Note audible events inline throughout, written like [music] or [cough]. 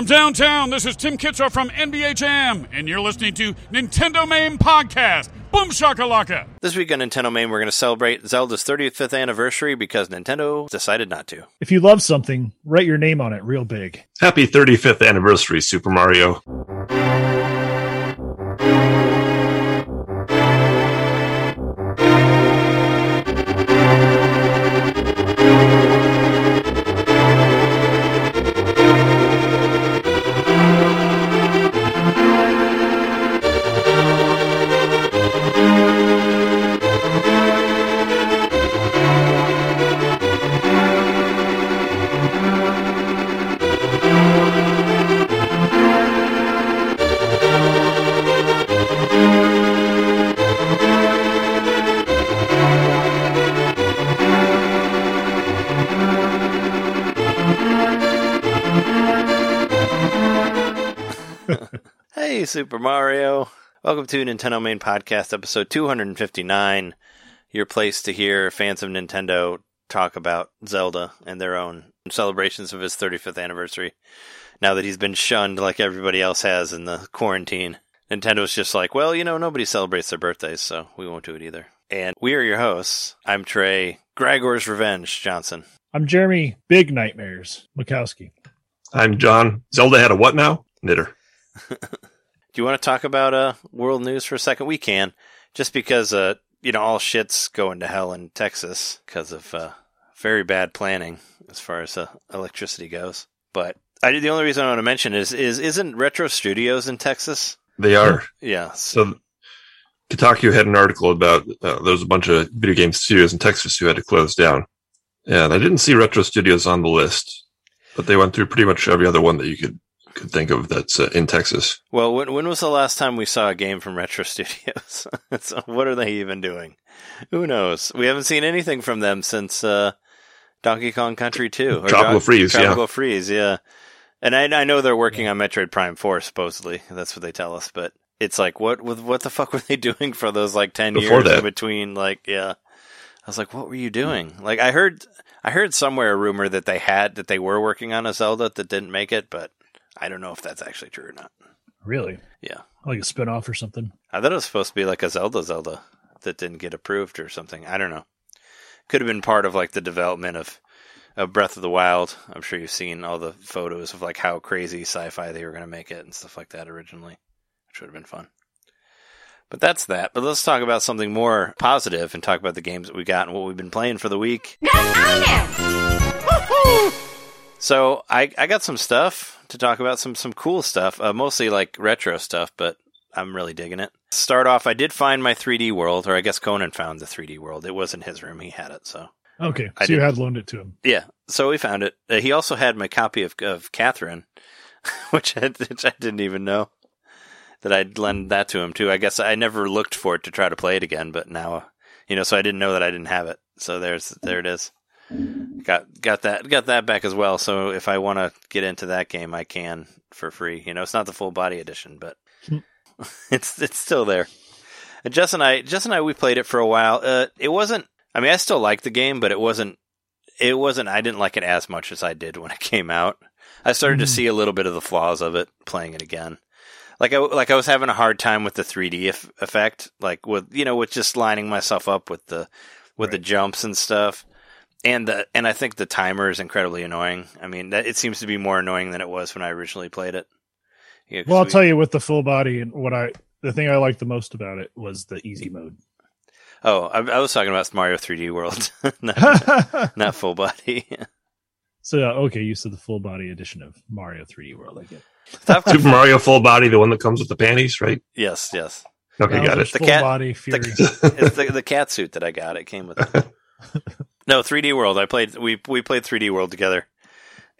From downtown, this is Tim Kitzrow from NBA Jam, and you're listening to Nintendo Main Podcast. Boom shakalaka! This week on Nintendo Main, we're going to celebrate Zelda's 35th anniversary because Nintendo decided not to. If you love something, write your name on it real big. Happy 35th anniversary, Super Mario. Super Mario. Welcome to Nintendo Main Podcast, episode 259. Your place to hear fans of Nintendo talk about Zelda and their own celebrations of his 35th anniversary. Now that he's been shunned like everybody else has in the quarantine, Nintendo's just like, well, you know, nobody celebrates their birthdays, so we won't do it either. And we are your hosts. I'm Trey, Gregor's Revenge Johnson. I'm Jeremy Big Nightmares Mikowski. I'm John. Zelda had a what now? Knitter. [laughs] Do you want to talk about uh, world news for a second? We can, just because uh, you know all shit's going to hell in Texas because of uh, very bad planning as far as uh, electricity goes. But I the only reason I want to mention is is isn't Retro Studios in Texas? They are. Yeah. So Kotaku had an article about uh, there was a bunch of video game studios in Texas who had to close down. And I didn't see Retro Studios on the list, but they went through pretty much every other one that you could could think of that's uh, in Texas. Well, when when was the last time we saw a game from Retro [laughs] Studios? so what are they even doing? Who knows? We haven't seen anything from them since uh, Donkey Kong Country 2. Or Tropical Don- Freeze, yeah. Tropical Freeze, yeah. And I, I know they're working on Metroid Prime 4, supposedly. That's what they tell us. But it's like, what what, what the fuck were they [laughs] doing for those like 10 Before years that. in between? Like, yeah. I was like, what were you doing? Like, I heard, I heard somewhere a rumor that they had, that they were working on a Zelda that didn't make it, but I don't know if that's actually true or not. Really? Yeah. Like a spinoff or something? I thought it was supposed to be like a Zelda Zelda that didn't get approved or something. I don't know. Could have been part of like the development of, of Breath of the Wild. I'm sure you've seen all the photos of like how crazy sci-fi they were going to make it and stuff like that originally, which would have been fun. But that's that. But let's talk about something more positive and talk about the games that we got and what we've been playing for the week. So I I got some stuff to talk about some some cool stuff, uh, mostly like retro stuff, but I'm really digging it. Start off, I did find my 3D world, or I guess Conan found the 3D world. It was in his room; he had it. So Okay. So I you had loaned it to him. yeah, so we found it. Uh, he also had my copy of of Catherine, [laughs] which I, which I didn't even know that I'd lend that to him too. I guess I never looked for it to try to play it again, but now you know, so I didn't know that I didn't have it. So there's there it is. Got got that got that back as well. So if I want to get into that game, I can for free. You know, it's not the full body edition, but Hmm. [laughs] it's it's still there. And Jess and I, Jess and I, we played it for a while. Uh, it wasn't. I mean, I still like the game, but it wasn't. It wasn't. I didn't like it as much as I did when it [laughs] came out. I started to Mhm. see a little bit of the flaws of it playing it again. Like I like I was having a hard time with the 3D eff- effect, like with you know with just lining myself up with the with the jumps and stuff. And the and I think the timer is incredibly annoying. I mean, that, it seems to be more annoying than it was when I originally played it. Yeah, 'cause Well, I'll we- tell you with the full body and what I the thing I liked the most about it was the easy mode. Oh, I, I was talking about Mario 3D World, [laughs] not, [laughs] not full body. so yeah, okay, you said the full body edition of Mario 3D World. I get. Stop- Super Mario full body, the one that comes with the panties, right? yes, yes. Okay, got it. The Full cat- body fury. [laughs] It's the, the cat suit that I got. It came with it. No, 3D World. I played. We we played 3D World together,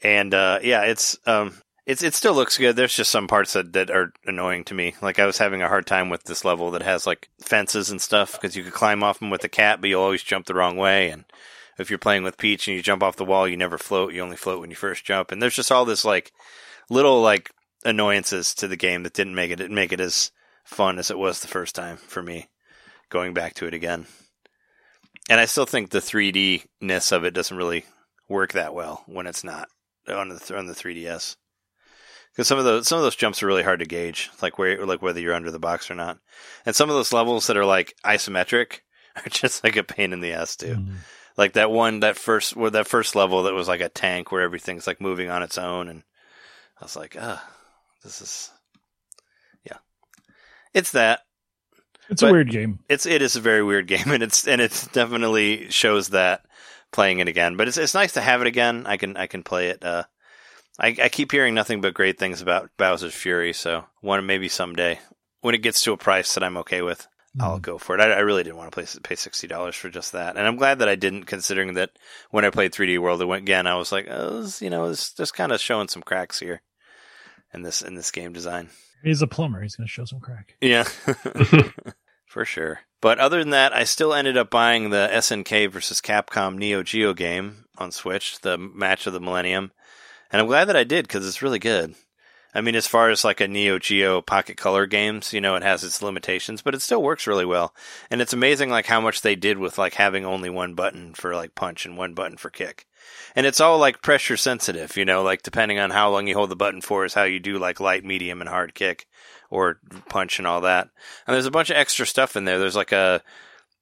and uh, yeah, it's um, it's it still looks good. There's just some parts that, that are annoying to me. Like I was having a hard time with this level that has like fences and stuff because you could climb off them with the cat, but you always jump the wrong way. And if you're playing with Peach and you jump off the wall, you never float. You only float when you first jump. And there's just all this like little like annoyances to the game that didn't make it make it as fun as it was the first time for me going back to it again. And I still think the 3D ness of it doesn't really work that well when it's not on the on the 3DS. because some of those some of those jumps are really hard to gauge, like where like whether you're under the box or not. And some of those levels that are like isometric [laughs] are just like a pain in the ass too. Mhm. Like that one that first where that first level that was like a tank where everything's like moving on its own, and I was like, ah, this is yeah, it's that. It's But- a weird game. It's it is a very weird [laughs] game, and it's and it definitely shows that playing it again. But it's it's nice to have it again. I can I can play it. Uh, I I keep hearing nothing but great things about Bowser's Fury, so one maybe someday when it gets to a price that I'm okay with, I'll Mhm. go for it. I, I really didn't want to pay pay sixty dollars for just that, and I'm glad that I didn't, considering that when I played 3D World again, I was like, oh, this, you know, it's just kind of showing some cracks here in this in this game design. He's a plumber. He's going to show some crack. Yeah. [laughs] [laughs] For sure. But other than that, I still ended up buying the SNK versus Capcom Neo Geo game on Switch, the match of the Millennium. And I'm glad that I did because it's really good. I mean, as far as like a Neo Geo Pocket Color games, you know, it has its limitations, but it still works really well. And it's amazing like how much they did with like having only one button for like punch and one button for kick. And it's all like pressure sensitive, you know, like depending on how long you hold the button for is how you do like light, medium, and hard kick or punch and all that. And there's a bunch of extra stuff in there. There's like a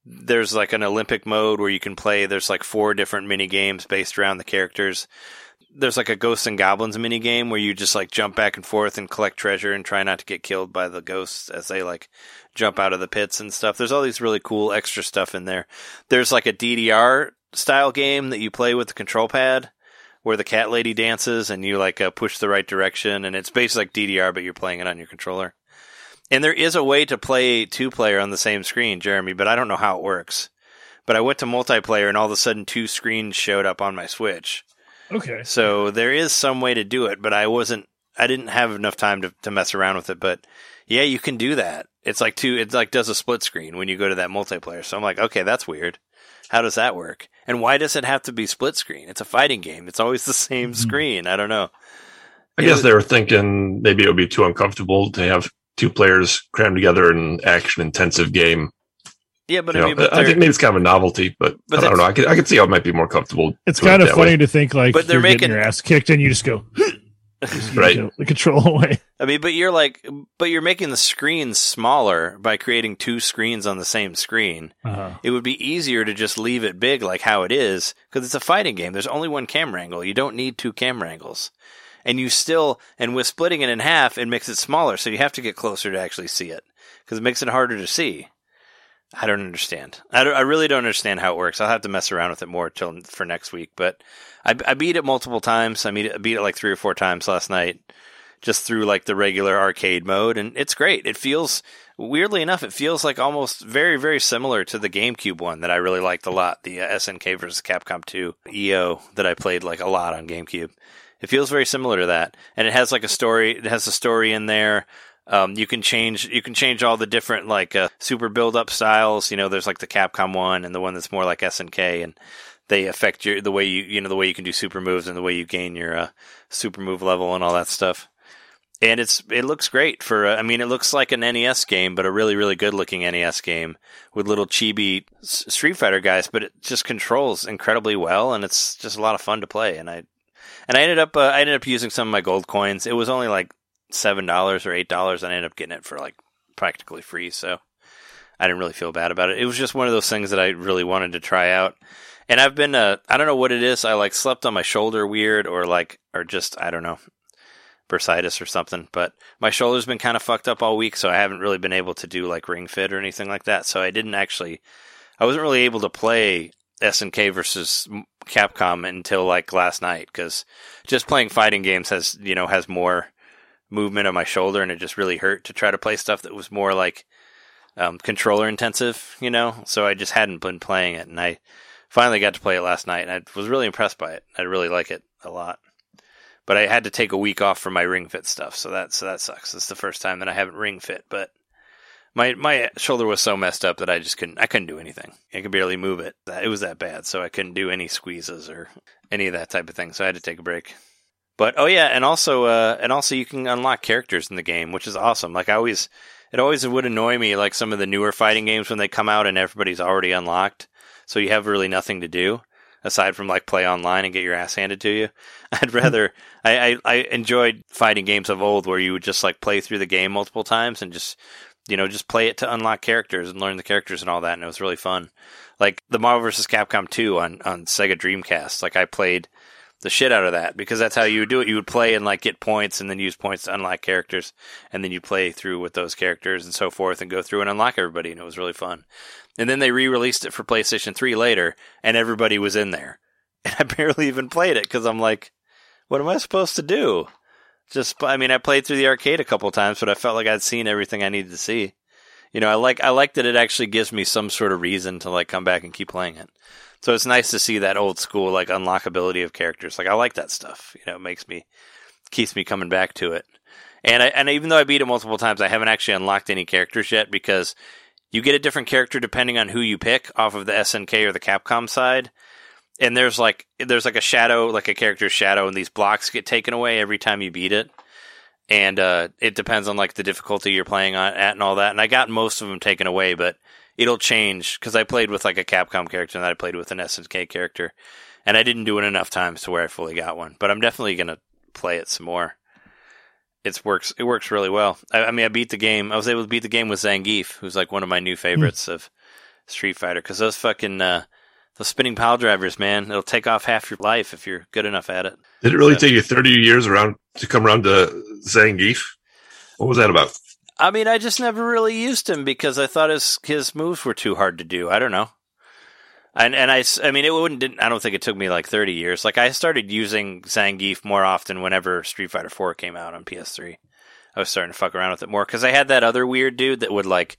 there's like an Olympic mode where you can play. There's like four different mini games based around the characters. There's like a Ghosts and Goblins mini game where you just like jump back and forth and collect treasure and try not to get killed by the ghosts as they like jump out of the pits and stuff. There's all these really cool extra stuff in there. There's like a DDR style game that you play with the control pad where the cat lady dances and you like uh, push the right direction and it's basically like DDR but you're playing it on your controller. And there is a way to play two player on the same screen, Jeremy, but I don't know how it works. But I went to multiplayer and all of a sudden two screens showed up on my Switch. Okay. So there is some way to do it, but I wasn't I didn't have enough time to, to mess around with it. But yeah, you can do that. It's like two it like does a split screen when you go to that multiplayer. So I'm like, okay, that's weird. How does that work? And why does it have to be split screen? It's a fighting game. It's always the same Mhm. screen. I don't know. I guess they were thinking maybe it would be too uncomfortable to have two players crammed together in an action intensive game. Yeah, but You I know, mean, but I think maybe it's kind of a novelty, but, But I don't know. I could, I could see how it might be more comfortable. It's doing it kind of funny way. to think like But they're you're making- getting your ass kicked and you just go just [laughs] Right. the, the control [laughs] away. I mean, but you're like, but you're making the screen smaller by creating two screens on the same screen. Uh-huh. It would be easier to just leave it big like how it is because it's a fighting game. There's only one camera angle. You don't need two camera angles. And you still, and with splitting it in half, it makes it smaller. So you have to get closer to actually see it because it makes it harder to see. I don't understand. I, don't, I really don't understand how it works. I'll have to mess around with it more till for next week. But I, I beat it multiple times. I beat it, beat it like three or four times last night, just through like the regular arcade mode, and it's great. It feels weirdly enough, it feels like almost very very similar to the GameCube one that I really liked a lot, the uh, SNK versus Capcom 2 EO that I played like a lot on GameCube. It feels very similar to that, and it has like a story. It has a story in there. Um, you can change you can change all the different like uh, super build up styles. You know, there's like the Capcom one and the one that's more like SNK, and they affect your the way you you know the way you can do super moves and the way you gain your uh, super move level and all that stuff. And it's it looks great for uh, I mean it looks like an NES game, but a really really good looking NES game with little chibi S- Street Fighter guys. But it just controls incredibly well, and it's just a lot of fun to play. And I and I ended up uh, I ended up using some of my gold coins. It was only like seven dollars or eight dollars, and I ended up getting it for like practically free. So I didn't really feel bad about it. It was just one of those things that I really wanted to try out. And I've been uh, I don't know what it is. I like slept on my shoulder weird, or like or just I don't know bursitis or something. But my shoulder's been kind of fucked up all week, so I haven't really been able to do like ring fit or anything like that. So I didn't actually, I wasn't really able to play SNK versus Capcom until like last night because just playing fighting games has you know has more movement on my shoulder, and it just really hurt to try to play stuff that was more like um, controller intensive, you know. So I just hadn't been playing it, and I finally got to play it last night, and I was really impressed by it. I really like it a lot but I had to take a week off from my ring fit stuff, so that so that sucks. It's the first time that I haven't ring fit, but my my shoulder was so messed up that I just couldn't I couldn't do anything. I could barely move it. It was that bad, so I couldn't do any squeezes or any of that type of thing. So I had to take a break. But oh yeah, and also uh, and also you can unlock characters in the game, which is awesome. Like I always, it always would annoy me like some of the newer fighting games when they come out and everybody's already unlocked, so you have really nothing to do. aside from like play online and get your ass handed to you. [laughs] I'd rather I, I, I enjoyed fighting games of old where you would just like play through the game multiple times and just you know just play it to unlock characters and learn the characters and all that, and it was really fun. Like the Marvel vs. Capcom 2 on on Sega Dreamcast, like I played the shit out of that because that's how you would do it. You would play and like get points and then use points to unlock characters and then you play through with those characters and so forth and go through and unlock everybody and it was really fun. And then they re-released it for PlayStation 3 later and everybody was in there. [laughs] And I barely even played it because I'm like, what am I supposed to do? Just, I mean, I played through the arcade a couple times, but I felt like I'd seen everything I needed to see. You know, I like, I like that it actually gives me some sort of reason to like come back and keep playing it. So it's nice to see that old school like unlockability of characters. Like I like that stuff. You know, it makes me keeps me coming back to it. And I, and even though I beat it multiple times, I haven't actually unlocked any characters yet because you get a different character depending on who you pick off of the SNK or the Capcom side. And there's like there's like a shadow, like a character's shadow, and these blocks get taken away every time you beat it. And uh, it depends on like the difficulty you're playing on at and all that. And I got most of them taken away, but it'll change because I played with like a Capcom character and I played with an SNK character, and I didn't do it enough times to where I fully got one. But I'm definitely gonna play it some more. It works. It works really well. I, I mean, I beat the game. I was able to beat the game with Zangief, who's like one of my new favorites mm. of Street Fighter. Because those fucking uh, those spinning pile drivers, man, it'll take off half your life if you're good enough at it. Did it really take you 30 years around to come around to Zangief? What was that about? I mean, I just never really used him because I thought his his moves were too hard to do. I don't know. And and I, I mean, it wouldn't. Didn't, I don't think it took me like thirty years. Like I started using Zangief more often whenever Street Fighter Four came out on PS3. I was starting to fuck around with it more because I had that other weird dude that would like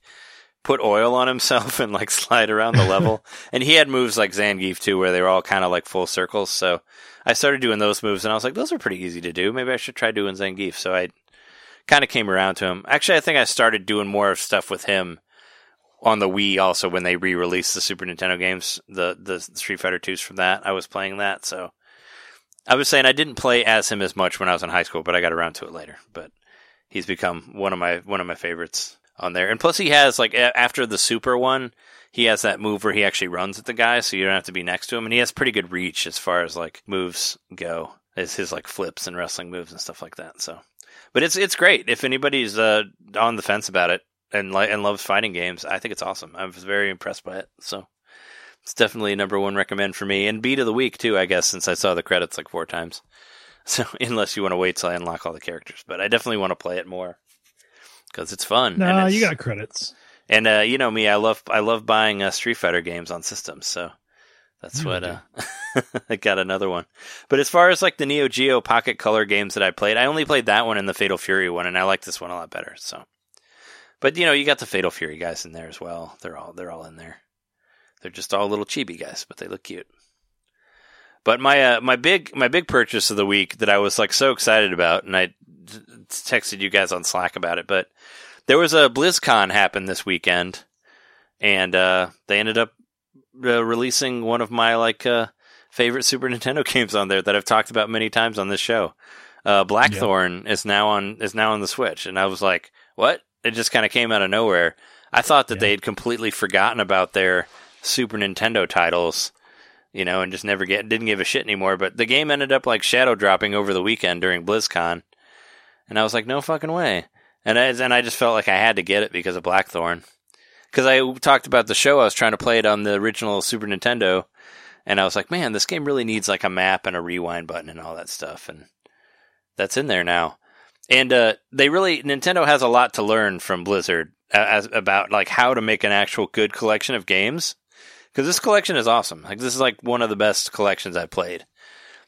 put oil on himself [laughs] and like slide around the level. [laughs] and he had moves like Zangief too, where they were all kind of like full circles. So I started doing those moves, and I was like, those are pretty easy to do. Maybe I should try doing Zangief. So I kind of came around to him. Actually, I think I started doing more stuff with him on the Wii also when they re-released the Super Nintendo games, the the Street Fighter 2s from that. I was playing that, so I was saying I didn't play as him as much when I was in high school, but I got around to it later. But he's become one of my one of my favorites on there. And plus he has like after the Super one, he has that move where he actually runs at the guy, so you don't have to be next to him and he has pretty good reach as far as like moves go. As his like flips and wrestling moves and stuff like that. So but it's it's great. If anybody's uh, on the fence about it and like and loves fighting games, I think it's awesome. I was very impressed by it. So it's definitely a number one recommend for me and beat of the week too. I guess since I saw the credits like four times. [laughs] So unless you want to wait till I unlock all the characters, but I definitely want to play it more because it's fun. No, nah, you got credits. And uh, you know me, I love I love buying uh, Street Fighter games on systems. So that's what uh, [laughs] I got another one. But as far as like the Neo Geo Pocket Color games that I played, I only played that one and the Fatal Fury one, and I like this one a lot better. So, but you know, you got the Fatal Fury guys in there as well. They're all they're all in there. They're just all little chibi guys, but they look cute. But my uh, my big my big purchase of the week that I was like so excited about, and I texted you guys on Slack about it. But there was a BlizzCon happen this weekend, and uh, they ended up uh, releasing one of my like uh, favorite Super [laughs] Nintendo games on there that I've talked about many times on this show. Uh, Blackthorne yep. is now on is now on the Switch, and I was like, "What?" It just kind of came out of nowhere. I thought that they had completely forgotten about their Super Nintendo titles, you know, and just never get didn't give a shit anymore. But the game ended up like shadow dropping over the weekend during BlizzCon, and I was like, "No fucking way!" And I, and I just felt like I had to get it because of Blackthorne because I talked about the show. I was trying to play it on the original Super Nintendo, and I was like, man, this game really needs like a map and a rewind button and all that stuff, and that's in there now. And uh, they really Nintendo has a lot to learn from Blizzard as, about like how to make an actual good collection of games because this collection is awesome. Like this is like one of the best collections I've played.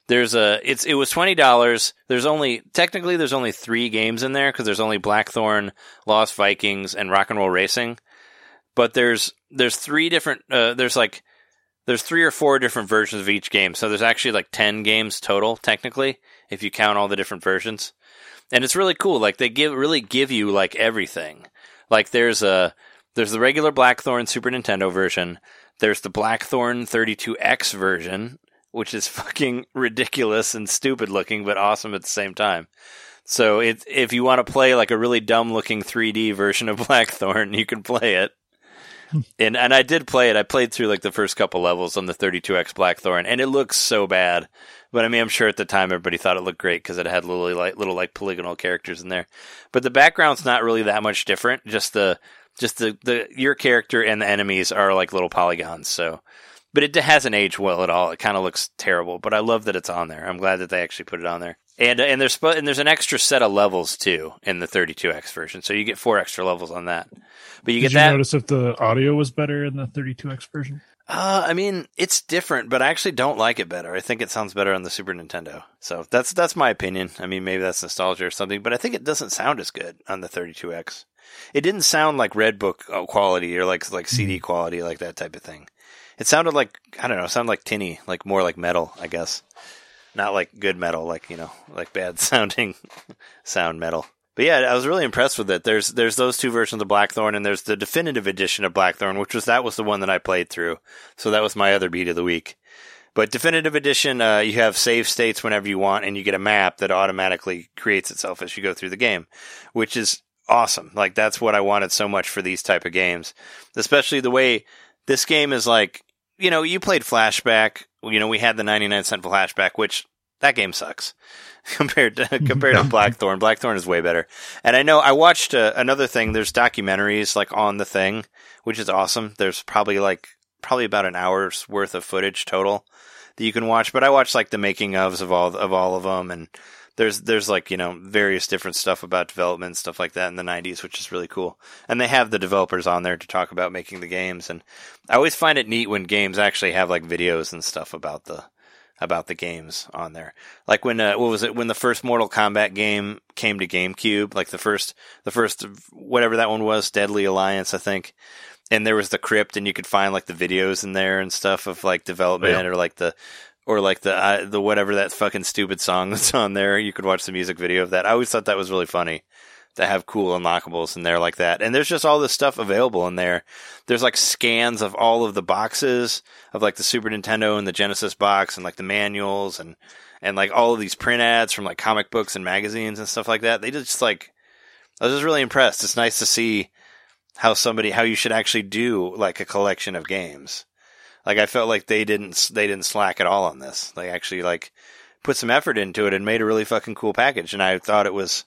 There's a it's it was twenty dollars. There's only technically there's only three games in there because there's only Blackthorne, Lost Vikings, and Rock and Roll Racing but there's there's three different uh, there's like there's three or four different versions of each game. So there's actually like 10 games total technically if you count all the different versions. And it's really cool. Like they give really give you like everything. Like there's a there's the regular Blackthorne Super Nintendo version. There's the Blackthorne 32X version, which is [laughs] fucking ridiculous and stupid looking but awesome at the same time. So it, if you want to play like a really dumb looking 3D version of [laughs] Blackthorne, you can play it. And and I did play it. I played through like the first couple levels on the 32x Blackthorne, and it looks so bad. But I mean, I'm sure at the time everybody thought it looked great because it had little like little like polygonal characters in there. But the background's not really that much different. Just the just the the your character and the enemies are like little polygons. So, but it hasn't aged well at all. It kind of looks terrible. But I love that it's on there. I'm glad that they actually put it on there. And and there's and there's an extra set of levels too in the 32x version, so you get four extra levels on that. But you Did get you that. notice if the audio was better in the 32x version? Uh, I mean, it's different, but I actually don't like it better. I think it sounds better on the Super Nintendo. So that's that's my opinion. I mean, maybe that's nostalgia or something, but I think it doesn't sound as good on the 32x. It didn't sound like Red Book uh, quality or like like CD quality, like that type of thing. It sounded like I don't know, it sounded like tinny, like more like metal, I guess. Not like good metal, like you know, like bad [laughs] sounding sound metal. But yeah, I was really impressed with it. There's there's those two versions of Blackthorne, and there's the definitive edition of Blackthorne, which was that was the one that I played through. So that was my other beat of the week. But definitive edition, uh, you have save states whenever you want, and you get a map that automatically creates itself as you go through the game, which is awesome. Like that's what I wanted so much for these type of games, especially the way this game is like. You know, you played Flashback. You know, we had the 99 cent Flashback, which that game sucks [laughs] compared to compared to [laughs] Blackthorne. Blackthorne is way better. And I know I watched uh, another thing. There's documentaries like on the thing, which is awesome. There's probably like probably about an hour's worth of footage total that you can watch. But I watched like the making ofs of all of all of them, and there's there's like you know various different stuff about development and stuff like that in the 90s, which is really cool. And they have the developers on there to talk about making the games. And I always find it neat when games actually have like videos and stuff about the about the games on there. Like when uh, what was it when the first Mortal Kombat game came to GameCube, like the first the first whatever that one was, Deadly Alliance, I think. And there was the crypt, and you could find like the videos in there and stuff of like development Yeah. or like the or like the uh, the whatever that fucking stupid song [laughs] that's on there. You could watch the music video of that. I always thought that was really funny to have cool unlockables in there like that. And there's just all this stuff available in there. There's like scans of all of the boxes of like the Super Nintendo and the Genesis box and like the manuals and and like all of these print ads from like comic books and magazines and stuff like that. They just like I was just really impressed. It's nice to see how somebody how you should actually do like a collection of games. Like I felt like they didn't they didn't slack at all on this. They actually like put some effort into it and made a really fucking cool package. And I thought it was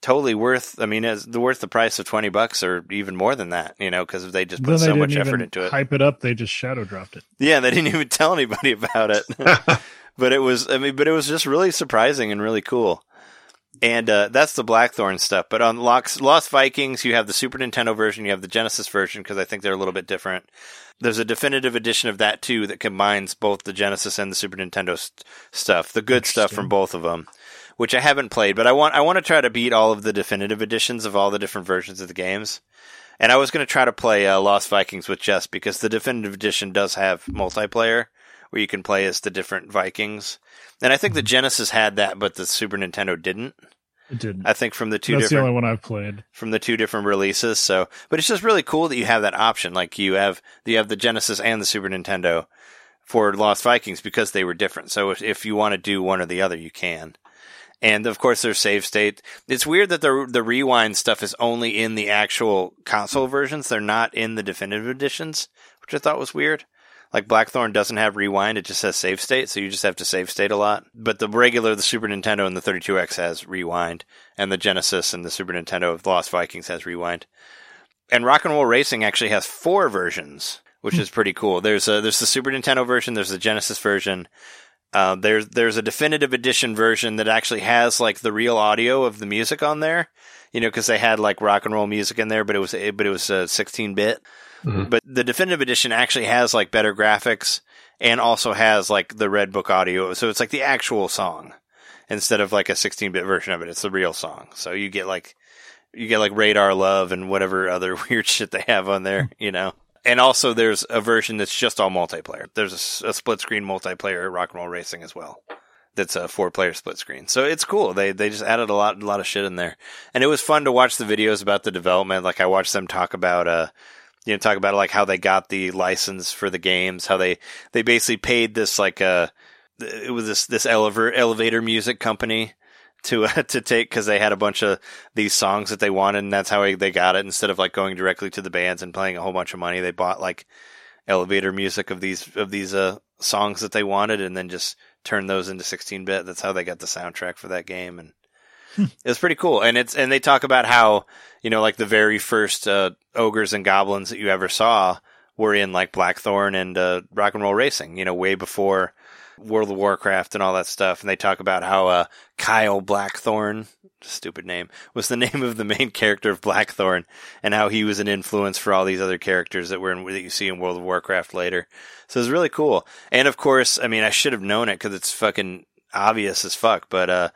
totally worth. I mean, it's the worth the price of twenty bucks or even more than that. You know, because they just put they so much effort into it. hype it up. They just shadow dropped it. Yeah, they didn't [laughs] even tell anybody about it. [laughs] but it was, I mean, but it was just really surprising and really cool. And uh, that's the Blackthorne stuff. But on Lost, Lost Vikings, you have the Super Nintendo version, you have the Genesis version because I think they're a little bit different. There's a definitive edition of that too that combines both the Genesis and the Super Nintendo st- stuff, the good stuff from both of them, which I haven't played. But I want I want to try to beat all of the definitive editions of all the different versions of the games. And I was going to try to play uh, Lost Vikings with Jess because the definitive edition does have multiplayer where you can play as the different Vikings. And I think the Genesis had that, but the Super Nintendo didn't. It didn't. I think from the two That's the different only one I've played. from the two different releases. So, but it's just really cool that you have that option. Like you have you have the Genesis and the Super Nintendo for Lost Vikings because they were different. So if, if you want to do one or the other, you can. And of course, there's save state. It's weird that the the rewind stuff is only in the actual console versions. They're not in the definitive editions, which I thought was weird. Like Blackthorne doesn't have rewind; it just has save state, so you just have to save state a lot. But the regular, the Super Nintendo and the 32X has rewind, and the Genesis and the Super Nintendo of Lost Vikings has rewind. And Rock and Roll Racing actually has four versions, which is pretty cool. There's a there's the Super Nintendo version, there's the Genesis version, uh, there's there's a definitive edition version that actually has like the real audio of the music on there, you know, because they had like rock and roll music in there, but it was but it was uh, 16 bit. Mhm. But the definitive edition actually has like better graphics and also has like the Red Book audio, so it's like the actual song instead of like a 16 bit version of it. It's the real song, so you get like you get like Radar Love and whatever [laughs] other weird shit they have on there, you know. And also, there's a version that's just all multiplayer. There's a split screen multiplayer Rock and Roll Racing as well. That's a four player split screen. So it's cool. They they just added a lot a lot of shit in there, and it was fun to watch the videos about the development. Like I watched them talk about uh, you know, talk about like how they got the license for the games, how they they basically paid this like uh it was this this elevator elevator music company to uh, [laughs] to take because they had a bunch of these songs that they wanted, and that's how they got it. Instead of like going directly to the bands and paying a whole bunch of money, they bought like elevator music of these of these uh songs that they wanted, and then just turned those into 16 bit. That's how they got the soundtrack for that game, and it was pretty cool. And it's and they talk about how you know like the very first uh, ogres and goblins that you ever saw were in like Blackthorne and uh, Rock and Roll Racing. You know, way before World of Warcraft and all that stuff. And they talk about how uh, Kyle Blackthorne, stupid name, was the [laughs] name of the main character of Blackthorne, and how he was an influence for all these other characters that were in, that you see in World of Warcraft later. So it's really cool. And of course, I mean, I should have known it because it's fucking obvious as fuck. But uh,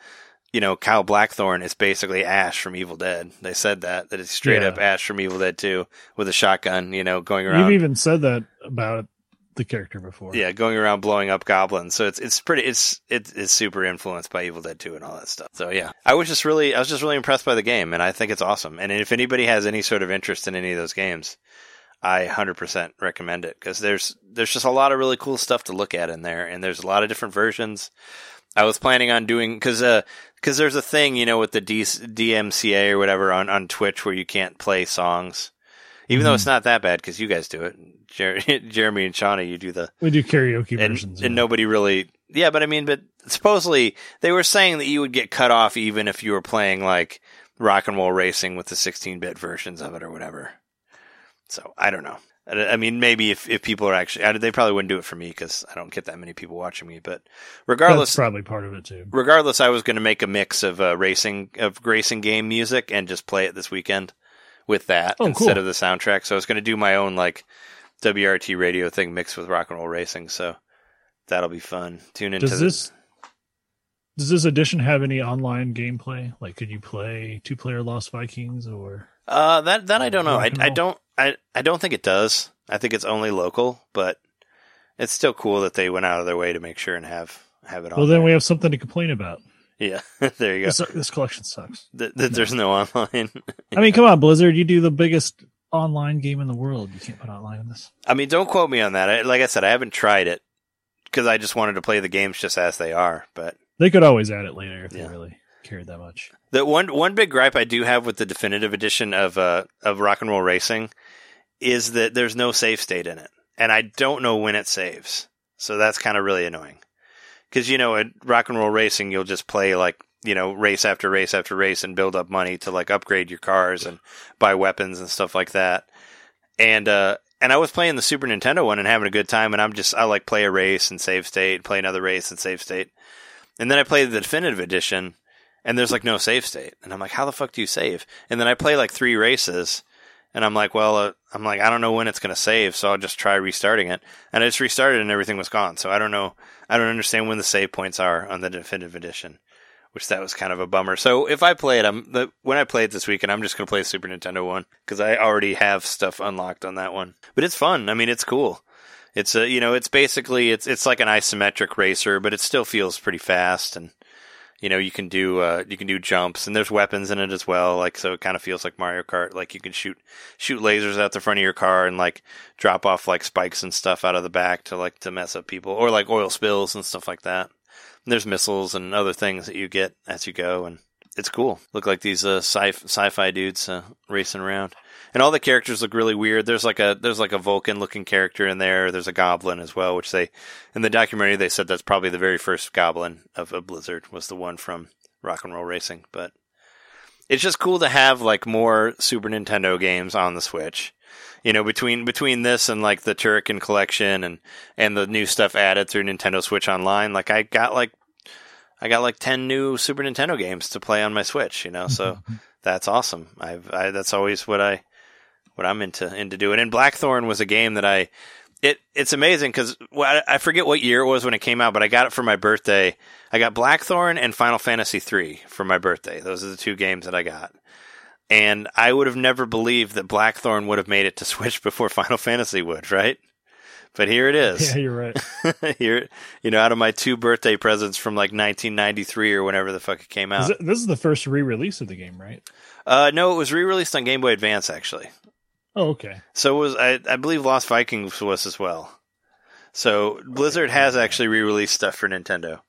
you know, Kyle Blackthorne is basically Ash from Evil Dead. They said that that it's straight Yeah. up Ash from Evil Dead 2 with a shotgun. You know, going around. You've even said that about the character before. Yeah, going around blowing up goblins. So it's it's pretty it's it, it's super influenced by Evil Dead 2 and all that stuff. So yeah. I was just really I was just really impressed by the game and I think it's awesome. And if anybody has any sort of interest in any of those games, I 100% recommend it cuz there's there's just a lot of really cool stuff to look at in there and there's a lot of different versions. I was planning on doing cuz uh cuz there's a thing, you know, with the D- DMCA or whatever on on Twitch where you can't play songs. Even though Mhm. it's not that bad because you guys do it, Jer- [laughs] Jeremy and Shawnee, you do the We do karaoke and, versions. and yeah. nobody really yeah but i mean but supposedly they were saying that you would get cut off even if you were playing like rock and roll racing with the 16-bit versions of it or whatever so i don't know i I mean maybe if, if people are actually they probably wouldn't do it for me because i don't get that many people watching me but regardless That's probably part of it too. regardless i was going to make a mix of uh, racing of racing game music and just play it this weekend with that Oh, instead cool. of the soundtrack so i was going to do my own like wrt radio thing mixed with rock and roll racing so that'll be fun tune into Does the- this does this edition have any online gameplay? Like, could you play two player Lost Vikings or? Uh that that i don't know I, I don't I, I don't think it does i think it's only local but it's still cool that they went out of their way to make sure and have have it on Well, then there. we have something to complain about. yeah [laughs] there you go This, this collection sucks. Th- th- there's no online I mean, come on, Blizzard, you do the biggest online game in the world. You can't put online in this. I mean, don't quote me on that. I, like I said, I haven't tried it because I just wanted to play the games just as they are. But They could always add it later if Yeah. they really cared that much. the one one big gripe I do have with the definitive edition of uh, of Rock and Roll Racing is that there's no save state in it, and I don't know when it saves. So that's kind of really annoying. Because you know, at Rock and Roll Racing, you'll just play like you know race after race after race and build up money to like upgrade your cars and buy weapons and stuff like that. And uh, and I was playing the Super Nintendo one and having a good time, and I'm just I like play a race and save state, play another race and save state, and then I played the definitive edition, and there's like no save state, and I'm like, how the fuck do you save? And then I play like three races, and I'm like, well, uh, I'm like, I don't know when it's gonna save, so I'll just try restarting it, and I just restarted and everything was gone. So I don't know, I don't understand when the save points are on the definitive edition. Which that was kind of a bummer. So if I play it, I'm the, when I play it this weekend, I'm just gonna play the Super Nintendo one because I already have stuff unlocked on that one. But it's fun. I mean, it's cool. It's a you know, it's basically it's it's like an isometric racer, but it still feels pretty fast and you know you can do uh, you can do jumps and there's weapons in it as well like so it kind of feels like mario kart like you can shoot shoot lasers out the front of your car and like drop off like spikes and stuff out of the back to like to mess up people or like oil spills and stuff like that. And there's missiles and other things that you get as you go and it's cool. Look like these uh, sci- sci-fi dudes uh, racing around and all the characters look really weird. There's like a there's like a vulcan looking character in there. There's a goblin as well which they in the documentary they said that's probably the very first goblin of, a blizzard was the one from rock and roll racing. But it's just cool to have like more super nintendo games on the switch. You know between between this and like the turrican collection and and the new stuff added through nintendo switch online like i got like i got like 10 new super nintendo games to play on my switch you know so [laughs] that's awesome. I've I, that's always what i what i'm into into doing and blackthorne was a game that i it it's amazing because well, I I forget what year it was when it came out, but I got it for my birthday. I got Blackthorne and Final Fantasy III for my birthday. Those are the two games that I got. And I would have never believed that Blackthorne would have made it to [laughs] Switch before Final Fantasy would, right? But here it is. Yeah, you're right. [laughs] here, you know, out of my two birthday presents from like 1993 or whenever the fuck it came out. This is the first re-release of the game, right? uh, no, it was re-released on Game Boy Advance actually. Oh, okay. So was I, I believe Lost Vikings was as well. So Blizzard has actually re-released stuff for Nintendo.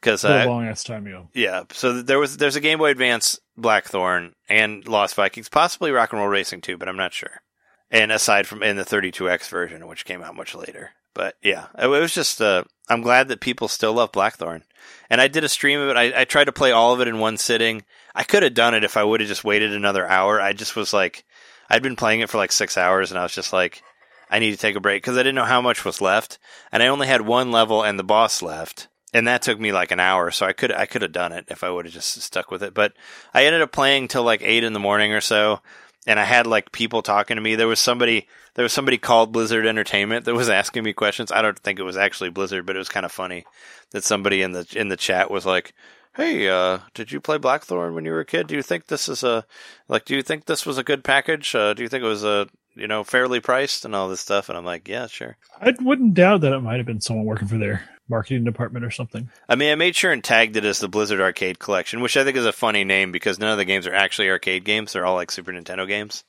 because a long ass time ago. Yeah, so there was there's a Game Boy Advance Blackthorne and Lost Vikings, possibly Rock and Roll Racing too, but I'm not sure. And aside from in the 32X version, which came out much later, but yeah, it was just. Uh, I'm glad that people still love Blackthorne, and I did a stream of it. I, I tried to play all of it in one sitting. I could have done it if I would have just waited another hour. I just was like, I'd been playing it for like six hours, and I was just like, I need to take a break because I didn't know how much was left, and I only had one level and the boss left and that took me like an hour so i could i could have done it if i would have just stuck with it but i ended up playing till like eight in the morning or so and i had like people talking to me. There was somebody there was somebody called blizzard entertainment that was asking me questions. I don't think it was actually blizzard but it was kind of funny that somebody in the in the chat was like hey uh, did you play blackthorne when you were a kid do you think this is a like do you think this was a good package uh, do you think it was a you know fairly priced and all this stuff and i'm like yeah sure i wouldn't doubt that it might have been someone working for their marketing department or something. I mean, I made sure and tagged it as the Blizzard Arcade Collection, which I think is a funny name because none of the games are actually arcade games; they're all like Super Nintendo games.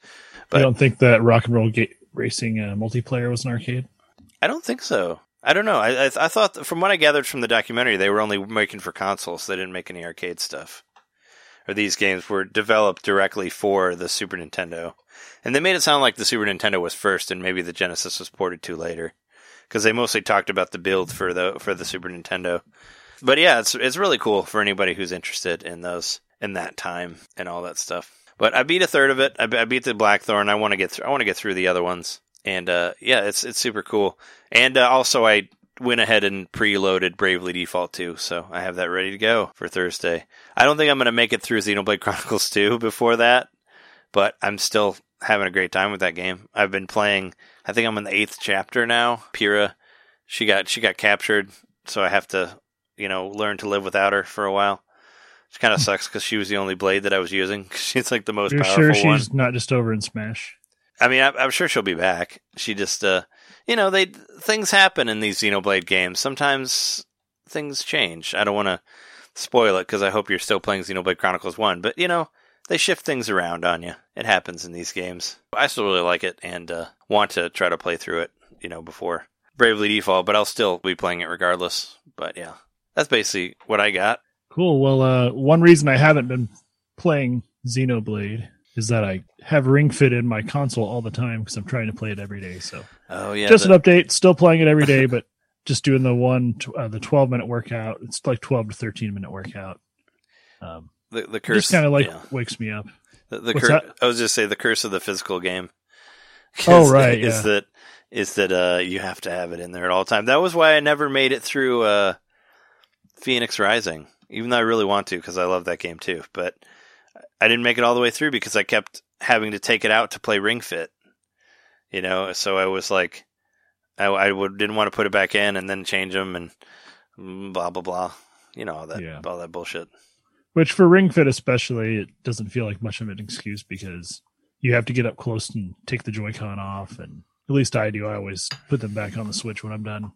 But I don't think that Rock and Roll ga- Racing uh, multiplayer was an arcade. I don't think so. I don't know. I, I, I thought, from what I gathered from the documentary, they were only making for consoles. They didn't make any arcade stuff. Or these games were developed directly for the Super Nintendo, and they made it sound like the Super Nintendo was first, and maybe the Genesis was ported to later because they mostly talked about the build for the for the Super Nintendo. But yeah, it's it's really cool for anybody who's interested in those in that time and all that stuff. But I beat a third of it. I, I beat the Blackthorne. I want to get through. I want to get through the other ones. And uh, yeah, it's it's super cool. And uh, also, I went ahead and preloaded Bravely Default 2, so I have that ready to go for Thursday. I don't think I'm going to make it through Xenoblade [laughs] Chronicles 2 before that, but I'm still having a great time with that game. I've been playing I think I'm in the eighth chapter now. Pyra, she got she got captured, so I have to you know learn to live without her for a while. Which kind of [laughs] sucks because she was the only blade that I was using. She's like the most You're powerful sure one. she's not just over in Smash? I mean, I'm, I'm sure she'll be back. She just, uh, you know, they things happen in these Xenoblade games. Sometimes things change. I don't want to spoil it because I hope you're still playing Xenoblade Chronicles One, but you know, they shift things around on you. It happens in these games. I still really like it and uh, want to try to play through it, you know, before Bravely Default, but I'll still be playing it regardless. But yeah, that's basically what I got. Cool. Well, uh, one reason I haven't been playing Xenoblade is that I have Ring Fit in my console all the time because I'm trying to play it every day. So, oh yeah, just the- an update. Still playing it every day, [laughs] but just doing the one, uh, the 12 minute workout. It's like 12 to 13 minute workout. Um, the the curse kind of like yeah. wakes me up. The, the cur- I was just say the curse of the physical game. [laughs] Oh right, is yeah. that is that uh, you have to have it in there at all time. That was why I never made it through uh, Fenyx Rising, even though I really want to because I love that game too. But I didn't make it all the way through because I kept having to take it out to play Ring Fit. You know, so I was like, I, I would, didn't want to put it back in and then change them and blah blah blah. You know all that Yeah. all that bullshit. Which for Ring Fit especially, it doesn't feel like much of an excuse because you have to get up close and take the Joy-Con off, and at least I do. I always put them back on the Switch when I'm done.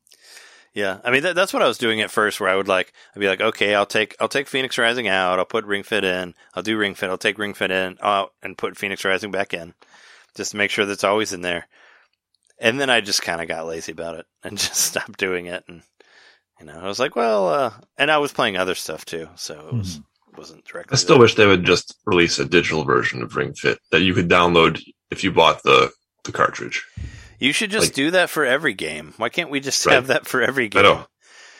Yeah, I mean that, that's what I was doing at first, where I would like I'd be like, okay, I'll take I'll take Fenyx Rising out, I'll put Ring Fit in, I'll do Ring Fit, I'll take Ring Fit in out and put Fenyx Rising back in, just to make sure that's always in there. And then I just kind of got lazy about it and [laughs] just stopped doing it, and you know I was like, well, uh, and I was playing other stuff too, so it was wasn't directly. I still wish they would just release a digital version of Ring Fit that you could download if you bought the the cartridge. You should just like- do that for every game. Why can't we just Right. have that for every I game? know,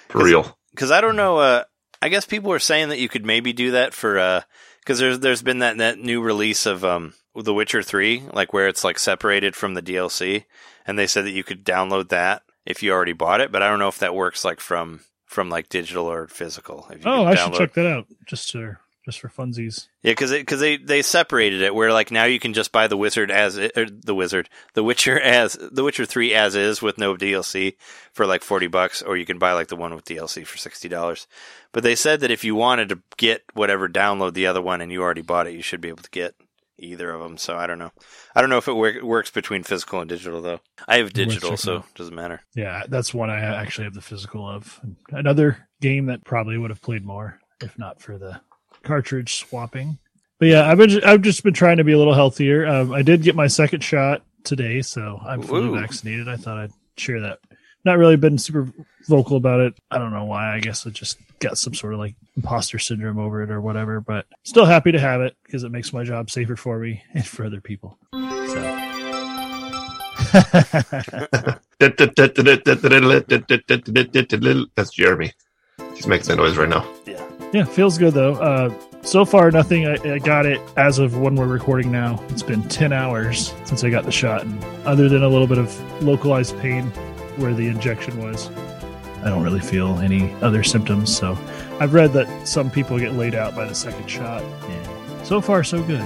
for real. because I don't know. Uh, I guess people were saying that you could maybe do that for because there's there's been that that new release of um The Witcher Three, like where it's like separated from the DLC, and they said that you could download that if you already bought it, but I don't know if that works like from from like digital or physical. If you Oh, can I should check that out just for just for funsies. Yeah, because because they they separated it where like now you can just buy the wizard as it, or er, the wizard the Witcher as the Witcher Three as is with no DLC for like forty bucks, or you can buy like the one with DLC for sixty dollars. But they said that if you wanted to get whatever, download the other one, and you already bought it, you should be able to get either of them. So I don't know. I don't know if it work, works between physical and digital though. I have digital, so it doesn't matter. Yeah, that's one I actually have the physical of. Another game that probably would have played more if not for the cartridge swapping. But yeah, I've been I've just been trying to be a little healthier. Um, I did get my second shot today, so I'm fully Ooh. vaccinated. I thought I'd share that. not really been super vocal about it. I don't know why. I guess I just got some sort of like imposter syndrome over it or whatever. But still happy to have it because it makes my job safer for me [laughs] and for other people. So. [laughs] That's Jeremy. He's making that noise right now. Yeah. Yeah, feels good though. Uh, so far, nothing. I, I got it as of when we're recording now. It's been 10 hours since I got the shot. And other than a little bit of localized pain where the injection was, I don't really feel any other symptoms. So I've read that some people get laid out by the second shot. And so far, so good.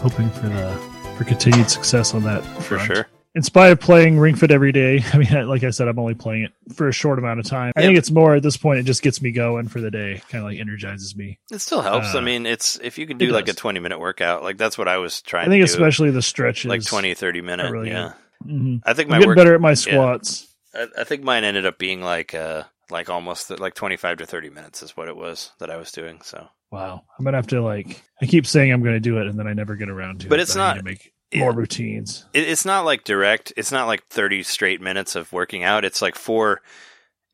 Hoping for the for continued success on that. For front. sure. In spite of playing Ring Fit every day, [laughs] I mean, like I said, I'm only playing it for a short amount of time. I Yeah. think it's more at this point, it just gets me going for the day, kind of like energizes me. It still helps. Uh, I mean, it's if you can do like a 20 minute workout, like that's what I was trying I think to especially the stretches. like 20, 30 minute. really yeah. Mhm. I think I'm my getting work, better at my squats. I, I think mine ended up being like, uh, like almost like 25 to 30 minutes is what it was that I was doing. So, Wow, I'm gonna have to like. I keep saying I'm gonna do it, and then I never get around to it. But it. it's I not- to make yeah. More routines. it, it's not like direct. It's not like 30 straight minutes of working out. It's like four,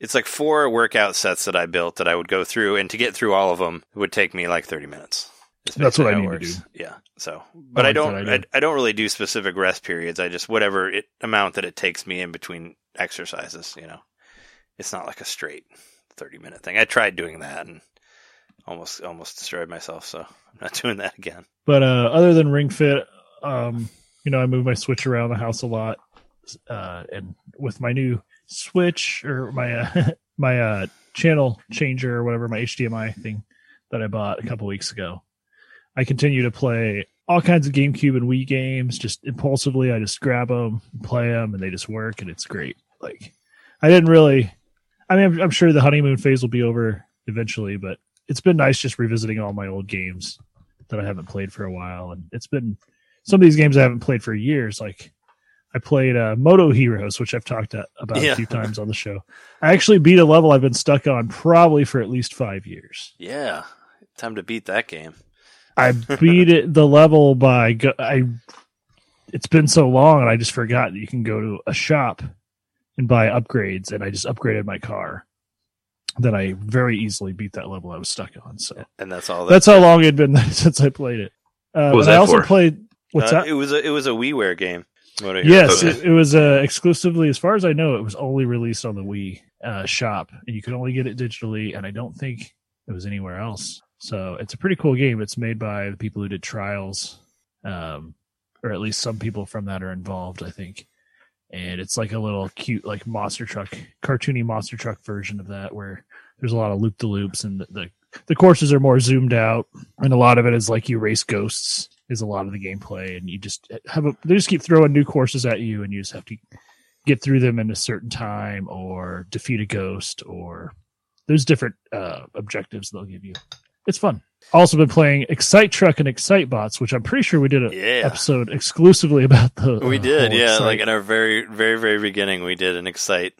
it's like four workout sets that I built that I would go through. And to get through all of them would take me like 30 minutes. That's what I need to do. Yeah. So, but I like don't, that I. I don't really do specific rest periods. I just, whatever it, amount that it takes me in between exercises, you know, it's not like a straight 30 minute thing. I tried doing that and almost, almost destroyed myself. So I'm not [laughs] doing that again. But uh, other than Ring Fit, um, you know, I move my Switch around the house a lot, uh, and with my new Switch or my uh, [laughs] my uh, channel changer or whatever, my HDMI thing that I bought a couple weeks ago, I continue to play all kinds of GameCube and Wii games just impulsively. I just grab them, play them, and they just work, and it's great. Like I didn't really. I mean, I'm, I'm sure the honeymoon phase will be over eventually, but it's been nice just revisiting all my old games that I haven't played for a while, and it's been some of these games I haven't played for years. Like I played uh, MotoHeroz, which I've talked about Yeah. a few times on the show. I actually beat a level I've been stuck on probably for at least five years. Yeah. Time to beat that game. I beat it the level by go- I. It's been so long, and I just forgot that you can go to a shop and buy upgrades, and I just upgraded my car. Then I very easily beat that level I was stuck on. So And that's all that that's how long it'd been [laughs] since I played it. Uh, What was but I also for? played. What's Uh, that? It was a it was a WiiWare game. Yes, it, it was uh, exclusively, as far as I know, it was only released on the Wii uh, shop, and you could only get it digitally. And I don't think it was anywhere else. So it's a pretty cool game. It's made by the people who did Trials, um, or at least some people from that are involved, I think. And it's like a little cute, like monster truck, cartoony monster truck version of that, where there's a lot of loop the loops, and the, the the courses are more zoomed out, and a lot of it is like you race ghosts is a lot of the gameplay, and you just have a they just keep throwing new courses at you, and you just have to get through them in a certain time, or defeat a ghost, or there's different uh, objectives they'll give you. It's fun. Also been playing Excite Truck and Excite Bots, which I'm pretty sure we did an Yeah. episode exclusively [laughs] about the. We uh, did, yeah. Excite. Like in our very, very, very beginning, we did an Excite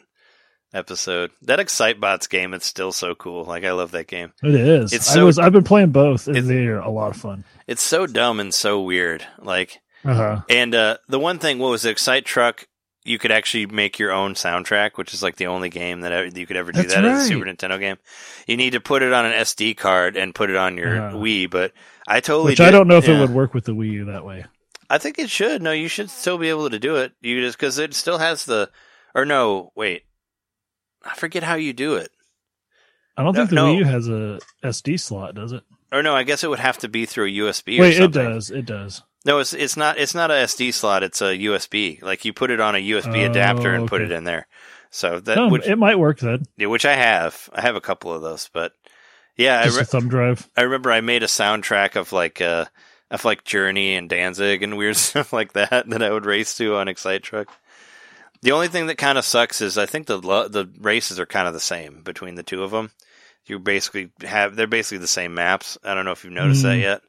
episode. That Excitebots game, it's still so cool. Like I love that game. it is. it's I so- was. I've been playing both, and It's- they're a lot of fun. It's so dumb and so weird. Like, Uh huh. and uh, the one thing, what was it, Excite Truck? You could actually make your own soundtrack, which is like the only game that you could ever do That's that as a. Super Nintendo game. You need to put it on an SD card and put it on your Uh-huh. Wii, but I totally Which I don't know if yeah. it would work with the Wii U that way. I think it should. No, you should still be able to do it. You just because it still has the, or no, wait, I forget how you do it. I don't No, think the no. Wii U has a SD slot, does it? Or no, I guess it would have to be through a USB. or Wait, it does. It does. No, it's it's not. It's not a SD slot. It's a USB. Like you put it on a USB Oh, adapter and put it in there. So that No, which, it might work then. yeah, which I have. I have a couple of those, but yeah, I, re- a thumb drive. I remember I made a soundtrack of like uh of like Journey and Danzig and weird [laughs] stuff like that that I would race to on Excite Truck. The only thing that kind of sucks is I think the the races are kind of the same between the two of them. You basically have they're basically the same maps. I don't know if you've noticed that Mm. yet.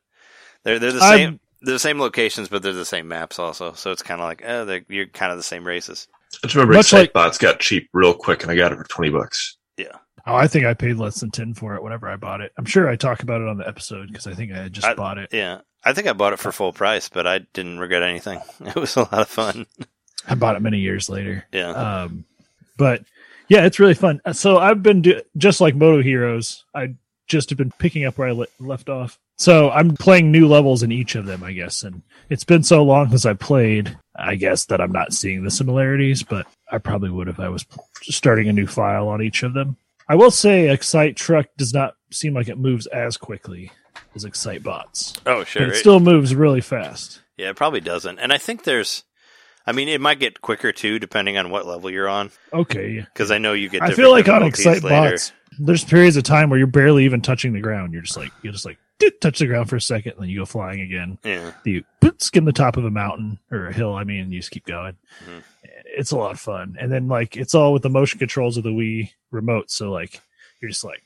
They're they're the I've- same they're the same locations, but they're the same maps also. So it's kind of like oh, you're kind of the same races. I just remember Much like- Excitebots got cheap real quick, and I got it for twenty bucks. Yeah. Oh, I think I paid less than ten for it whenever I bought it. I'm sure I talk about it on the episode because I think I had just I- bought it. Yeah, I think I bought it for full price, but I didn't regret anything. [laughs] It was a lot of fun. I bought it many years later. Yeah, Um, but Yeah, it's really fun. So I've been do- just like MotoHeroz. I just have been picking up where I le- left off. So I'm playing new levels in each of them, I guess. And it's been so long since I played, I guess that I'm not seeing the similarities, but I probably would if I was starting a new file on each of them. I will say Excite Truck does not seem like it moves as quickly as Excite Bots, Oh, but sure. it still moves really fast. yeah, it probably doesn't. And I think there's, I mean, it might get quicker too, depending on what level you're on. Okay, Because I know you get. I feel like on Excite later. Bots, there's periods of time where you're barely even touching the ground. You're just like you're just like touch the ground for a second, and then you go flying again. Yeah. You skim the top of a mountain or a hill. I mean, you just keep going. Mhm. It's a lot of fun, and then like it's all with the motion controls of the Wii remote. So like you're just like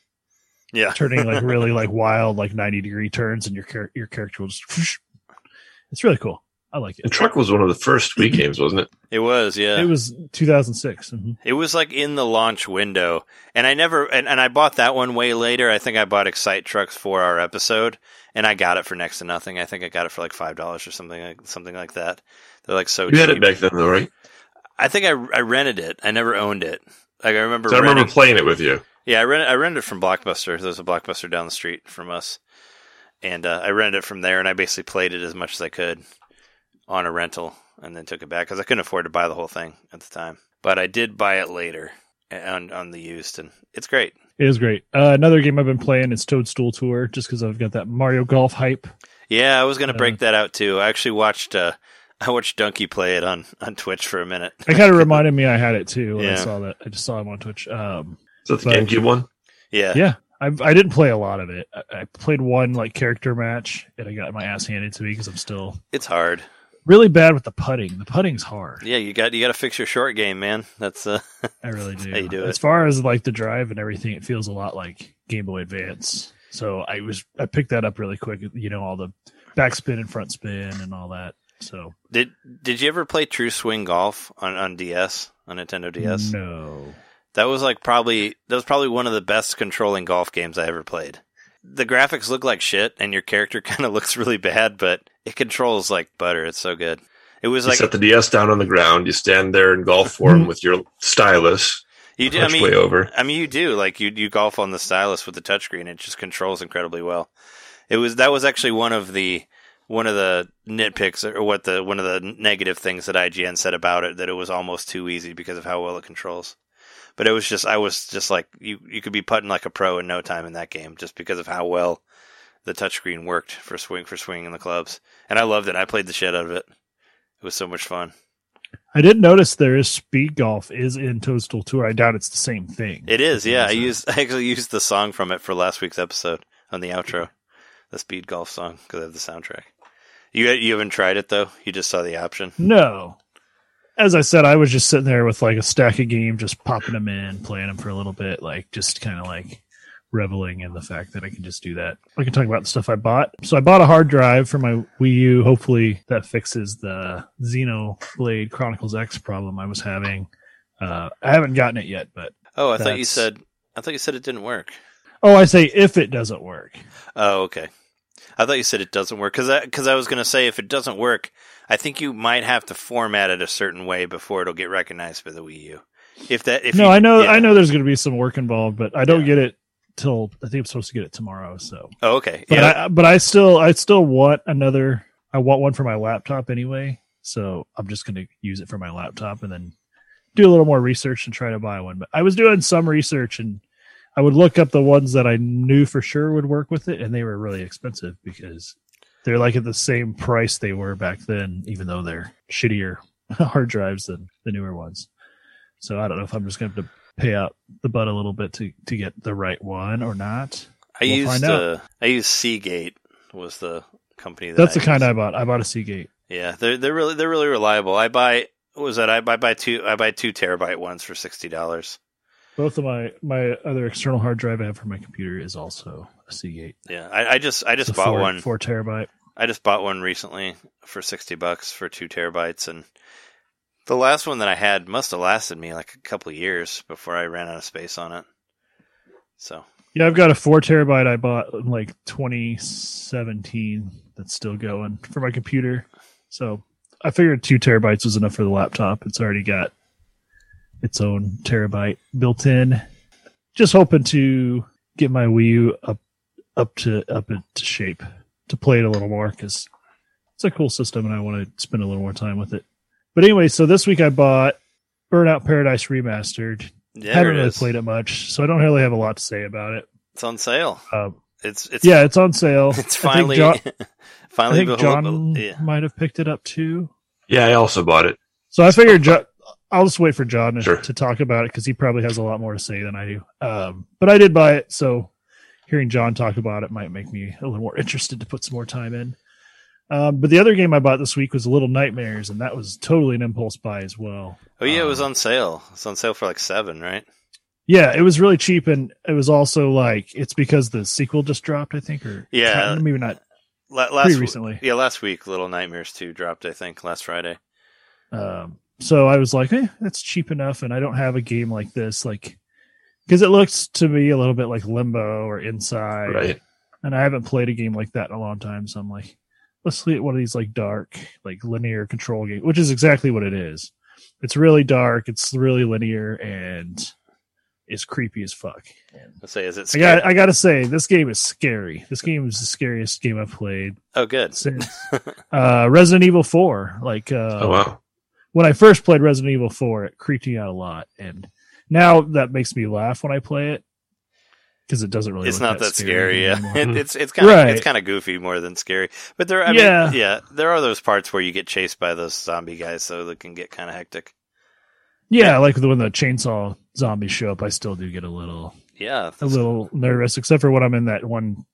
Yeah. turning like really [laughs] like wild like 90 degree turns, and your char- your character will just. whoosh. [laughs] It's really cool. I like And it. Truck was one of the first Wii games, wasn't it? [clears throat] It was, yeah. It was 2006. mhm. It was like in the launch window, and I never and, and I bought that one way later. I think I bought Excite Trucks for our episode, and I got it for next to nothing. I think I got it for like five dollars or something like something like that. They're like so cheap. You had it back then, though, right? I think I I rented it. I never owned it. Like I remember. 'Cause I remember renting- playing it with you. yeah, I rented I rented it from Blockbuster. There's a Blockbuster down the street from us, and uh, I rented it from there. And I basically played it as much as I could on a rental, and then took it back because I couldn't afford to buy the whole thing at the time. But I did buy it later on on the used, and it's great. It is great. Uh, another game I've been playing is Toadstool Tour, just because I've got that Mario Golf hype. Yeah, I was gonna break Uh, that out too. I actually watched uh, [laughs] I watched Donkey play it on on Twitch for a minute. It kind of reminded me I had it too. When I saw that. I just saw him on Twitch. Um, Is that the GameCube one? yeah, yeah, I, I didn't play a lot of it. I, I played one like character match, and I got my ass handed to me because I'm still it's hard. Really bad with the putting. The putting's hard. Yeah, you got you got to fix your short game, man. That's uh, I really do. [laughs] how you do As it. far as like the drive and everything, it feels a lot like Game Boy Advance. So I was I picked that up really quick. You know all the backspin and front spin and all that. So did did you ever play True Swing Golf on on DS on Nintendo DS? no. That was like probably that was probably one of the best controlling golf games I ever played. The graphics look like shit, and your character [laughs] kind of looks really bad, but it controls like butter. It's so good. It was You like set the DS down on the ground. You stand there in golf form mm-hmm. with your stylus. you. do- I mean, way over. I mean, you do like you you golf on the stylus with the touchscreen. It just controls incredibly well. It was that was actually one of the one of the nitpicks or what the one of the negative things that IGN said about it that it was almost too easy because of how well it controls. But it was just I was just like you you could be putting like a pro in no time in that game just because of how well the touchscreen worked for swing for swinging in the clubs. And I loved it. I played the shit out of it. It was so much fun. I did notice there is speed golf is in Toadstool Tour. I doubt it's the same thing. It is, yeah. I used [laughs] I actually used the song from it for last week's episode on the outro, the speed golf song because I have the soundtrack. You you haven't tried it though. You just saw the option. No. As I said, I was just sitting there with like a stack of games, just popping them in, playing them for a little bit, like just kind of like reveling in the fact that I can just do that. I can talk about the stuff I bought. So I bought a hard drive for my Wii U. Hopefully that fixes the Xenoblade Chronicles X problem I was having. Uh, I haven't gotten it yet, but Oh, I thought you said I thought you said it didn't work. oh, I say if it doesn't work. Oh, okay. I thought you said it doesn't work because because I, was going to say if it doesn't work, I think you might have to format it a certain way before it'll get recognized by the Wii U. If that, if no, you- I know, yeah. I know there's going to be some work involved, but I don't Yeah. get it till I think I'm supposed to get it tomorrow. So Oh, okay. but Yeah, I, but I still I still want another. I want one for my laptop anyway, so I'm just going to use it for my laptop and then do a little more research and try to buy one. But I was doing some research and I would look up the ones that I knew for sure would work with it, and they were really expensive because they're like at the same price they were back then, even though they're shittier [laughs] hard drives than the newer ones. So I don't know if I'm just going to pay out the butt a little bit to to get the right one or not. I we'll used uh, I used Seagate was the company that That's the I kind used. I bought. I bought a Seagate. Yeah, they're they're really they're really reliable. I buy what was that? I buy buy two I buy two terabyte ones for sixty dollars. Both of my my other external hard drive I have for my computer is also a Seagate. Yeah, I, I just I just It's bought four, one. four terabyte. I just bought one recently for sixty bucks for two terabytes, and the last one that I had must have lasted me like a couple years before I ran out of space on it. So Yeah, I've got a four terabyte I bought in like 2017 that's still going for my computer. So I figured two terabytes was enough for the laptop. It's already got its own terabyte built in. Just hoping to get my Wii U up up to up into shape to play it a little more because it's a cool system and I want to spend a little more time with it. But anyway, so this week I bought Burnout Paradise Remastered. Yeah, haven't really is. played it much, so I don't really have a lot to say about it. It's on sale. Um, It's it's yeah, it's on sale. [laughs] It's I think finally John, [laughs] I finally think behold- John yeah. might have picked it up too. Yeah, I also bought it. So I figured jo- I'll just wait for John to, Sure. to talk about it because he probably has a lot more to say than I do. Um, but I did buy it, so hearing John talk about it might make me a little more [laughs] interested to put some more time in. Um, but the other game I bought this week was Little Nightmares, and that was totally an impulse buy as well. Oh yeah, it was Um, on sale. It's on sale for like seven, right? Yeah, it was really cheap, and it was also like it's because the sequel just dropped, I think, or Yeah. maybe not La- last pretty recently. Yeah, last week, Little Nightmares two dropped. I think last Friday. Um, so I was like, eh, that's cheap enough, and I don't have a game like this, like because it looks to me a little bit like Limbo or Inside, Right. and I haven't played a game like that in a long time. So I'm like, let's look at one of these like dark, like linear control games, which is exactly what it is. It's really dark, it's really linear, and it's creepy as fuck. Let's say, is it? I Scary? got, I got to say, this game is scary. This game is the scariest game I've played oh, good. since [laughs] uh, Resident Evil Four. Like, uh, Oh wow. when I first played Resident Evil 4, it creeped me out a lot. And now that makes me laugh when I play it because it doesn't really it's look not that scary. scary Yeah, it, [laughs] it's it's [laughs] kind of Right. it's kind of goofy more than scary. But there, I Yeah. mean, yeah, there are those parts where you get chased by those zombie guys, so that can get kind of hectic. yeah, like the when the chainsaw zombies show up, I still do get a little Yeah, a that's- little nervous, except for when I'm in that one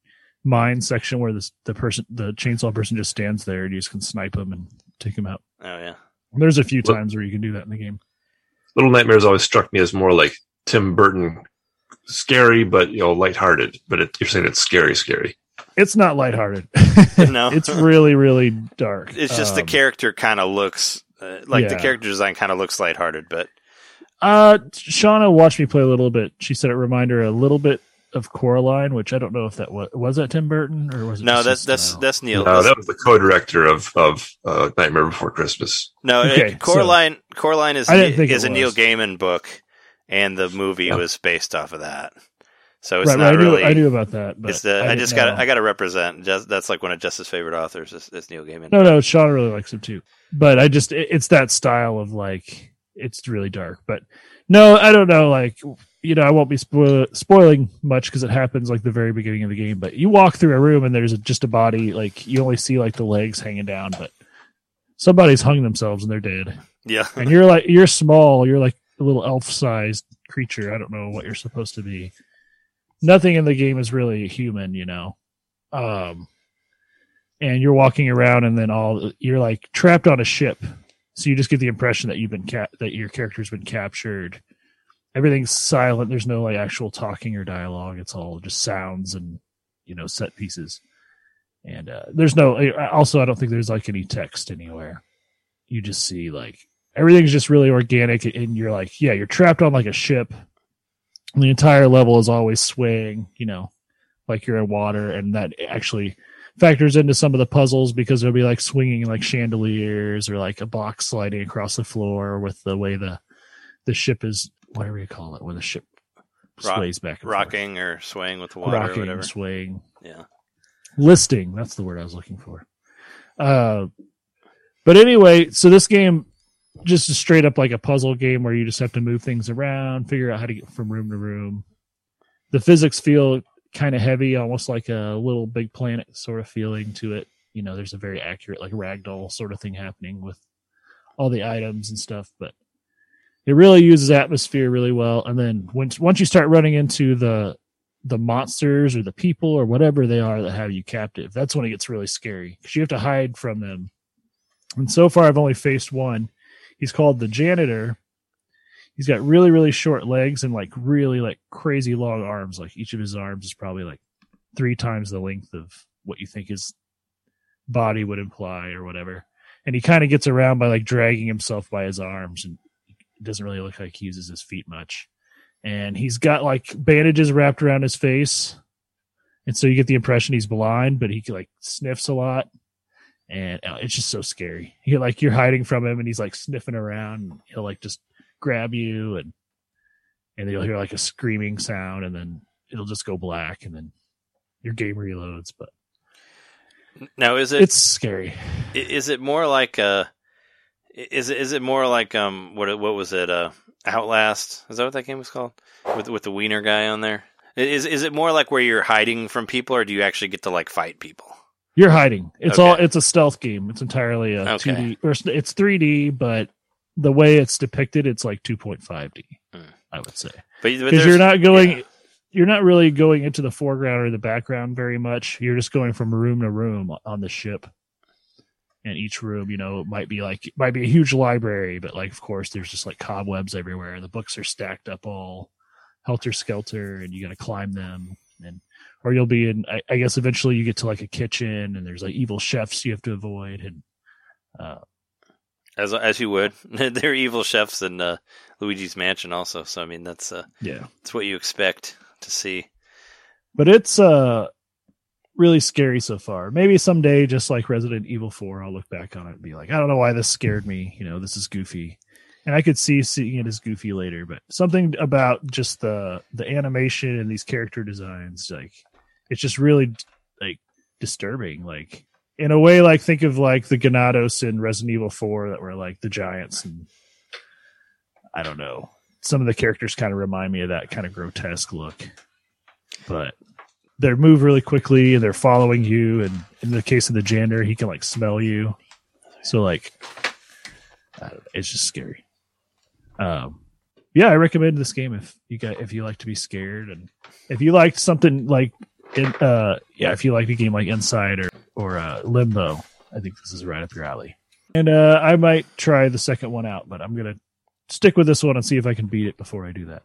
mine section where this, the person, the chainsaw person just stands there and you just can snipe them and take them out. Oh yeah, There's a few Look- times where you can do that in the game. Little Nightmares always struck me as more like Tim Burton, scary but you know lighthearted. But it, you're saying it's scary, scary. It's not lighthearted. [laughs] No. it's really, really dark. it's just the Um, character kind of looks uh, like the character design kind of looks lighthearted, but Uh, Shauna watched me play a little bit. She said it reminded her a little bit of Coraline, which I don't know if that was was that Tim Burton or was it no, that's that's style? that's Neil. No, that was the co-director of of uh, Nightmare Before Christmas. no, it- Okay, so- Coraline. Coraline is I didn't think is it a Neil. Gaiman book, and the movie was based off of that. So it's right, not right, I knew really. I knew about that, but it's the, I, didn't just got. I got to represent. Just, that's like one of Justice's favorite authors is, is Neil Gaiman. no, no. Sean really likes him too, but I just it, it's that style of like it's really dark. But no, I don't know. Like you know, I won't be spoil- spoiling much because it happens like the very beginning of the game. But you walk through a room and there's a, just a body. Like you only see like the legs hanging down, but somebody's hung themselves and they're dead. Yeah, and you're like you're small you're like little elf sized creature. I don't know what you're supposed to be. Nothing in the game is really human you know? Um and you're walking around and then all you're like trapped on a ship. So you just get the impression that you've been that your character's been captured. Everything's silent. There's no like actual talking or dialogue. It's all just sounds and you know set pieces. And uh, there's no also i don't think there's like any text anywhere. You just see like everything's just really organic and you're like yeah you're trapped on like a ship and the entire level is always swaying you know like you're in water and that actually factors into some of the puzzles because there'll be like swinging like chandeliers or like a box sliding across the floor with the way the the ship is whatever you call it when the ship Rock- sways back and forth. rocking or swaying with the water or whatever. swaying Yeah, listing that's the word i was looking for uh but anyway so this game just straight up like a puzzle game where you just have to move things around figure out how to get from room to room. The physics feel kind of heavy almost like a little big planet sort of feeling to it. You know there's a very accurate like ragdoll sort of thing happening with all the items and stuff but it really uses atmosphere really well. And then once once you start running into the the monsters or the people or whatever they are that have you captive that's when it gets really scary because you have to hide from them. And so far i've only faced one he's called the janitor. He's got really really short legs and like really like crazy long arms. Like each of his arms is probably like three times the length of what you think his body would imply or whatever. And he kind of gets around by like dragging himself by his arms and it doesn't really look like he uses his feet much. And he's got like bandages wrapped around his face. And so you get the impression he's blind but he like sniffs a lot and uh, it's just so scary you like you're hiding from him and he's like sniffing around and he'll like just grab you and and you'll hear like a screaming sound and then it'll just go black and then your game reloads but Now, is it it's scary Is it more like uh is it is it more like um what what was it uh Outlast? Is that what that game was called? With with the wiener guy on there? Is is it more like where you're hiding from people, or do you actually get to like fight people? You're hiding it's Okay. all it's a stealth game it's entirely a Okay. 2d or it's- it's 3d but the way it's depicted it's like 2.5d Hmm. would say because you're not going yeah. you're not really going into the foreground or the background very much you're just going from room to room on the ship and each room you know might be like might be a huge library but like of course there's just like cobwebs everywhere the books are stacked up all helter skelter and you got to climb them and or you'll be in I, I guess eventually you get to like a kitchen and there's like evil chefs you have to avoid and uh as as you would. [laughs] They're evil chefs in uh, Luigi's Mansion, also. So I mean, that's uh, yeah that's what you expect to see. but it's uh really scary so far. Maybe someday, just like Resident Evil Four, I'll look back on it and be like, I don't know why this scared me. You know, this is goofy, and I could see seeing it as goofy later. But something about just the the animation and these character designs, like it's just really like disturbing. Like in a way, like think of like the Ganados in Resident Evil Four that were like the giants, and I don't know. Some of the characters kind of remind me of that kind of grotesque look but they move really quickly and they're following you and in the case of the janitor he can like smell you so like it's just scary um yeah i recommend this game if you got if you like to be scared and if you liked something like in uh yeah if you like a game like inside or or uh limbo i think this is right up your alley and uh i might try the second one out but i'm gonna stick with this one and see if i can beat it before i do that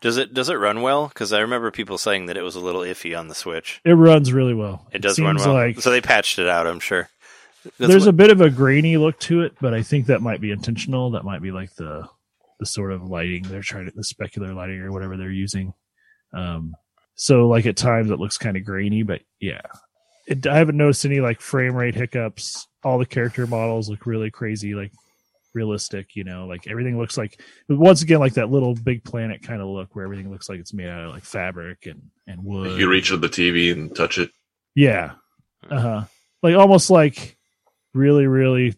Does it does it run well? Because I remember people saying that it was a little iffy on the Switch. it runs really well It does run well, like so they patched it out. I'm sure. That's there's what- a bit of a grainy look to it, but I think that might be intentional. That might be like the the sort of lighting they're trying to the specular lighting or whatever they're using. Um, so like at times it looks kind of grainy, but yeah, it, I haven't noticed any like frame rate hiccups. All the character models look really crazy, like realistic. You know, like everything looks like once again like that little big planet kind of look where everything looks like it's made out of like fabric and and wood. You reach to the TV and touch it. Yeah. Uh huh. Like almost like really, really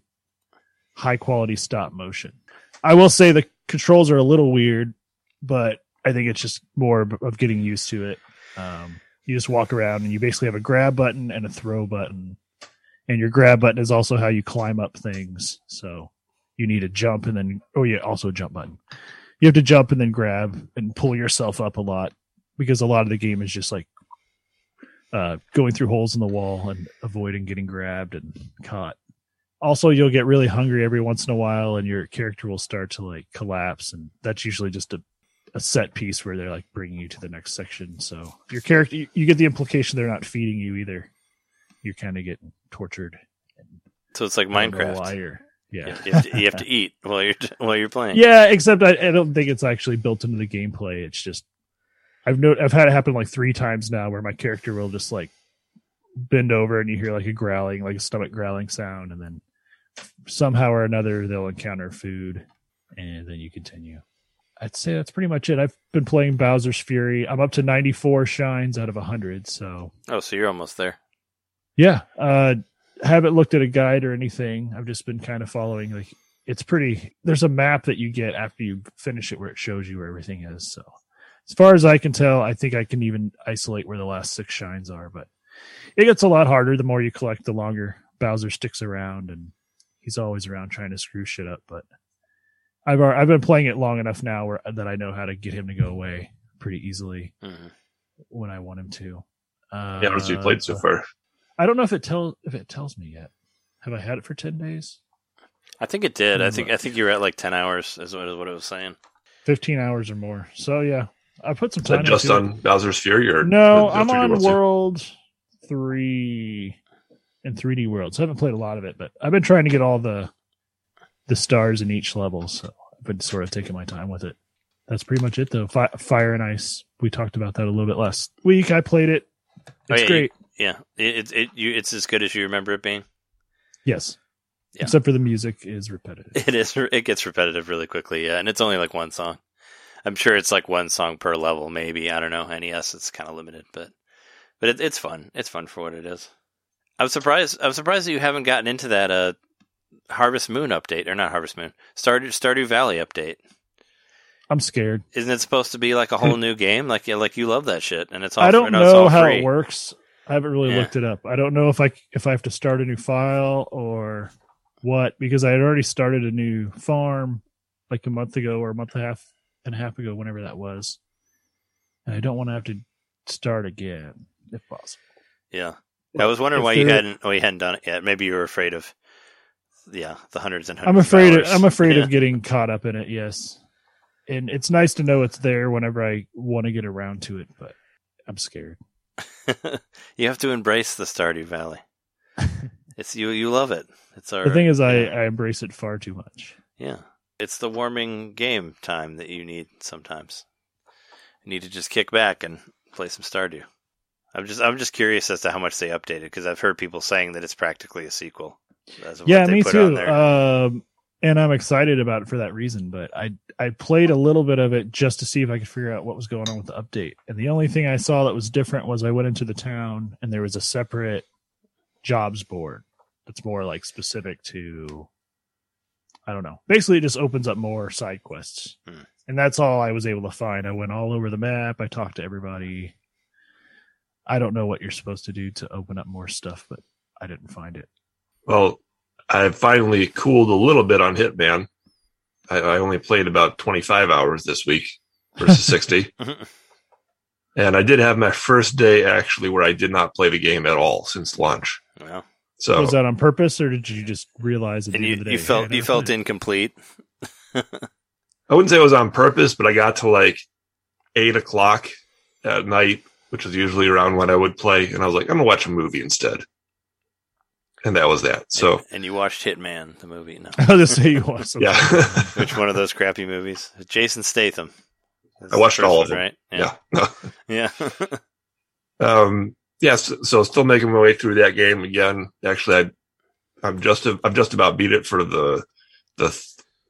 high quality stop motion. I will say the controls are a little weird, but I think it's just more of getting used to it. Um, you just walk around and you basically have a grab button and a throw button. And your grab button is also how you climb up things. So you need a jump and then, oh, yeah, also a jump button. You have to jump and then grab and pull yourself up a lot because a lot of the game is just like uh, going through holes in the wall and avoiding getting grabbed and caught. Also, you'll get really hungry every once in a while, and your character will start to like collapse, and that's usually just a, a set piece where they're like bringing you to the next section. So your character, you, you get the implication they're not feeding you either. You're kind of getting tortured. so it's like I don't know Minecraft. you're- yeah. You have, to, you have to [laughs] eat while you're while you're playing. Yeah, except I, I don't think it's actually built into the gameplay. It's just I've no, I've had it happen like three times now where my character will just like bend over and you hear like a growling, like a stomach growling sound, and then somehow or another they'll encounter food, and then you continue. I'd say that's pretty much it. I've been playing Bowser's Fury. I'm up to 94 shines out of 100, so Oh, so you're almost there. yeah. Uh haven't looked at a guide or anything. I've just been kind of following like it's pretty there's a map that you get after you finish it where it shows you where everything is. So as far as I can tell, I think I can even isolate where the last six shines are, but it gets a lot harder the more you collect, the longer Bowser sticks around and he's always around trying to screw shit up, but I've I've been playing it long enough now where that I know how to get him to go away pretty easily hmm when I want him to. Uh, Yeah, what have you played so far? I don't know if it tells if it tells me yet. Have I had it for ten days? I think it did. I Let me think. I think you were at like ten hours. Is what is what it was saying. Fifteen hours or more. So yeah, I put some Is that time. just into on Bowser's Fury or No, I'm on World? World Three and 3D World. So I haven't played a lot of it, but I've been trying to get all the the stars in each level. So I've been sort of taking my time with it. That's pretty much it, though. Fi- Fire and Ice. We talked about that a little bit last week. I played it. Oh, It's yeah, great. Yeah, it, it it you it's as good as you remember it being. Yes. Yeah. Except for the music is repetitive. [laughs] It is. It gets repetitive really quickly. Yeah, and it's only like one song. I'm sure it's like one song per level. Maybe I don't know. NES it's kind of limited, but but it, it's fun. It's fun for what it is. I'm surprised. I'm surprised that you haven't gotten into that uh, Harvest Moon update or not Harvest Moon Stardew Stardew Valley update. I'm scared. Isn't it supposed to be like a whole [laughs] new game? Like yeah, like you love that shit, and it's all I don't know how free. it works. I haven't really Yeah. looked it up. I don't know if I if I have to start a new file or what because I had already started a new farm like a month ago or a month and a half and a half ago, whenever that was, and I don't want to have to start again if possible. Yeah, I was wondering If why you hadn't why you hadn't done it yet. Maybe you were afraid of yeah the hundreds and hundreds. I'm afraid. Of. I'm afraid Yeah. of getting caught up in it. Yes, and it's nice to know it's there whenever I want to get around to it, but I'm scared. [laughs] you have to embrace the Stardew Valley. [laughs] it's you. You love it. It's our. the thing is, I. I embrace it far too much. Yeah. It's the warming game time that you need sometimes. You need to just kick back and play some Stardew. I'm just I'm just curious as to how much they updated because I've heard people saying that it's practically a sequel. Yeah, me too. Um, and I'm excited about it for that reason. But I I played a little bit of it just to see if I could figure out what was going on with the update. And the only thing I saw that was different was I went into the town and there was a separate jobs board that's more like specific to I don't know. Basically, it just opens up more side quests, Hmm. and that's all I was able to find. I went all over the map. I talked to everybody. I don't know what you're supposed to do to open up more stuff, but I didn't find it. Well, I finally cooled a little bit on Hitman. I, I only played about 25 hours this week versus [laughs] 60. And I did have my first day actually where I did not play the game at all since launch. well, So was that on purpose, or did you just realize at and the you, end of the day? you felt you felt played incomplete. [laughs] I wouldn't say it was on purpose, but I got to like eight o'clock at night, which is usually around when I would play. And I was like, I'm going to watch a movie instead. And that was that. So, and, and you watched Hitman the movie. No, [laughs] I'll just say you [laughs] watched something. yeah. [laughs] which one of those crappy movies? Jason Statham. That's I watched all of them. Right? yeah. Yeah. Um, yes. so still making my way through that game again. Actually, I, I'm just, I've just about beat it for the, the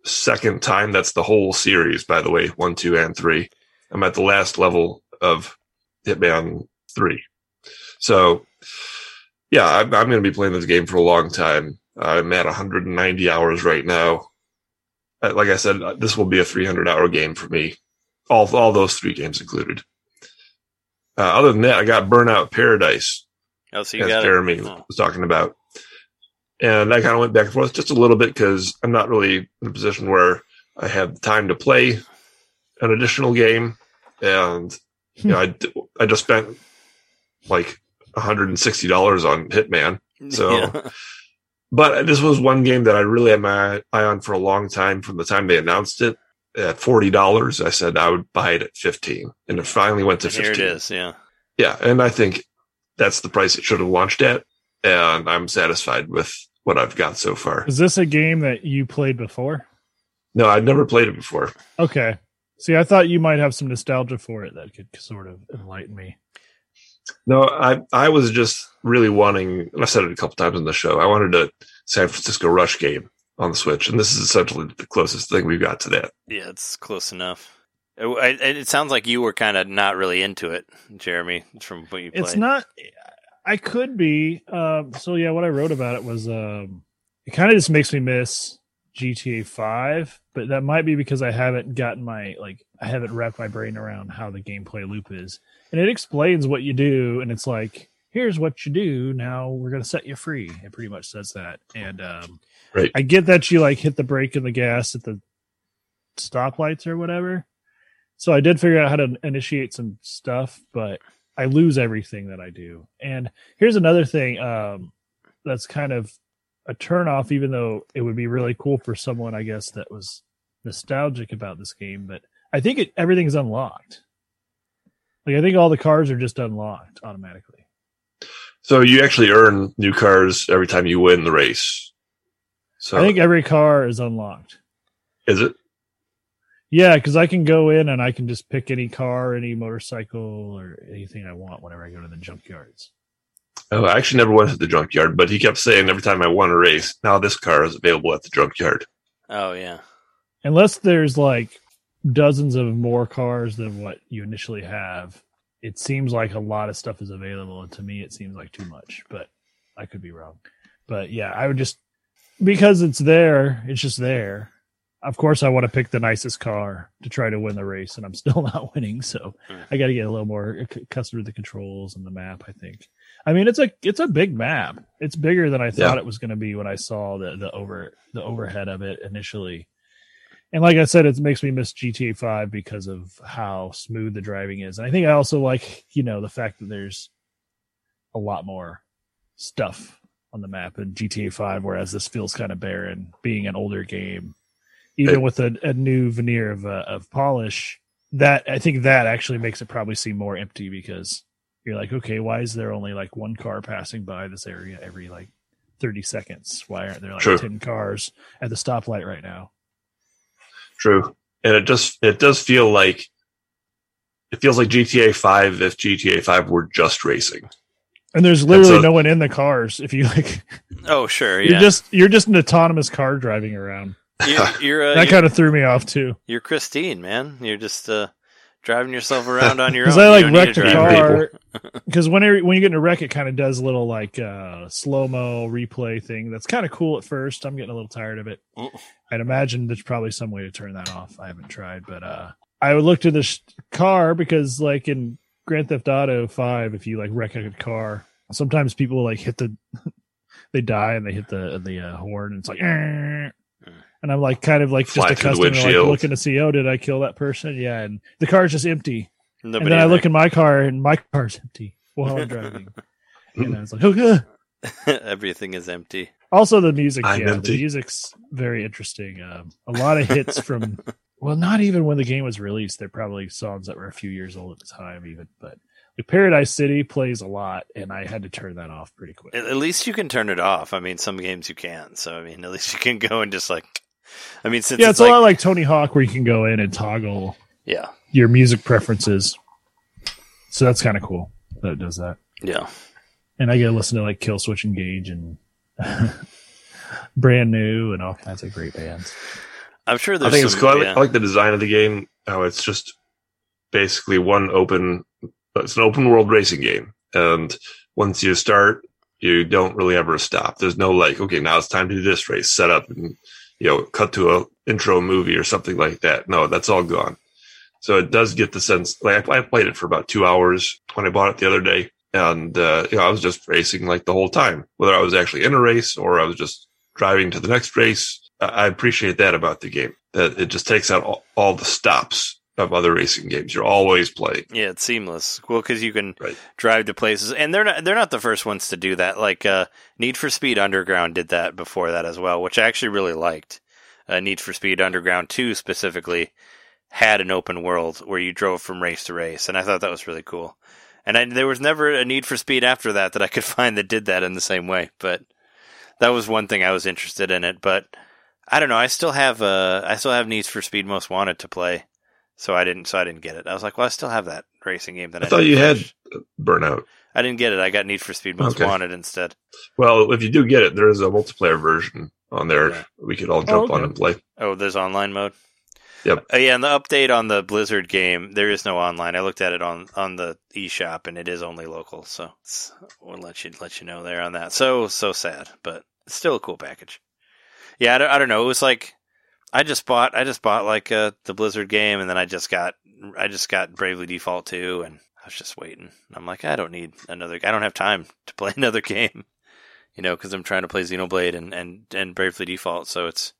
second time. That's the whole series, by the way, one, two, and three. I'm at the last level of Hitman three. So yeah, I'm, I'm going to be playing this game for a long time. I'm at 190 hours right now. Uh, Like I said, uh, this will be a 300 hour game for me. All, all those three games included. Uh, other than that, I got Burnout Paradise, oh, so you as got Jeremy. Oh. was talking about. And I kind of went back and forth just a little bit because I'm not really in a position where I have time to play an additional game. And, you know, I, d- I just spent like $160 on Hitman. So- Yeah. But this was one game that I really had my eye on for a long time from the time they announced it at $40. I said I would buy it at 15 and it finally went to Here 15. it is. Yeah. Yeah, and I think that's the price it should have launched at, and I'm satisfied with what I've got so far. Is this a game that you played before? No, I'd never played it before. Okay. See, I thought you might have some nostalgia for it that could sort of enlighten me. No, I I was just really wanting, I said it a couple times on the show. I wanted a San Francisco Rush game on the Switch, and this is essentially the closest thing we've got to that. Yeah, it's close enough. It, it sounds like you were kind of not really into it, Jeremy, from what you played. It's not. I could be. Um, so yeah, what I wrote about it was um, it kind of just makes me miss GTA Five, but that might be because I haven't gotten my like I haven't wrapped my brain around how the gameplay loop is, and it explains what you do, and it's like here's what you do. Now we're gonna set you free. It pretty much says that, and um, Right. I get that you like hit the brake and the gas at the stoplights or whatever. So I did figure out how to initiate some stuff, but I lose everything that I do. And here's another thing um, that's kind of a turnoff, even though it would be really cool for someone, I guess, that was nostalgic about this game. But I think it, everything's unlocked. Like I think all the cars are just unlocked automatically. So you actually earn new cars every time you win the race. So I think every car is unlocked. is it? Yeah, because I can go in and I can just pick any car, any motorcycle, or anything I want whenever I go to the junkyards. Oh, I actually never went to the junkyard, but he kept saying every time I won a race, now this car is available at the junkyard. Oh yeah. Unless there's like dozens of more cars than what you initially have, it seems like a lot of stuff is available. And to me, it seems like too much, but I could be wrong. But yeah, I would just, because it's there, it's just there. Of course, I want to pick the nicest car to try to win the race, and I'm [laughs] still not winning. So Mm. I got to get a little more accustomed to the controls and the map. I think. I mean, it's a it's a big map. It's bigger than I thought Yeah. it was going to be when I saw the the over the overhead of it initially. And like I said, it makes me miss GTA Five because of how smooth the driving is. And I think I also like you know the fact that there's a lot more stuff on the map in GTA Five, whereas this feels kind of barren, being an older game. Even Right. with a, a new veneer of uh, of polish, that I think that actually makes it probably seem more empty because you're like, okay, why is there only like one car passing by this area every like 30 seconds? Why aren't there like True. 10 cars at the stoplight right now? True. And it just it does feel like it feels like GTA five if GTA five were just racing. And there's literally a- no one in the cars. If you like, Oh sure. you're just you're just an autonomous car driving around. you're you're, uh, That you're, kind of threw me off too. you're Christine, man. You're just uh, driving yourself around on your [laughs] own. Because I like wrecked a car. Because whenever when you get in a wreck, it kind of does a little like uh, slow mo replay thing. That's kind of cool at first. I'm getting a little tired of it. I'd imagine there's probably some way to turn that off. I haven't tried, but uh, I would look to the sh- car because like in Grand Theft Auto Five, if you like wreck a car, sometimes people like hit the [laughs] they die and they hit the the uh, horn and it's like. And I'm like kind of like just Fly through the accustomed to like looking to see, oh, did I kill that person? Yeah, and the car's just empty Nobody and then I look there. in my car and my car's empty while I'm driving. [laughs] and I was like, okay. [laughs] Everything is empty. Also, the music, I'm yeah, the music's very interesting. Um, a lot of hits from, [laughs] well, not even when the game was released. They're probably songs that were a few years old at the time, even. But like Paradise City plays a lot, and I had to turn that off pretty quick. At, at least you can turn it off. I mean, some games you can't. So I mean, at least you can go and just like. I mean, since yeah, it's, it's, a like, lot like Tony Hawk, where you can go in and toggle yeah, your music preferences. So that's kind of cool that it does that. yeah. and I get to listen to like Killswitch Engage and [laughs] Brand New and all kinds of great bands. I'm sure I there's. think it's cool. I like, yeah. I like the design of the game. How it's just basically one open. It's an open world racing game, and once you start, you don't really ever stop. There's no like, okay, now it's time to do this race. Set up and you know, cut to a intro movie or something like that. No, that's all gone. So it does get the sense. Like I, played it for about two hours when I bought it the other day, and uh, you know, I was just racing like the whole time, whether I was actually in a race or I was just driving to the next race. I I appreciate that about the game that it just takes out all, all the stops of other racing games. You're always playing. Yeah, it's seamless. Well, because you can Right. drive to places, and they're not they're not the first ones to do that. Like uh, Need for Speed Underground did that before that as well, which I actually really liked. Uh, Need for Speed Underground Two specifically had an open world where you drove from race to race, and I thought that was really cool. And I, there was never a Need for Speed after that that I could [laughs] find that did that in the same way. But that was one thing I was interested in it. But I don't know. I still have uh, I still have Need for Speed Most Wanted to play. So I didn't. So I didn't get it. I was like, well, I still have that racing game that I, I thought didn't you had. Burnout. I didn't get it. I got Need for Speed Most Okay. Wanted instead. Well, if you do get it, there is a multiplayer version on there. Yeah. We could all jump okay. on and play. Oh, there's online mode. Yep. Uh, yeah, and the update on the Blizzard game, there is no online. I looked at it on on the eShop, and it is only local. So it's, we'll let you let you know there on that. So so sad, but still a cool package. Yeah, I don't, I don't know. It was like I just bought I just bought like uh, the Blizzard game, and then I just got I just got Bravely Default 2, and I was just waiting. I'm like, I don't need another. I don't have time [laughs] to play another game, you know, because I'm trying to play Xenoblade and and and Bravely Default. So it's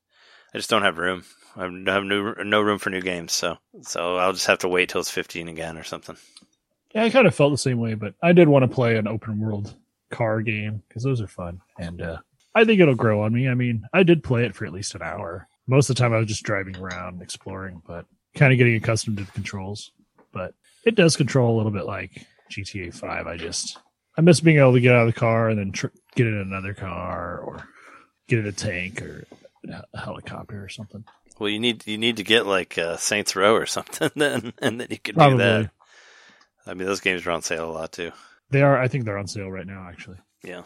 I just don't have room. I have no no room for new games, so so I'll just have to wait till it's 15 again or something. Yeah, I kind of felt the same way, but I did want to play an open world car game because those are fun, and uh, I think it'll grow on me. I mean, I did play it for at least an hour. Most of the time, I was just driving around exploring, but kind of getting accustomed to the controls. But it does control a little bit like GTA Five. I just I miss being able to get out of the car and then tr- get in another car or get in a tank or a helicopter or something. Well, you need you need to get like uh, Saints Row or [laughs] something then, and then you can do that. I mean, those games are on sale a lot too. They are. I think they're on sale right now. Actually, Yeah,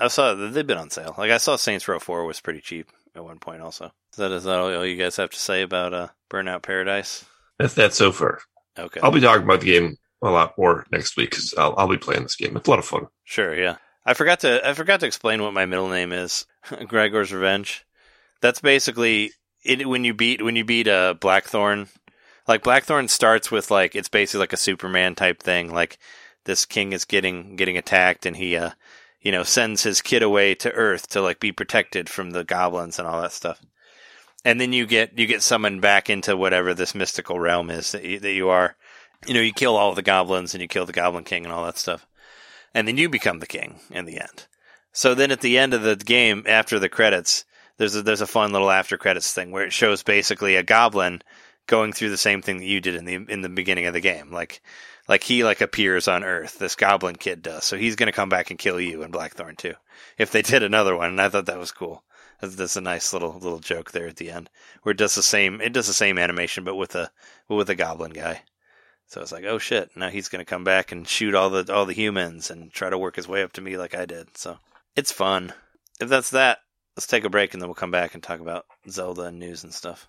I saw they've been on sale. Like I saw Saints Row Four was pretty cheap at one point. Also, is that is that all you guys have to say about uh, Burnout Paradise? That's that so far. Okay, I'll be talking about the game a lot more next week because I'll, I'll be playing this game. It's a lot of fun. Sure, yeah. I forgot to I forgot to explain what my middle name is. [laughs] Gregor's Revenge. That's basically it when you beat when you beat uh, Blackthorne. Like Blackthorne starts with like it's basically like a Superman type thing. Like this king is getting getting attacked and he uh you know sends his kid away to Earth to like be protected from the goblins and all that stuff. And then you get you get summoned back into whatever this mystical realm is that you, that you are. You know, you kill all the goblins and you kill the Goblin King and all that stuff and then you become the king in the end. So then at the end of the game, after the credits, there's a, there's a fun little after credits thing where it shows basically a goblin going through the same thing that you did in the in the beginning of the game. Like like he like appears on Earth. This goblin kid does. So he's to come back and kill you in Blackthorne too. If they did another one, and I thought that was cool. That's, a nice little little joke there at the end where it does the same it does the same animation but with a with a goblin guy. So it's like, oh shit! Now he's gonna come back and shoot all the all the humans and try to work his way up to me like I did. So it's fun. If that's that, let's take a break and then we'll come back and talk about Zelda and news and stuff.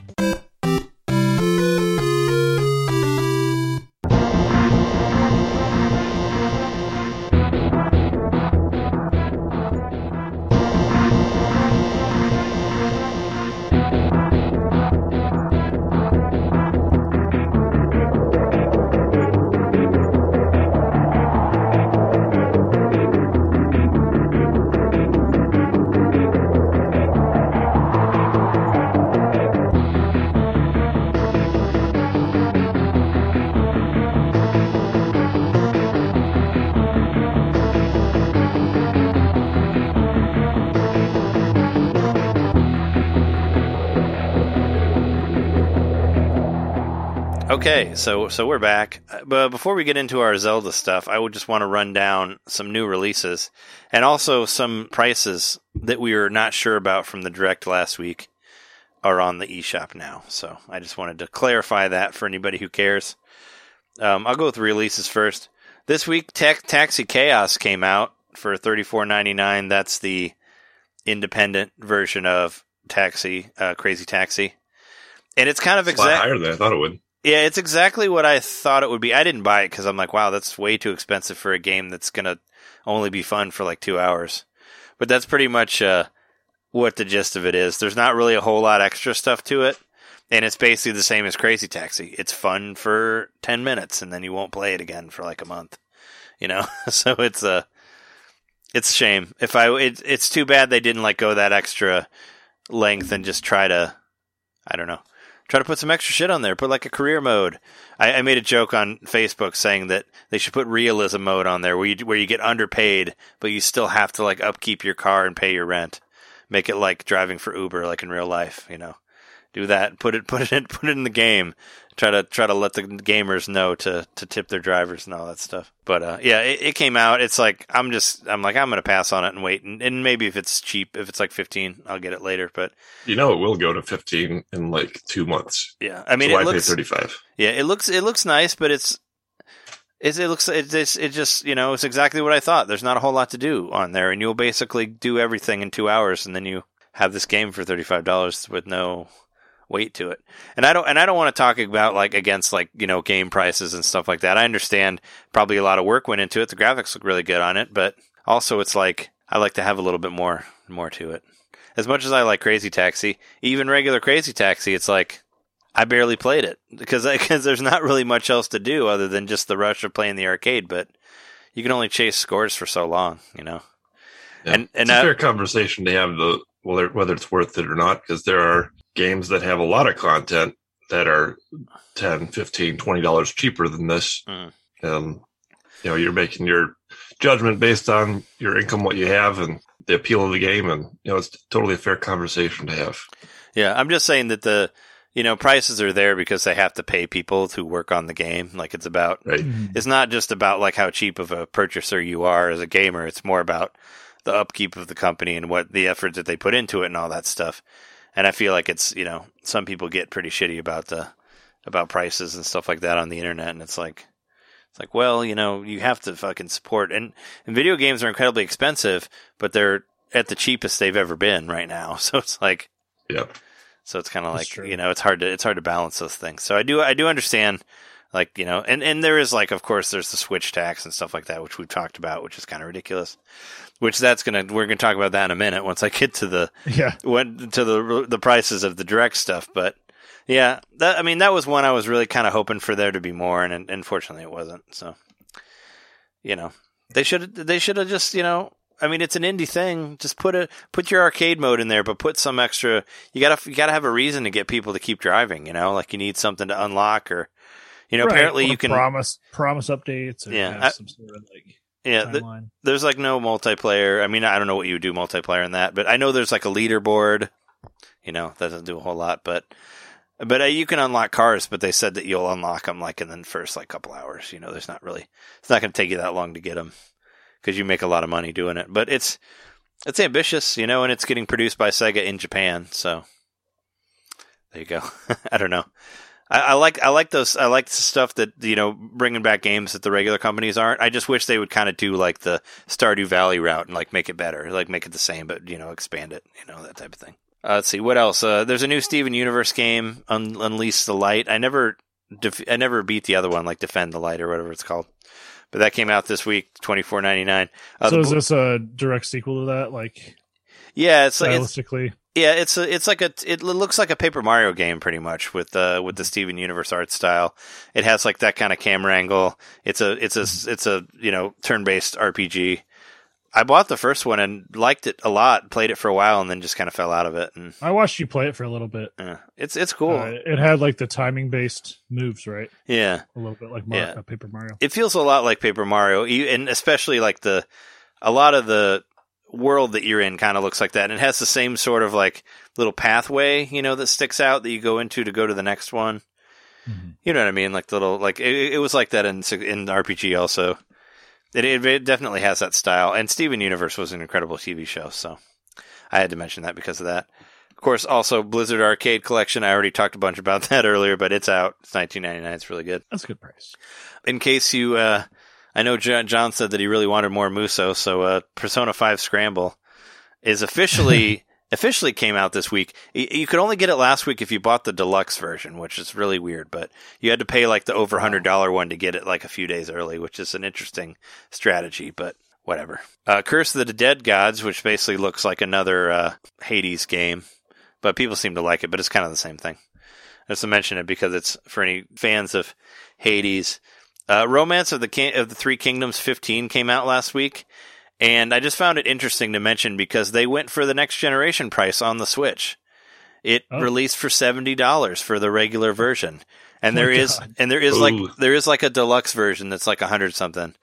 Okay, so so we're back. Uh, But before we get into our Zelda stuff, I would just want to run down some new releases and also some prices that we were not sure about from the direct last week are on the eShop now. So I just wanted to clarify that for anybody who cares. Um, I'll go with releases first. This week, Ta- Taxi Chaos came out for thirty four ninety nine. That's the independent version of Taxi, uh, Crazy Taxi, and it's kind of It's a lot exact. higher than I thought it would. Yeah, it's exactly what I thought it would be. I didn't buy it because I'm like, wow, that's way too expensive for a game that's gonna only be fun for like two hours. But that's pretty much uh, what the gist of it is. There's not really a whole lot extra stuff to it. and it's basically the same as Crazy Taxi. It's fun for ten minutes, and then you won't play it again for like a month. You know, [laughs] so it's a it's a shame. If I it, it's too bad they didn't like go that extra length and just try to I don't know try to put some extra shit on there. Put like a career mode. I, I made a joke on Facebook saying that they should put realism mode on there where you where you get underpaid, but you still have to like upkeep your car and pay your rent. Make it like driving for Uber, like in real life. You know, do that. Put it [laughs] put it in put it in the game. Try to try to let the gamers know to to tip their drivers and all that stuff. But uh, yeah, it, it came out. It's like I'm just I'm like I'm gonna pass on it and wait and, and maybe if it's cheap, if it's like 15, I'll get it later. But You know, it will go to 15 in like two months. yeah, I mean so it I looks pay 35. Yeah, it looks it looks nice, but it's it's it looks it just it just you know it's exactly what I thought. There's not a whole lot to do on there, and you'll basically do everything in two hours, and then you have this game for thirty five dollars with no weight to it. And I don't and I don't want to talk about like against like you know game prices and stuff like that. I understand probably a lot of work went into it. The graphics look really good on it, but also it's like I like to have a little bit more more to it. As much as I like Crazy Taxi, even regular Crazy Taxi, it's like I barely played it [laughs] because because there's not really much else to do other than just the rush of playing the arcade. But you can only chase scores for so long, you know. Yeah. And- and it's a I- fair conversation to have the whether whether it's worth it or not because there are games that have a lot of content that are 10 15 20 dollars cheaper than this Mm. um you know you're making your judgment based on your income what you have and the appeal of the game and you know it's totally a fair conversation to have Yeah, I'm just saying that the you know prices are there because they have to pay people to work on the game. Like it's about right Mhm. it's not just about like how cheap of a purchaser you are as a gamer. It's more about the upkeep of the company and what the effort that they put into it and all that stuff. And I feel like it's you know some people get pretty shitty about the about prices and stuff like that on the internet, and it's like it's like well you know you have to fucking support and, and video games are incredibly expensive, but they're at the cheapest they've ever been right now. [laughs] So it's like yeah so it's kind of like true. you know it's hard to it's hard to balance those things. So I do I do understand like you know and and there is like of course there's the switch tax and stuff like that which we've talked about which is kind of ridiculous. Which that's gonna we're gonna talk about that in a minute once I get to the Yeah. went to the the prices of the direct stuff. But yeah, that I mean that was one I was really kind of hoping for there to be more, and, and unfortunately it wasn't. So you know they should they should have just you know I mean it's an indie thing. Just put a put your arcade mode in there, but put some extra. You gotta you gotta have a reason to get people to keep driving. You know, like you need something to unlock or. You know, Right, apparently you can. promise promise updates or Yeah, have I- some sort of like yeah, th- there's like no multiplayer. I mean, I don't know what you would do multiplayer in that, but I know there's like a leaderboard. You know, that doesn't do a whole lot, but but uh, you can unlock cars. But they said that you'll unlock them like in the first like couple hours. You know, there's not really it's not going to take you that long to get them because you make a lot of money doing it. But it's it's ambitious, you know, and it's getting produced by Sega in Japan. So there you go. [laughs] I don't know. I, I like I like those I like the stuff that you know bringing back games that the regular companies aren't. I just wish they would kind of do like the Stardew Valley route and like make it better, like make it the same, but you know expand it, you know that type of thing. Uh, let's see what else. Uh, there's a new Steven Universe game, Un- Unleash the Light. I never def- I never beat the other one, like Defend the Light or whatever it's called. But that came out this week, twenty four ninety nine. Uh, so is this a direct sequel to that? Like yeah, it's like it's, yeah, it's a, it's like a it looks like a Paper Mario game pretty much with uh with the Steven Universe art style. It has like that kind of camera angle. It's a it's a it's a you know turn based RPG. I bought the first one and liked it a lot. Played it for a while and then just kind of fell out of it. And I watched you play it for a little bit. it's it's cool. Uh, it had like the timing based moves, right? yeah, A little bit like Yeah. uh, Paper Mario. it feels a lot like Paper Mario, and especially like the a lot of the world that you're in kind of looks like that. And it has the same sort of like little pathway, you know, that sticks out that you go into to go to the next one. Mhm. You know what I mean? Like the little like it, it was like that in in RPG also. It, it it definitely has that style. And Steven Universe was an incredible TV show, so I had to mention that because of that. Of course, also Blizzard Arcade Collection. I already talked a bunch about [laughs] that earlier, but it's out. It's 19.99. It's really good That's a good price. in case you, uh, I know John, John said that he really wanted more Musou, so uh, Persona Five Scramble is officially [laughs] officially came out this week. You could only get it last week if you bought the deluxe version, which is really weird. But you had to pay like the over hundred dollar one to get it like a few days early, which is an interesting strategy. But whatever. Uh, Curse of the Dead Gods, which basically looks like another uh, Hades game, but people seem to like it. But it's kind of the same thing. I just to mention it because it's for any fans of Hades. Uh, Romance of the King- of the Three Kingdoms 15 came out last week, and I just found it interesting to mention because they went for the next generation price on the Switch. It Oh. released for seventy dollars for the regular version, and Oh there is God. and there is like there is like a deluxe version that's like a hundred something,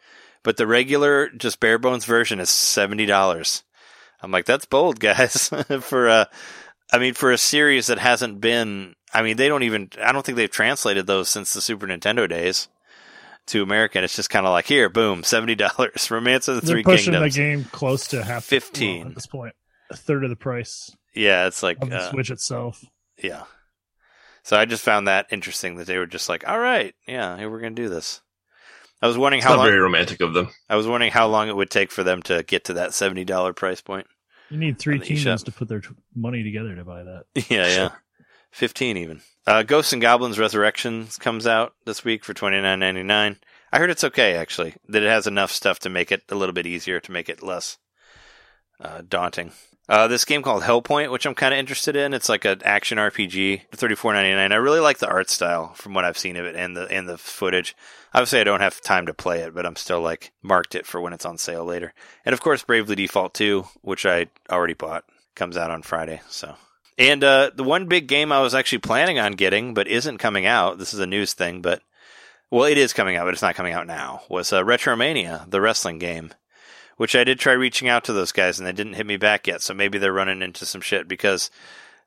but the regular just bare bones version is seventy dollars. I'm like, that's bold, [laughs] guys. for a, I mean, for a series that hasn't been, I mean, they don't even, I don't think they've translated those since the Super Nintendo days to American. It's just kind of like, here, boom, seventy dollars. Romance of the They're Three pushing Kingdoms. the game close to half 15. well, at this point. A third of the price Yeah, it's like, of the uh, Switch itself. yeah. So I just found that interesting that they were just like, all right, yeah, here we're gonna do this. I was wondering It's how not long. very romantic of them. I was wondering how long it would take for them to get to that seventy dollar price point. You need three on the eShop. kingdoms to put their t- money together to buy that. [laughs] Yeah, yeah. 15 even. Uh, Ghosts and Goblins Resurrections comes out this week for twenty nine ninety nine. I heard it's okay actually. That it has enough stuff to make it a little bit easier to make it less uh, daunting. Uh, this game called Hellpoint, which I'm kind of interested in. It's like an action RPG, thirty four ninety nine. I really like the art style from what I've seen of it and the and the footage. Obviously, I don't have time to play it, but I'm still like marked it for when it's on sale later. And of course, Bravely Default 2, which I already bought, comes out on Friday. So and uh, the one big game I was actually planning on getting, but isn't coming out. This is a news thing, but well, it is coming out, but it's not coming out now. Was uh, Retromania, the wrestling game, which I did try reaching out to those guys, and they didn't hit me back yet. So maybe they're running into some shit because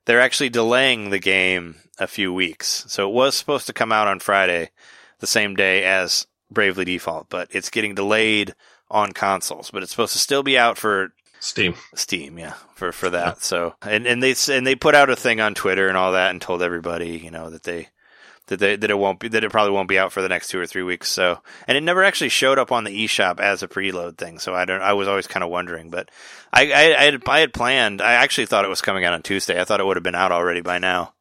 they're actually delaying the game a few weeks. So it was supposed to come out on Friday, the same day as Bravely Default, but it's getting delayed on consoles. But it's supposed to still be out for Steam. Steam, yeah, for for that. So and and they and they put out a thing on Twitter and all that and told everybody, you know, that they that they that it won't be that it probably won't be out for the next two or three weeks. So and it never actually showed up on the eShop as a preload thing. So I don't. I was always kind of wondering, but I I, I had I had planned. I actually thought it was coming out on Tuesday. I thought it would have been out already by now.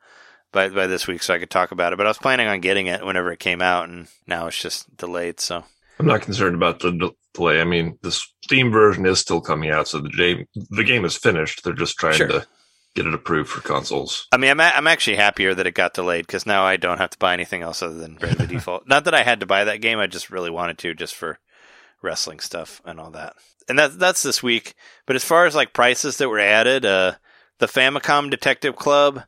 By, by this week, so I could talk about it. But I was planning on getting it whenever it came out, and now it's just delayed. So I'm not concerned about the delay. I mean, the Steam version is still coming out, so the game the game is finished. They're just trying Sure. to get it approved for consoles. I mean, I'm a- I'm actually happier that it got delayed because now I don't have to buy anything else other than the [laughs] Default. Not that I had to buy that game, I just really wanted to, just for wrestling stuff and all that. And that that's this week. But as far as like prices that were added, uh, the Famicom Detective Club,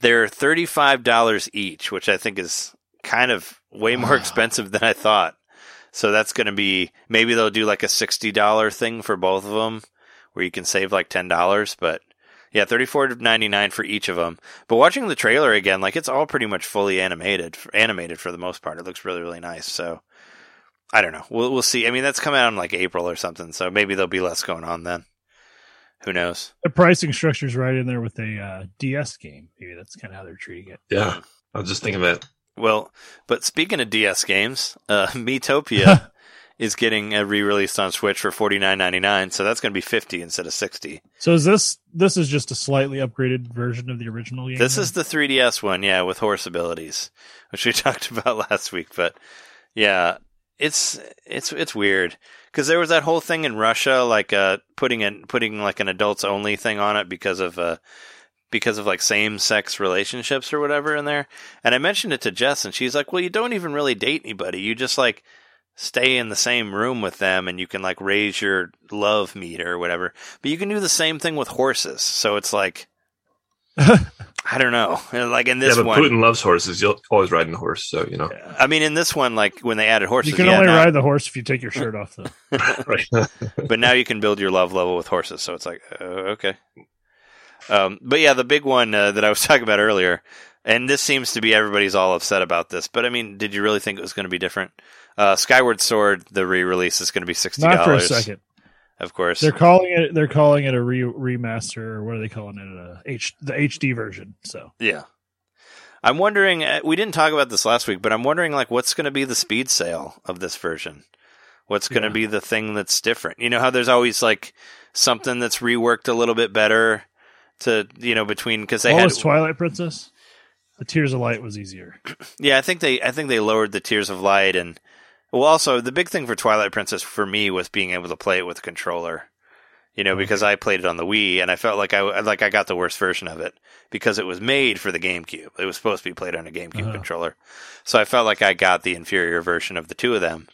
they're thirty five dollars each, which I think is kind of way more expensive than I thought. So that's going to be maybe they'll do like a sixty dollar thing for both of them, where you can save like ten dollars. But yeah, thirty four ninety nine for each of them. But watching the trailer again, like it's all pretty much fully animated, animated for the most part. It looks really really nice. So I don't know. We'll we'll see. I mean, that's coming out in like April or something. So maybe there'll be less going on then. Who knows? The pricing structure's right in there with a uh, DS game. Maybe that's kind of how they're treating it. Yeah, I was just thinking that. Well, but speaking of DS games, uh, [laughs] Miitopia [laughs] is getting a re-released on Switch for forty nine ninety nine. So that's going to be fifty instead of sixty. So is this this is just a slightly upgraded version of the original game? This then? is the 3DS one, yeah, with horse abilities, [laughs] which we talked about last week. But yeah, it's it's it's weird because there was that whole thing in Russia, like uh, putting in putting like an adults only thing on it because of uh, because of like same sex relationships or whatever in there. And I mentioned it to Jess, and she's like, "Well, you don't even really date anybody. You just like." stay in the same room with them and you can like raise your love meter or whatever but you can do the same thing with horses so it's like [laughs] I don't know. [laughs] Like in this yeah, but one, Putin loves horses. You'll always ride a horse, so you know. I mean, in this one, like when they added horses, You can yeah, only now- ride the horse if you take your shirt off, though. [laughs] right. but now you can build your love level with horses. So it's like, uh, okay. Um, but yeah, the big one uh, that I was [laughs] talking about earlier, and this seems to be everybody's all upset about this. But I mean, did you really think it was going to be different? Uh, Skyward Sword, the re-release is going to be sixty Not for a dollars. second. of course. They're calling it. They're calling it a re- remaster, or what are they calling it? A H the HD version. So Yeah. I'm wondering. uh, We didn't talk about this last week, but I'm wondering, like, what's going to be the speed sale of this version? What's going to Yeah. be the thing that's different? You know how there's always like something that's reworked a little bit better to you know between because they what had was Twilight Princess? The Tears of Light was easier. [clears throat] yeah I think they I think they lowered the Tears of Light and well also the big thing for Twilight Princess for me was being able to play it with a controller. You know, because I played it on the Wii and I felt like I like I got the worst version of it because it was made for the GameCube. It was supposed to be played on a GameCube Uh-huh. controller. So I felt like I got the inferior version of the two of them.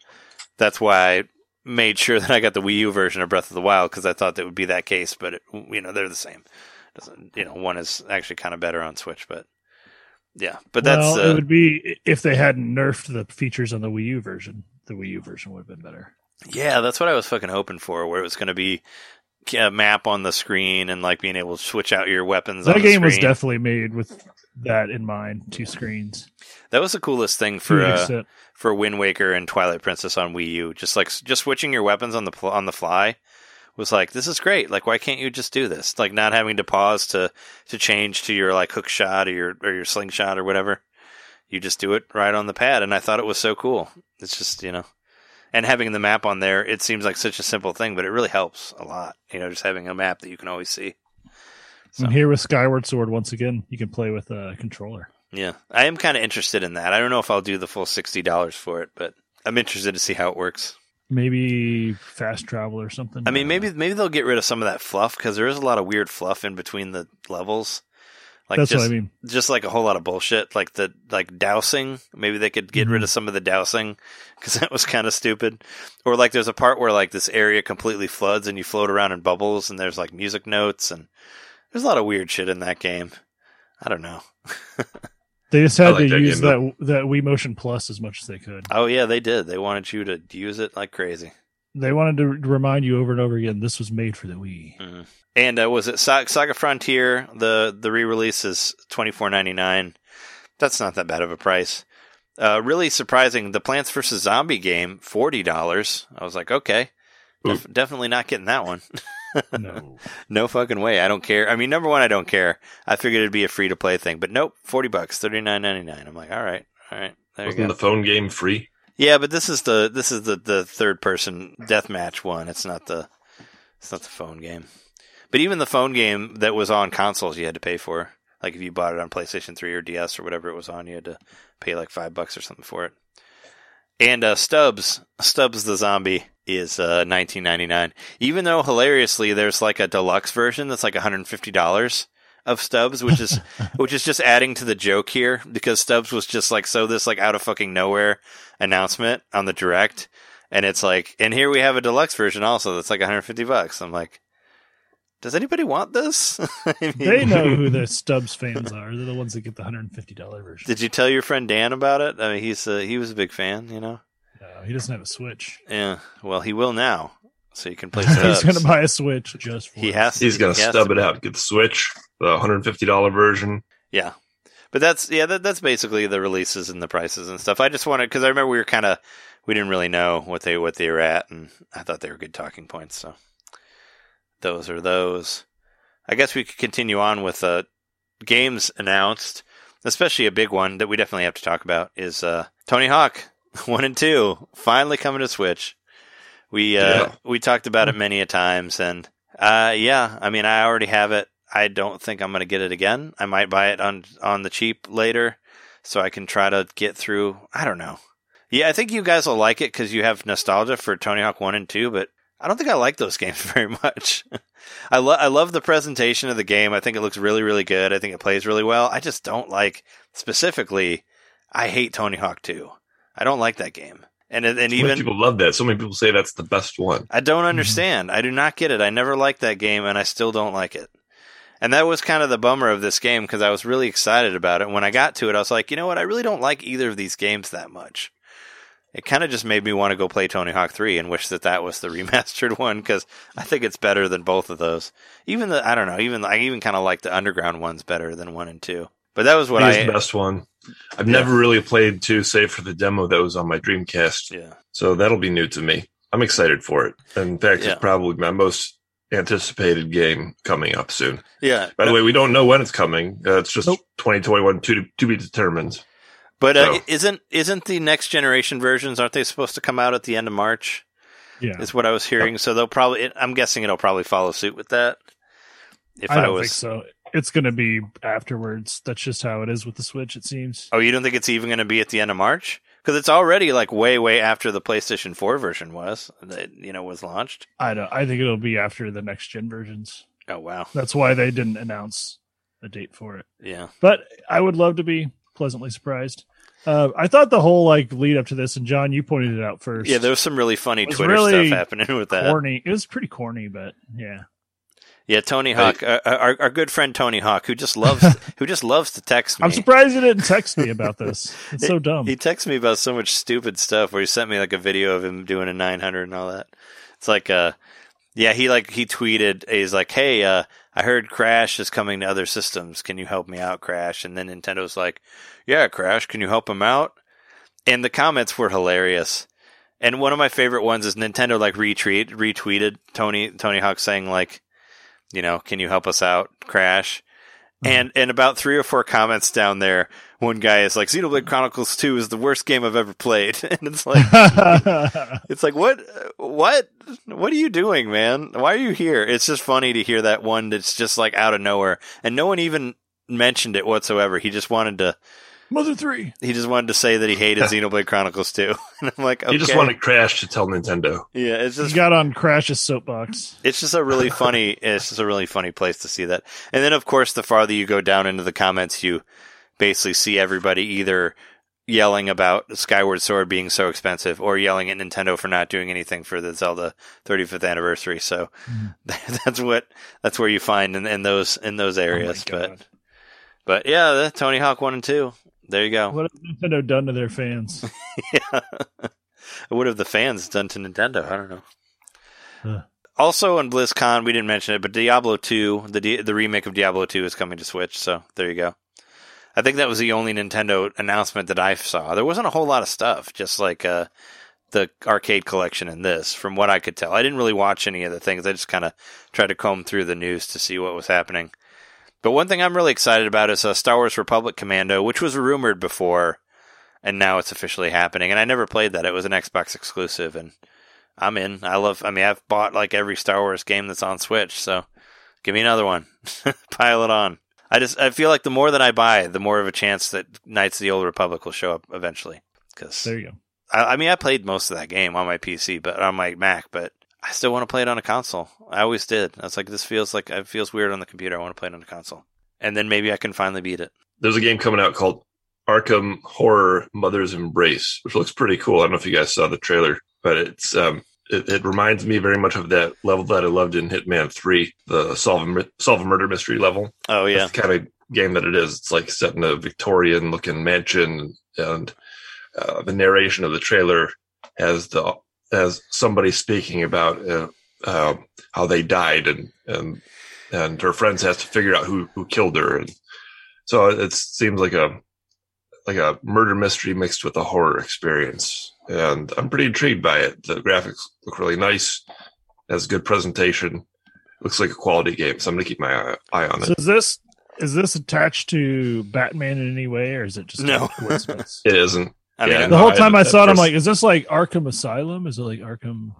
That's why I made sure [laughs] that I got the Wii U version of Breath of the Wild because I thought that would be that case, but it, you know, they're the same. Doesn't, you know, one is actually kind of better on Switch, but yeah, but that's well, uh, it would be if they hadn't nerfed the features on the Wii U version. The Wii U version would have been better. Yeah, that's what I was fucking hoping for, where it was going to be a map on the screen and like being able to switch out your weapons. on That the game was definitely made with that in mind. Two screens. that was the coolest thing for uh, for Wind Waker and Twilight Princess on Wii U. Just like just switching your weapons on the pl- on the fly was like this is great. Like why can't you just do this? Like not having to pause to to change to your like hook shot or your or your slingshot or whatever. You just do it right on the pad, and I thought it was so cool. It's just you know, and having the map on there, it seems like such a simple thing, but it really helps a lot. You know, just having a map that you can always see. So- And here with Skyward Sword, once again, you can play with a controller. Yeah, I am kind of interested in that. I don't know if I'll do the full sixty dollars for it, but I'm interested to see how it works. Maybe fast travel or something. I mean, maybe maybe they'll get rid of some of that fluff because there is a lot of weird fluff in between the levels. Like that's just, what I mean. just like a whole lot of bullshit, like the like dowsing. Maybe they could get Mm-hmm. rid of some of the dowsing because [laughs] that was kind of stupid. Or like there's a part where like this area completely floods and you float around in bubbles and there's like music notes and there's a lot of weird shit in that game. I don't know. [laughs] They just had like to that use game, that that Wii Motion Plus as much as they could. Oh yeah, they did. They wanted you to use it like crazy. They wanted to remind you over and over again this was made for the Wii. Mhm. And uh, was it Sa- Saga Frontier? The the re release is twenty four ninety nine. That's not that bad of a price. Uh, really surprising. The Plants vs Zombie game forty dollars. I was like, okay, def- definitely not getting that one. [laughs] No, [laughs] no fucking way. I don't care. I mean, number one, I don't care. I figured it'd be a free to play thing, but nope, forty bucks, thirty nine ninety nine. I'm like, all right, all right, there Wasn't go. the phone game free? Yeah, but this is the this is the the third person deathmatch one. It's not the it's not the phone game. But even the phone game that was on consoles, you had to pay for. Like if you bought it on PlayStation 3 or DS or whatever it was on, you had to pay like five bucks or something for it. And uh, Stubbs, Stubbs the zombie is uh, 19.99. Even though hilariously, there's like a deluxe version that's like 150 dollars of Stubbs, which is [laughs] which is just adding to the joke here because Stubbs was just like so this like out of fucking nowhere announcement on the direct, and it's like, and here we have a deluxe version also that's like 150 bucks. I'm like, does anybody want this? [laughs] I mean, they know who [laughs] the Stubbs fans are. They're the ones that get the hundred and fifty dollar version. Did you tell your friend Dan about it? I mean, he's uh, he was a big fan, you know. No, he doesn't have a Switch. Yeah, well, he will now, so you can [laughs] play He's going to buy a Switch just for He it. has. He's going to he has stub it out, get the Switch, the $150 version. Yeah, but that's yeah, that, that's basically the releases and the prices and stuff. I just wanted because I remember we were kind of we didn't really know what they what they were at, and I thought they were good talking points. So those are those. I guess we could continue on with uh, games announced, especially a big one that we definitely have to talk about is uh, Tony Hawk [laughs] one and two finally coming to Switch. We uh, Yeah. we talked about it many a times, and uh, yeah, I mean, I already have it. I don't think I'm going to get it again. I might buy it on on the cheap later, so I can try to get through. I don't know. Yeah, I think you guys will like it because you have nostalgia for Tony Hawk One and Two, but I don't think I like those [laughs] games very much. [laughs] I love I love the presentation of the game. I think it looks really really good. I think it plays really well. I just don't like specifically. I hate Tony Hawk Two. I don't like that game. And and So many even people love that. So many people say that's the best one. I don't understand. I do not get it. I never liked that game, and I still don't like it. And that was kind of the bummer of this game because I was really excited about it. When I got to it, I was like, you know what? I really don't like either of these games that much. It kind of just made me want to go play Tony Hawk 3 and wish that that was the [laughs] remastered one because I think it's better than both of those. Even the, I don't know, even I even kind of like the underground ones better than 1 and 2. But that was what He's I, the best one. I've Yeah. never really played two, save for the demo that was on my Dreamcast. yeah. So that'll be new to me. I'm excited for it. In fact, Yeah. it's probably my most anticipated game coming up soon. Yeah. By the way, we don't know when it's coming. Uh, it's just Nope. 2021 to, to be determined. But uh, So- isn't isn't the next generation versions aren't they supposed to come out at the end of March? Yeah, is what I was hearing. So they'll probably. I'm guessing it'll probably follow suit with that. If I I, don't was, think so. It's going to be afterwards. That's just how it is with the Switch. It seems. oh, you don't think it's even going to be at the end of March? because it's already like way way after the PlayStation 4 version was that you know was launched. I don't. I think it'll be after the next gen versions. Oh wow, That's why they didn't announce a date for it. yeah. But I would love to be pleasantly surprised. Uh, I thought the whole like lead up to this, and John, you pointed it out first. Yeah, there was some really funny Twitter really stuff happening with that. corny. It was pretty corny, but yeah. Yeah, Tony Hawk, uh, our our good friend Tony Hawk, who just loves [laughs] who just loves to text me. I'm surprised you didn't text me about this. It's so dumb. He texts me about so much stupid stuff. Where he sent me like a video of him doing a 900 and all that. It's like, uh, yeah, he like he tweeted, he's like, "Hey, uh, I heard Crash is coming to other systems. Can you help me out, Crash?" And then Nintendo's like, "Yeah, Crash, can you help him out?" And the comments were hilarious. And one of my favorite ones is Nintendo like retweet retweeted Tony Tony Hawk saying like, you know, can you help us out, Crash? Mm-hmm. And and about three or four comments down there, one guy is like, Xenoblade Chronicles Two is the worst game I've ever played, [laughs] and it's like, [laughs] it's like what what what are you doing, man? Why are you here? It's just funny to hear that one that's just like out of nowhere, and no one even mentioned it whatsoever. He just wanted to Mother three. he just wanted to say that he hated [laughs] Xenoblade Chronicles 2. [laughs] and I'm like, okay. You just wanted Crash to tell Nintendo. yeah, it's He just got on Crash's soapbox. it's just a really [laughs] funny it's just a really funny place to see that. And then of course the farther you go down into the comments you basically see everybody either yelling about Skyward Sword being so expensive or yelling at Nintendo for not doing anything for the Zelda 35th anniversary. So mm-hmm. that's what that's where you find in, in those in those oh areas. Oh but but yeah, the Tony Hawk 1 and 2. There you go. What has Nintendo done to their fans? [laughs] yeah. what have the fans done to Nintendo? I don't know. Huh. Also on BlizzCon, we didn't mention it, but Diablo 2, the D- the remake of Diablo 2 is coming to Switch, so there you go. I think that was the only Nintendo announcement that I saw. There wasn't a whole lot of stuff, just like uh, the arcade collection and this, from what I could tell. I didn't really watch any of the things. I just kind of tried to comb through the news to see what was happening. But one thing I'm really excited about is uh, Star Wars Republic Commando, which was rumored before, and now it's officially happening. And I never played that; it was an Xbox exclusive, and I'm in. I love. I mean, I've bought like every Star Wars game that's on Switch, so give me another one. [laughs] Pile it on. I just I feel like the more that I buy, the more of a chance that Knights of the Old Republic will show up eventually. Because There you go. I, I mean, I played most of that game on my PC, but on my Mac, but I still want to play it on a console. I always did. I was like, this feels like it feels weird on the computer. I want to play it on a console, and then maybe I can finally beat it. There's a game coming out called Arkham Horror Mother's Embrace, which looks pretty cool. I don't know if you guys saw the trailer, but it's um, it, it reminds me very much of that level that I loved in Hitman Three, the solve a, solve a murder mystery level. Oh yeah, That's the kind of game that it is. It's like set in a Victorian looking mansion, and uh, the narration of the trailer has the has somebody speaking about uh, uh, how they died, and and and her friends has to figure out who who killed her, and so it seems like a like a murder mystery mixed with a horror experience, and I'm pretty intrigued by it. The graphics look really nice, has good presentation, looks like a quality game, so I'm gonna keep my eye, eye on it. So is this is this attached to Batman in any way, or is it just No. [laughs] It isn't. I mean, Yeah, the whole time I at saw it, I'm like, is this like Arkham Asylum? Is it like Arkham,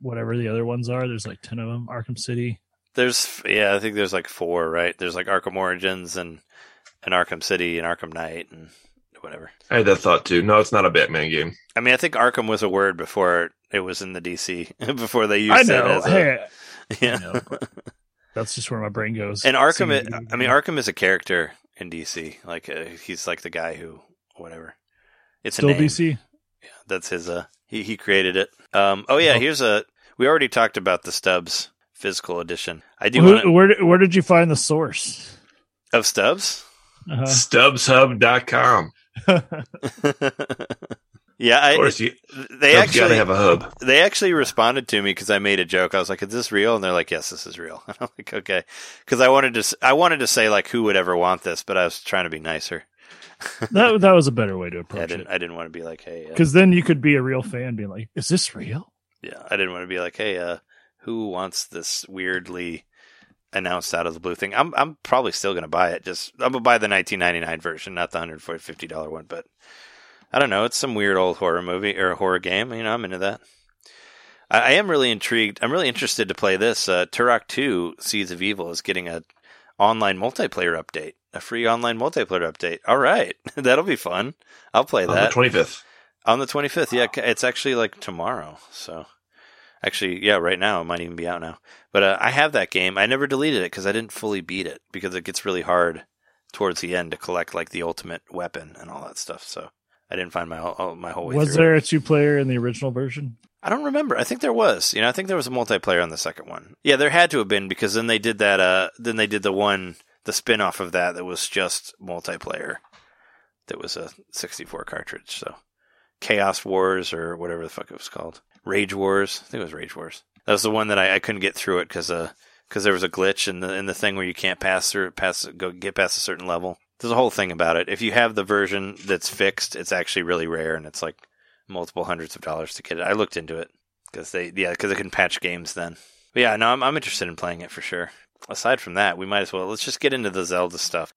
whatever the other ones are? There's like ten of them. Arkham City. there's yeah, I think there's like four, right? There's like Arkham Origins and and Arkham City and Arkham Knight and whatever. I had that thought too. No, it's not a Batman game. I mean, I think Arkham was a word before it was in the DC [laughs] before they used I it know. as a, Hey, [laughs] yeah. I know, but that's just where my brain goes. And Arkham, i it- I mean, Arkham is a character in DC. Like uh, he's like the guy who, whatever. It's still a name. DC. That's his. Uh, he he created it. Um. Oh yeah. Oh. Here's a. We already talked about the Stubbs physical edition. I do Who, want where did- where did you find the source? of Stubbs. Uh-huh. StubbsHub.com. [laughs] yeah, I. Of course, you they Stubbs actually gotta have a hub. they actually responded to me because I made a joke. I was like, "Is this real?" And they're like, "Yes, this is real." And [laughs] I'm like, "Okay," because I wanted to I wanted to say like who would ever want this, but I was trying to be nicer. [laughs] that that was a better way to I approach didn't it. I didn't want to be like, "Hey." Uh, Because then you could be a real fan, being like, "Is this real?" Yeah, I didn't want to be like, hey, uh, who wants this weirdly announced out of the blue thing? I'm I'm probably still gonna buy it. Just I'm gonna buy the 1999 version, not the 150 dollar one. But I don't know. It's some weird old horror movie or horror game. You know, I'm into that. I, I am really intrigued. I'm really interested to play this. Uh, Turok 2: Seeds of Evil is getting a online multiplayer update, a free online multiplayer update. All right, [laughs] that'll be fun. I'll play On that. the 25th. On the 25th, yeah, it's actually like tomorrow. So, actually, yeah, right now it might even be out now. But uh, I have that game. I never deleted it because I didn't fully beat it because it gets really hard towards the end to collect like the ultimate weapon and all that stuff. So I didn't find my all- my whole way Was through. there It. a two player in the original version? I don't remember. I think there was. You know, I think there was a multiplayer on the second one. Yeah, there had to have been because then they did that. Uh, then they did the one, the spin off of that that was just multiplayer. That was a 64 cartridge. So Chaos Wars or whatever the fuck it was called. Rage Wars. I think it was Rage Wars. That was the one that I, I couldn't get through it because uh, cause there was a glitch in the in the thing where you can't pass through pass go get past a certain level. There's a whole thing about it. If you have the version that's fixed, it's actually really rare and it's like multiple hundreds of dollars to get it. I looked into it because they yeah because they can patch games then. But yeah, no, I'm I'm interested in playing it for sure. Aside from that, we might as well let's just get into the Zelda stuff.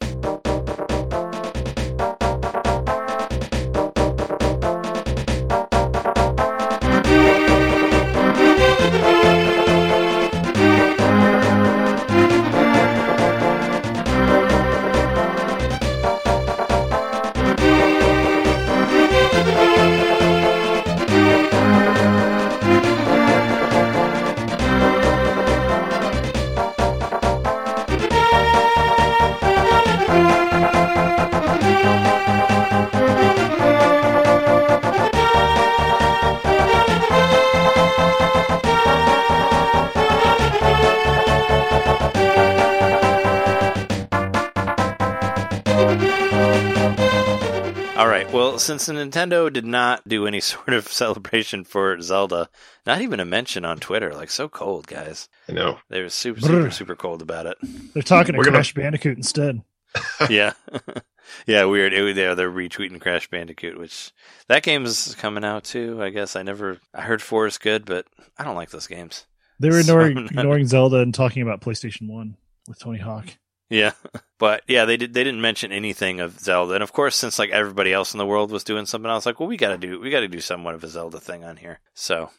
Nintendo did not do any [laughs] sort of celebration for Zelda, not even a mention on Twitter, like so cold, guys. I know. They were super, super, super cold about it. They're talking to We're gonna- Crash Bandicoot instead. [laughs] yeah, [laughs] yeah, weird. It, yeah, they're retweeting Crash Bandicoot, which that game is coming out too. I guess I never. I heard four is good, but I don't like those games. They were So ignoring, not- ignoring Zelda and talking about PlayStation One with Tony Hawk. Yeah, [laughs] but yeah, they did. They didn't mention anything of Zelda, and of course, since like everybody else in the world was doing something, I was like, well, we got to do. We got to do somewhat of a Zelda thing on here. So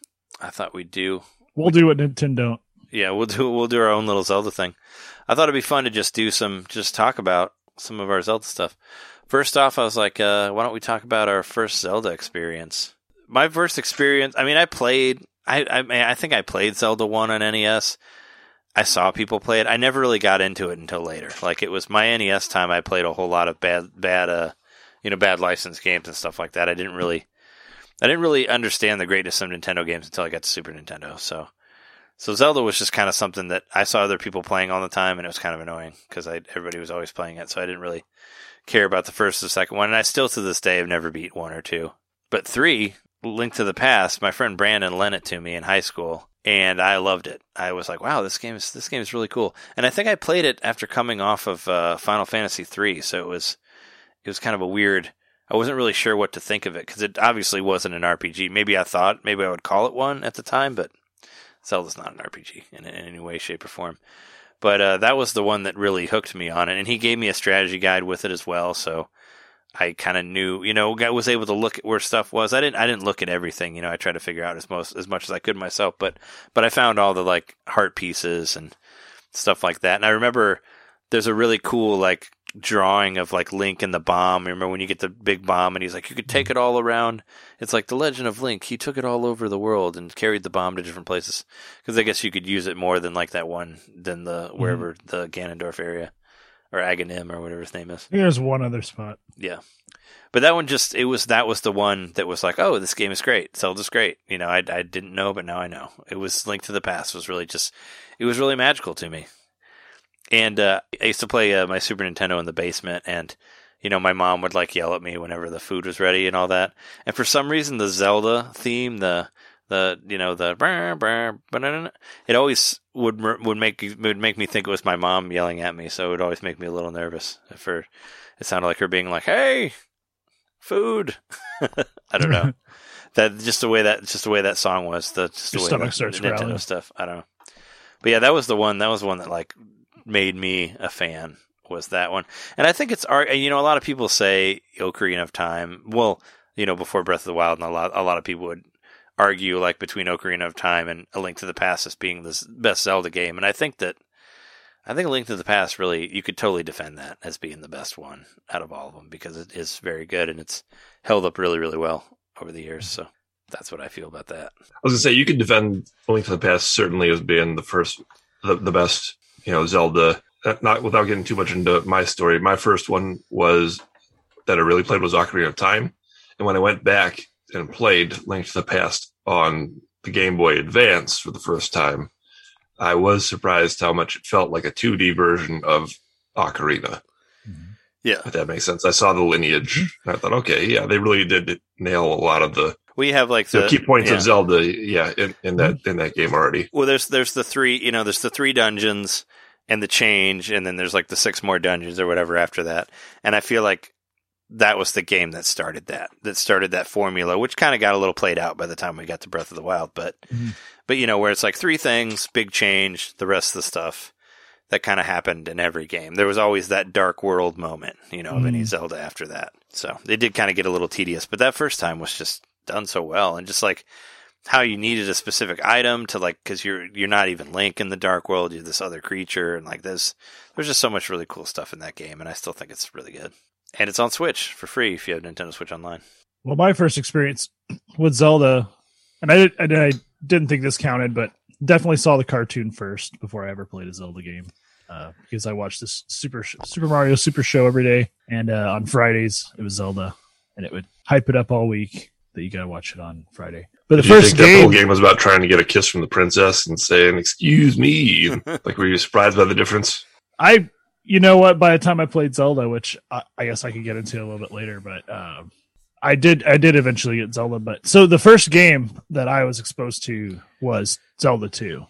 I thought we'd do. We'll do what Nintendo don't. Yeah, we'll do. We'll do our own little Zelda thing. I thought it'd be fun to just do some, just talk about some of our Zelda stuff. First off, I was like, uh, why don't we talk about our first Zelda experience? My first experience. I mean, I played. I I, mean, I think I played Zelda one on NES. I saw people play it. I never really got into it until later. Like it was my NES time. I played a whole lot of bad, bad, uh, you know, bad licensed games and stuff like that. I didn't really, I didn't really understand the greatness of Nintendo games until I got to Super Nintendo. So, so Zelda was just kind of something that I saw other people playing all the time, and it was kind of annoying because I everybody was always playing it. So I didn't really care about the first or second one. And I still to this day have never beat one or two. But three, Link to the Past, my friend Brandon lent it to me in high school, and I loved it. I was like, "Wow, this game is this game is really cool." And I think I played it after coming off of uh, Final Fantasy three, so it was it was kind of a weird. I wasn't really sure what to think of it because it obviously wasn't an RPG. Maybe I thought maybe I would call it one at the time, but Zelda's not an RPG in, in any way, shape, or form. But uh, that was the one that really hooked me on it, and he gave me a strategy guide with it as well. So I kind of knew, you know, I was able to look at where stuff was. I didn't, I didn't look at everything. You know, I tried to figure out as most as much as I could myself. But but I found all the like heart pieces and stuff like that. And I remember there's a really cool like drawing of like Link and the bomb. Remember when you get the big bomb and he's like, you could take mm-hmm. it all around. It's like the Legend of Link. He took it all over the world and carried the bomb to different places. Because I guess you could use it more than like that one than the mm-hmm. wherever the Ganondorf area or Agahnim or whatever his name is. There's one other spot. Yeah. But that one just it was that was the one that was like, oh, this game is great. Zelda's great. You know, I I didn't know, but now I know. It was Link to the Past was really just it was really magical to me. And uh, I used to play uh, my Super Nintendo in the basement, and you know, my mom would like yell at me whenever the food was ready and all that. And for some reason, the Zelda theme, the the you know the it always would would make would make me think it was my mom yelling at me. So it would always make me a little nervous. For it sounded like her being like, "Hey, food." [laughs] I don't know. [laughs] that just the way that just the way that song was. The just the Your way stomach the, starts Nintendo growling. stuff. I don't know. But yeah, that was the one. That was the one that like made me a fan. Was that one? And I think it's art. you know a lot of people say oh, Ocarina of Time. Well, you know before Breath of the Wild, and a lot a lot of people would argue like between Ocarina of Time and A Link to the Past as being the best Zelda game. And I think that I think A Link to the Past really you could totally defend that as being the best one out of all of them because it is very good and it's held up really really well over the years. So that's what I feel about that. I was gonna say you could defend A Link to the Past certainly as being the first, the, the best, you know, Zelda. Uh, Not without getting too much into my story. My first one was that I really played was Ocarina of Time, and when I went back and played Link to the Past on the Game Boy Advance for the first time, I was surprised how much it felt like a 2D version of Ocarina. Mm-hmm. Yeah, If that makes sense. I saw the lineage, mm-hmm. and I thought, okay, yeah, they really did nail a lot of the, we have like the, the key points yeah. of Zelda, yeah, in, in that mm-hmm. in that game already. Well, there's there's the three, you know, there's the three dungeons and the change, and then there's like the six more dungeons or whatever after that. And I feel like that was the game that started that, that started that formula, which kind of got a little played out by the time we got to Breath of the Wild. But, Mhm. but you know, where it's like three things, big change, the rest of the stuff that kind of happened in every game. There was always that dark world moment, you know, of any Mm. Zelda after that. So it did kind of get a little tedious, but that first time was just done so well, and just like how you needed a specific item to like because you're you're not even Link in the Dark World, you're this other creature, and like this, there's just so much really cool stuff in that game, and I still think it's really good. And it's on Switch for free if you have Nintendo Switch Online. Well, my first experience with Zelda, and I, did, I, did- I didn't think this counted, but definitely saw the cartoon first before I ever played a Zelda game. Uh, because I watched this Super Super Mario Super Show every day, and uh, on Fridays it was Zelda, and it would hype it up all week that you got to watch it on Friday. But the Did you first think that whole game, game was about trying to get a kiss from the princess and saying, "Excuse me"? [laughs] like, were you surprised by the difference? I, you know what? By the time I played Zelda, which I, I guess I could get into a little bit later, but um, I did, I did eventually get Zelda. But so the first game that I was exposed to was Zelda Two.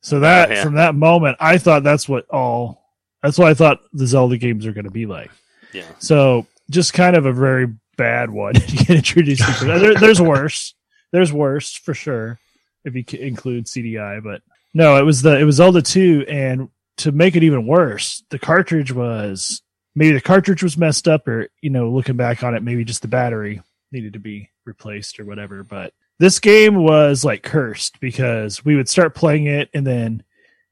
So that Oh, yeah. from that moment, I thought that's what all. That's what I thought the Zelda games are going to be like. Yeah, So just kind of a very bad one [laughs] to get introduced to. There, there's worse. There's worse for sure if you include CDI, but no, it was the it was Zelda 2 and to make it even worse, the cartridge was maybe the cartridge was messed up or you know, looking back on it maybe just the battery needed to be replaced or whatever, but this game was like cursed because we would start playing it and then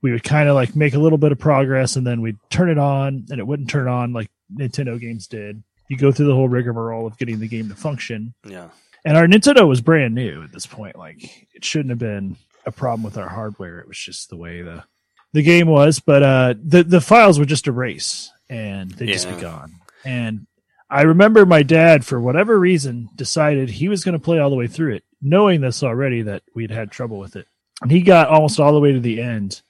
we would kind of like make a little bit of progress and then we'd turn it on and it wouldn't turn on like Nintendo games did. You go through the whole rigmarole of getting the game to function. yeah, And our Nintendo was brand new at this point. Like it shouldn't have been a problem with our hardware. It was just the way the the game was. But uh the the files would just erase and they'd just be gone. And I remember my dad, for whatever reason, decided he was going to play all the way through it, knowing this already that we'd had trouble with it. And he got almost all the way to the end.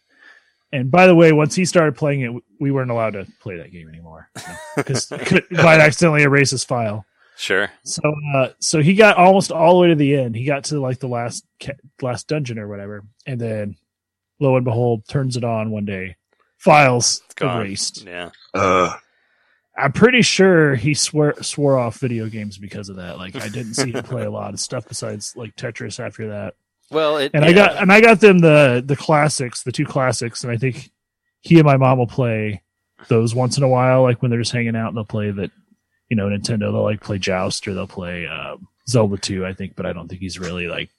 And by the way, once he started playing it, we weren't allowed to play that game anymore because [laughs] might accidentally erase his file. sure. So, uh, so he got almost all the way to the end. He got to like the last ca- last dungeon or whatever, and then lo and behold, turns it on one day. Files It's erased. Yeah, Uh, I'm pretty sure he swore swore off video games because of that. Like I didn't see him [laughs] play a lot of stuff besides like Tetris after that. well, it, And I got and I got them the the classics, the two classics, and I think he and my mom will play those once in a while, like when they're just hanging out and they'll play that you know, Nintendo, they'll like play Joust or they'll play um, Zelda 2, I think, but I don't think he's really like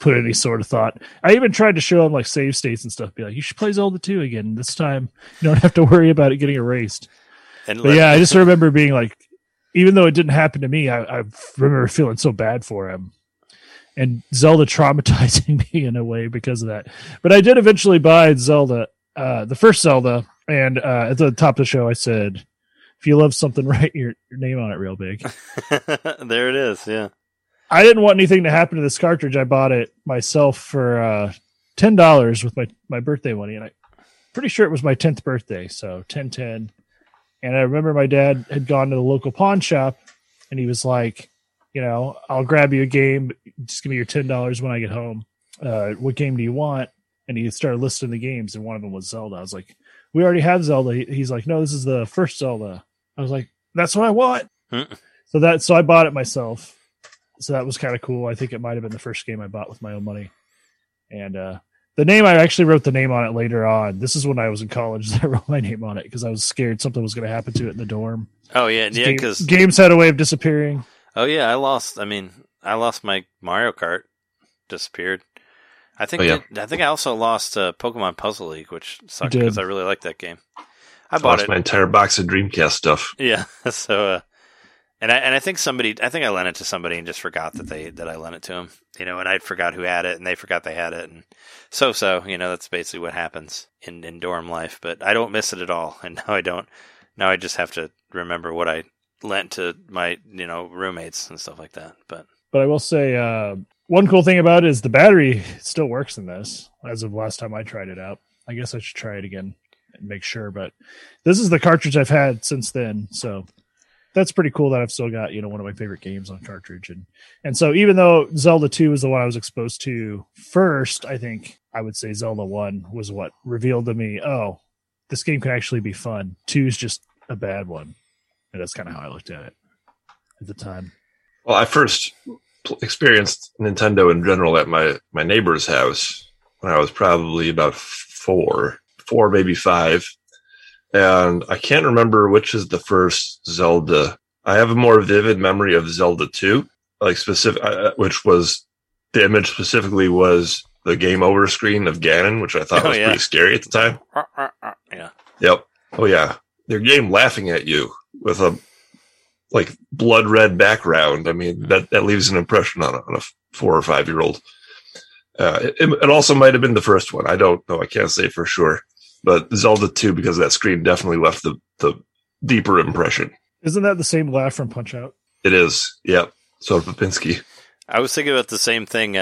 put any sort of thought. I even tried to show him like save states and stuff, be like, you should play Zelda 2 again. This time you don't have to worry about it getting erased. and But let- yeah, I just remember being like, even though it didn't happen to me, I, I remember feeling so bad for him. And Zelda traumatizing [laughs] me in a way because of that. But I did eventually buy Zelda, uh, the first Zelda, and uh, at the top of the show, I said, if you love something, [laughs] write your, your name on it real big. [laughs] there it is. Yeah, I didn't want anything to happen to this cartridge. I bought it myself for uh, ten dollars with my my birthday money, and I pretty sure it was my tenth birthday, so ten ten. And I remember my dad had gone to the local pawn shop, and he was like, you know, I'll grab you a game. Just give me your ten dollars when I get home. Uh, what game do you want? And he started listing the games, and one of them was Zelda. I was like, we already have Zelda. He's like, no, this is the first Zelda. I was like, that's what I want. Hmm. So that so I bought it myself. So that was kind of cool. I think it might have been the first game I bought with my own money. And uh the name I actually wrote the name on it later on. This is when I was in college [laughs] that I wrote my name on it because I was scared something was going to happen to it in the dorm. Oh yeah, yeah. Game- Because games had a way of disappearing. oh yeah, I lost. I mean, I lost my Mario Kart. Disappeared. I think. Oh, yeah. it- I think I also lost uh, Pokemon Puzzle League, which sucked because I really liked that game. I I bought lost it. my entire box of Dreamcast stuff. Yeah. [laughs] So, uh, And I and I think somebody I think I lent it to somebody and just forgot that they that I lent it to them. You know, and I forgot who had it and they forgot they had it and so so, you know, that's basically what happens in, in dorm life. But I don't miss it at all. [laughs] And now I don't now I just have to remember what I lent to my, you know, roommates and stuff like that. But But I will say, uh, one cool thing about it is the battery still works in this as of last time I tried it out. I guess I should try it again and make sure. But this is the cartridge I've had since then. So that's pretty cool that I've still got, you know, one of my favorite games on cartridge. And and so even though Zelda 2 was the one I was exposed to first, I think I would say Zelda 1 was what revealed to me, oh, this game can actually be fun. Two is just a bad one. And that's kind of how I looked at it at the time. Well, I first experienced Nintendo in general at my my neighbor's house when I was probably about four, four maybe five, and I can't remember which is the first Zelda. I have a more vivid memory of Zelda Two, like specific, uh, which was the image specifically was the game over screen of Ganon, which I thought Oh, was yeah. pretty scary at the time. yeah. Yep. Oh yeah. Their game laughing at you with a like blood red background. I mean that that leaves an impression on a, on a four or five year old. Uh, it, it also might have been the first one. I don't know. I can't say for sure. But Zelda two because that screen definitely left the the deeper impression. Isn't that the same laugh from Punch Out? It is. Yep. Soda Popinski. I was thinking about the same thing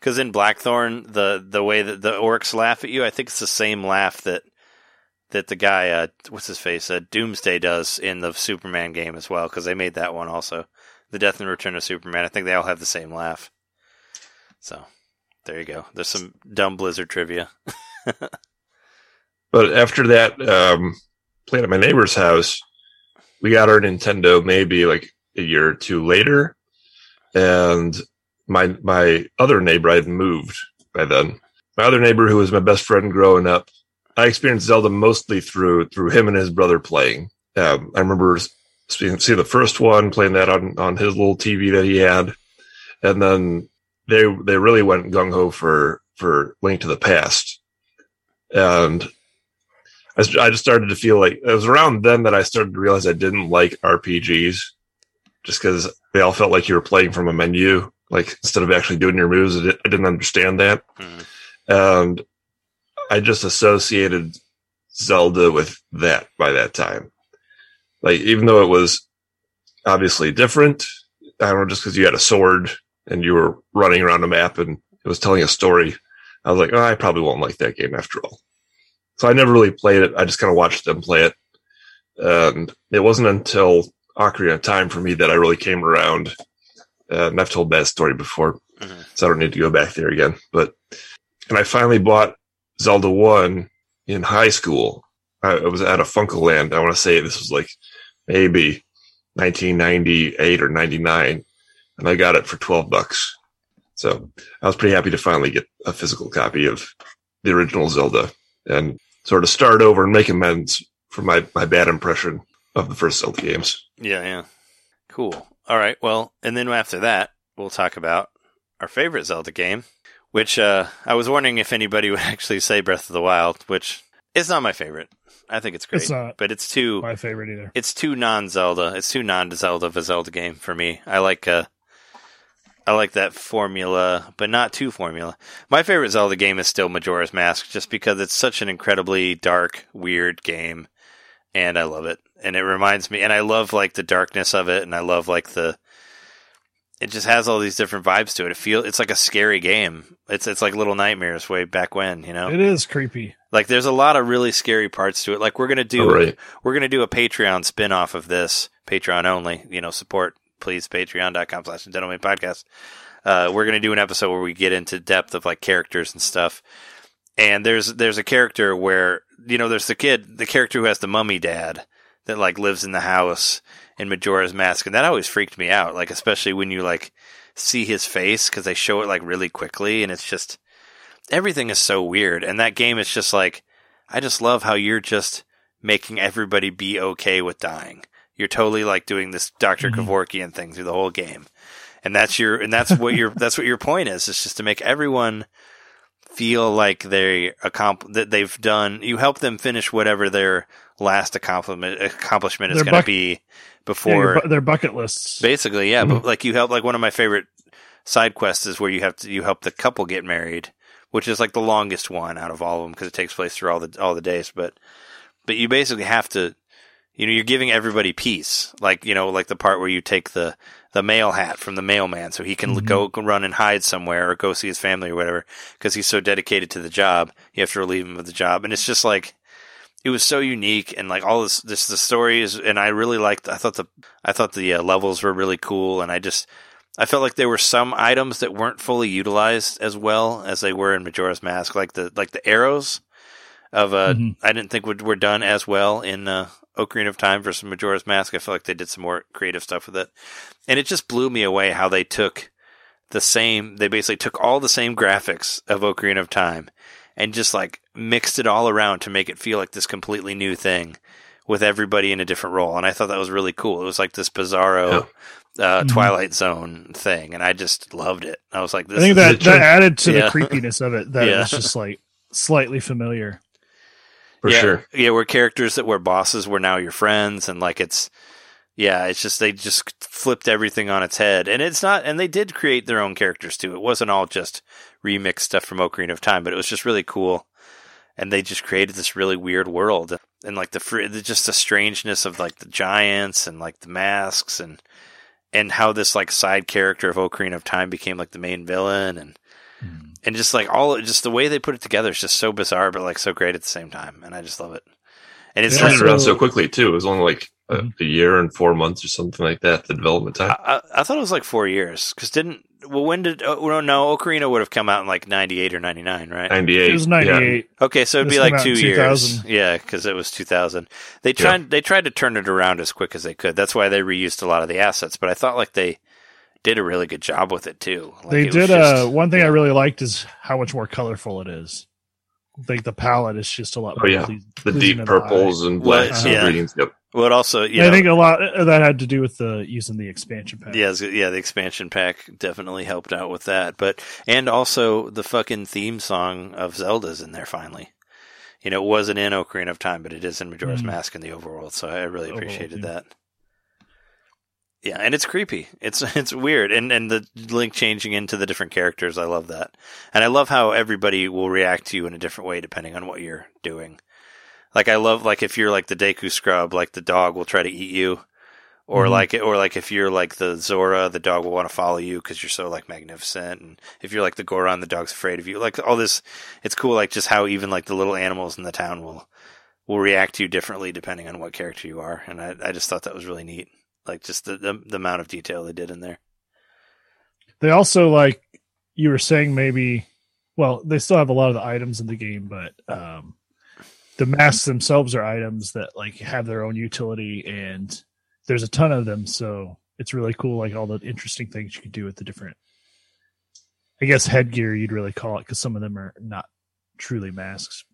because in Blackthorne, the the way that the orcs laugh at you, I think it's the same laugh that that the guy, uh, what's his face, uh, Doomsday does in the Superman game as well. Because they made that one also, the Death and Return of Superman. I think they all have the same laugh. So there you go. There's some dumb Blizzard trivia. [laughs] But after that, um, playing at my neighbor's house, we got our Nintendo maybe like a year or two later, and my my other neighbor I had moved by then. My other neighbor, who was my best friend growing up, I experienced Zelda mostly through through him and his brother playing. Um, I remember seeing, seeing the first one, playing that on on his little TV that he had, and then they they really went gung ho for for Link to the Past, and I, I just started to feel like it was around then that I started to realize I didn't like RPGs just because they all felt like you were playing from a menu, like instead of actually doing your moves. I, di- I didn't understand that. Mhm. And I just associated Zelda with that by that time. Like, even though it was obviously different, I don't know, just because you had a sword and you were running around a map and it was telling a story, I was like, oh, I probably won't like that game after all. So I never really played it. I just kind of watched them play it. And it wasn't until Ocarina of Time for me that I really came around. Uh, and I've told that story before, Mhm. so I don't need to go back there again. But, and I finally bought Zelda 1 in high school. I, I was at a FuncoLand. I want to say this was like maybe 1998 or 99. And I got it for 12 bucks. So I was pretty happy to finally get a physical copy of the original Zelda and sort of start over and make amends for my, my bad impression of the first Zelda games. Yeah, yeah. Cool. All right. Well, and then after that, we'll talk about our favorite Zelda game, which uh, I was wondering if anybody [laughs] would actually say Breath of the Wild, which is not my favorite. I think it's great, It's not. but it's too My favorite either. it's too non-Zelda. It's too non-Zelda of a Zelda game for me. I like uh I like that formula, but not too formula. My favorite Zelda game is still Majora's Mask just because it's such an incredibly dark, weird game and I love it. And it reminds me and I love like the darkness of it and I love like the it just has all these different vibes to it. It feel it's like a scary game. It's it's like Little Nightmares way back when, you know. It is creepy. Like there's a lot of really scary parts to it. Like we're gonna do oh, All right. we're gonna do a Patreon spin off of this. Patreon only. You know, support please patreon.com slash Nintendo Main podcast. Uh, we're gonna do an episode where we get into depth of like characters and stuff. And there's there's a character where you know there's the kid, the character who has the mummy dad that like lives in the house in Majora's Mask, and that always freaked me out. Like especially when you like see his face because they show it like really quickly, and it's just everything is so weird. And that game is just like I just love how you're just making everybody be okay with dying. You're totally like doing this Doctor Mhm. Kevorkian thing through the whole game, and that's your and that's what your [laughs] that's what your point is. It's just to make everyone feel like they accomp- that they've done. You help them finish whatever their last accomplishment accomplishment is going to buck- be before your bu- their bucket lists. Basically, yeah. Mm-hmm. But like you help, like one of my favorite side quests is where you have to you help the couple get married, which is like the longest one out of all of them because it takes place through all the all the days. But but you basically have to, you know, you're giving everybody peace. Like you know, like the part where you take the the mail hat from the mailman so he can Mhm. go run and hide somewhere or go see his family or whatever because he's so dedicated to the job. You have to relieve him of the job, and it's just like it was so unique and like all this this the story is and I really liked I thought the I thought the uh, levels were really cool and I just I felt like there were some items that weren't fully utilized as well as they were in Majora's Mask like the like the arrows of uh Mhm. I didn't think would were done as well in uh Ocarina of Time versus Majora's Mask I feel like they did some more creative stuff with it and it just blew me away how they took the same they basically took all the same graphics of Ocarina of Time and just like mixed it all around to make it feel like this completely new thing with everybody in a different role. And I thought that was really cool. It was like this bizarro uh, Mhm. Twilight Zone thing, and I just loved it. I was like, this I think is- that, that added to Yeah. the [laughs] creepiness of it. That Yeah. it's just like slightly familiar. For yeah, sure. Yeah, where characters that were bosses were now your friends, and like it's yeah, it's just they just flipped everything on its head, and it's not, and they did create their own characters too. It wasn't all just remixed stuff from Ocarina of Time, but it was just really cool, and they just created this really weird world, and like the fr- the- just the strangeness of like the giants and like the masks and and how this like side character of Ocarina of Time became like the main villain and and just like all just the way they put it together is just so bizarre but like so great at the same time and i just love it and it's Yeah, Turned just, so- around so quickly too. It was only like a, Mhm. a year and four months or something like that. The development time. I, I I thought it was like four years because didn't well when did oh, no, no ocarina would have come out in like 98 or 99 right Ninety eight. It was ninety eight. okay so it'd This be like two years yeah because it was 2000 they tried they tried to turn it around as quick as they could that's why they reused a lot of the assets but i thought like they did a really good job with it too Like, they it did. just- uh, one thing I really liked is how much more colorful it is. Like the palette is just a lot. Oh, yeah. pleas- The pleasing deep to the eye. purples and Well, blacks yeah. and greens. Yep. well also yeah, I think a lot of that had to do with the using the expansion pack. Yeah, yeah, the expansion pack definitely helped out with that. But and also the fucking theme song of Zelda's in there finally. You know, it wasn't in Ocarina of Time, but it is in Majora's Mhm. Mask in the overworld, so I really Overworld appreciated theme. that. Yeah, and it's creepy. It's [laughs] it's weird, and and the link changing into the different characters, I love that, and I love how everybody will react to you in a different way depending on what you're doing. Like I love like if you're like the Deku scrub, like the dog will try to eat you, or Mhm. like or like if you're like the Zora, the dog will want to follow you because you're so like magnificent, and if you're like the Goron, the dog's afraid of you. Like all this, it's cool. Like just how even like the little animals in the town will will react to you differently depending on what character you are, and I I just thought that was really neat. Like just the the, the amount of detail they did in there. They also like you were saying maybe. Well, they still have a lot of the items in the game, but um, the masks themselves are items that like have their own utility, and there's a ton of them. So it's really cool, like all the interesting things you can do with the different. I guess headgear you'd really call it because some of them are not truly masks,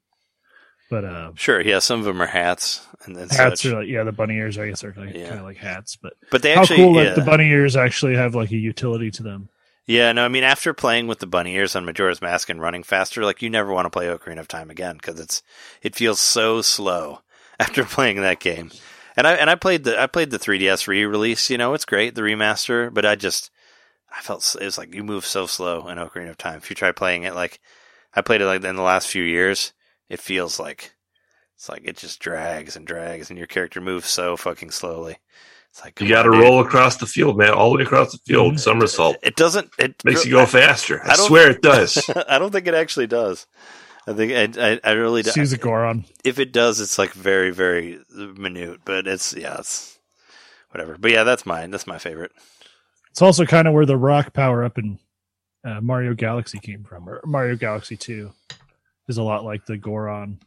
but uh, Sure, yeah, some of them are hats and then hats such. are like yeah, the bunny ears I guess are like, Yeah. kind of like hats, but but they how cool yeah. that the bunny ears actually have like a utility to them. Yeah, no, I mean, after playing with the bunny ears on Majora's Mask and running faster, like you never want to play Ocarina of Time again because it's it feels so slow [laughs] after playing that game. And I and I played the I played the 3DS re-release. You know, it's great the remaster, but I just I felt it was like you move so slow in Ocarina of Time. If you try playing it like I played it like in the last few years, it feels like it's like it just drags and drags, and your character moves so fucking slowly. It's like You got to on, roll across the field, man, all the way across the field. Somersault It doesn't. It makes you go faster. I, I swear it [laughs] does. I don't think it actually does. I think I, I, I really do. Just use a Goron. If it does, it's like very, very minute, but it's yeah, it's whatever. But yeah, that's mine. That's my favorite. It's also kind of where the rock power up in uh, Mario Galaxy came from. Or Mario Galaxy 2 is a lot like the Goron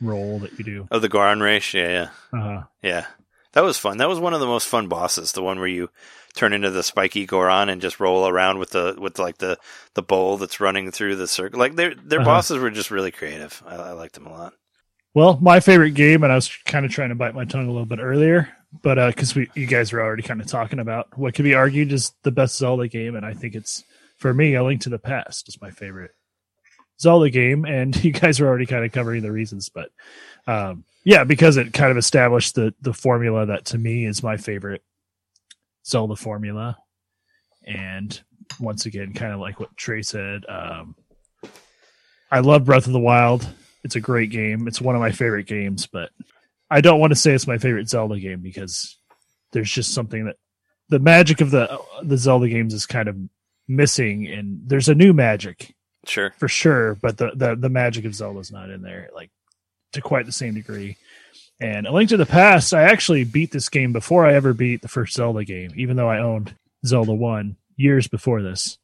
roll that you do. Oh, the Goron race. Yeah, yeah, Uh, yeah. That was fun. That was one of the most fun bosses. The one where you turn into the spiky Goron and just roll around with the with like the the bowl that's running through the circle. Like their their Uh-huh. bosses were just really creative. I, I liked them a lot. well, my favorite game, and I was kind of trying to bite my tongue a little bit earlier, but because we you guys were already kind of talking about what could be argued is the best Zelda game, and I think it's for me, A Link to the Past is my favorite Zelda game, and [laughs] you guys were already kind of covering the reasons, but um, yeah, because it kind of established the the formula that to me is my favorite Zelda formula, and once again, kind of like what Trey said, um, I love Breath of the Wild. It's a great game. It's one of my favorite games, but I don't want to say it's my favorite Zelda game because there's just something that the magic of the the Zelda games is kind of missing, and there's a new magic Sure. for sure, but the the, the magic of Zelda's not in there like to quite the same degree. And A Link to the Past, I actually beat this game before I ever beat the first Zelda game, even though I owned Zelda 1 years before this.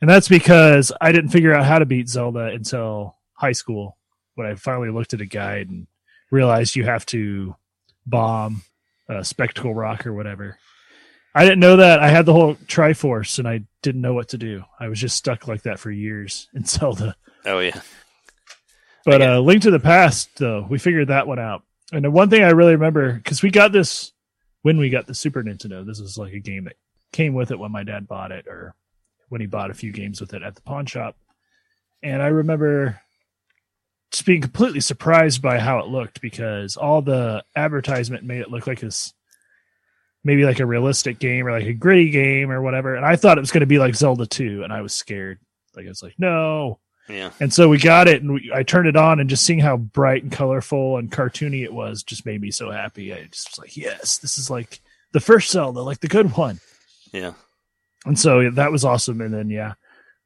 And that's because I didn't figure out how to beat Zelda until high school when I finally looked at a guide and realized you have to bomb a spectacle rock or whatever. I didn't know that. I had the whole Triforce and I didn't know what to do. I was just stuck like that for years [laughs] in Zelda. Oh yeah. But Okay. uh, Link to the Past, though, we figured that one out. And the one thing I really remember, because we got this when we got the Super Nintendo, this was like a game that came with it when my dad bought it, or when he bought a few games with it at the pawn shop. And I remember just being completely surprised by how it looked because all the advertisement made it look like this maybe like a realistic game or like a gritty game or whatever. And I thought it was going to be like Zelda 2, and I was scared. Like, I was like, no, Yeah. and so we got it, and we, I turned it on, and just seeing how bright and colorful and cartoony it was just made me so happy. I just was like, yes, this is like the first Zelda, like the good one. Yeah. And so yeah, that was awesome. And then yeah,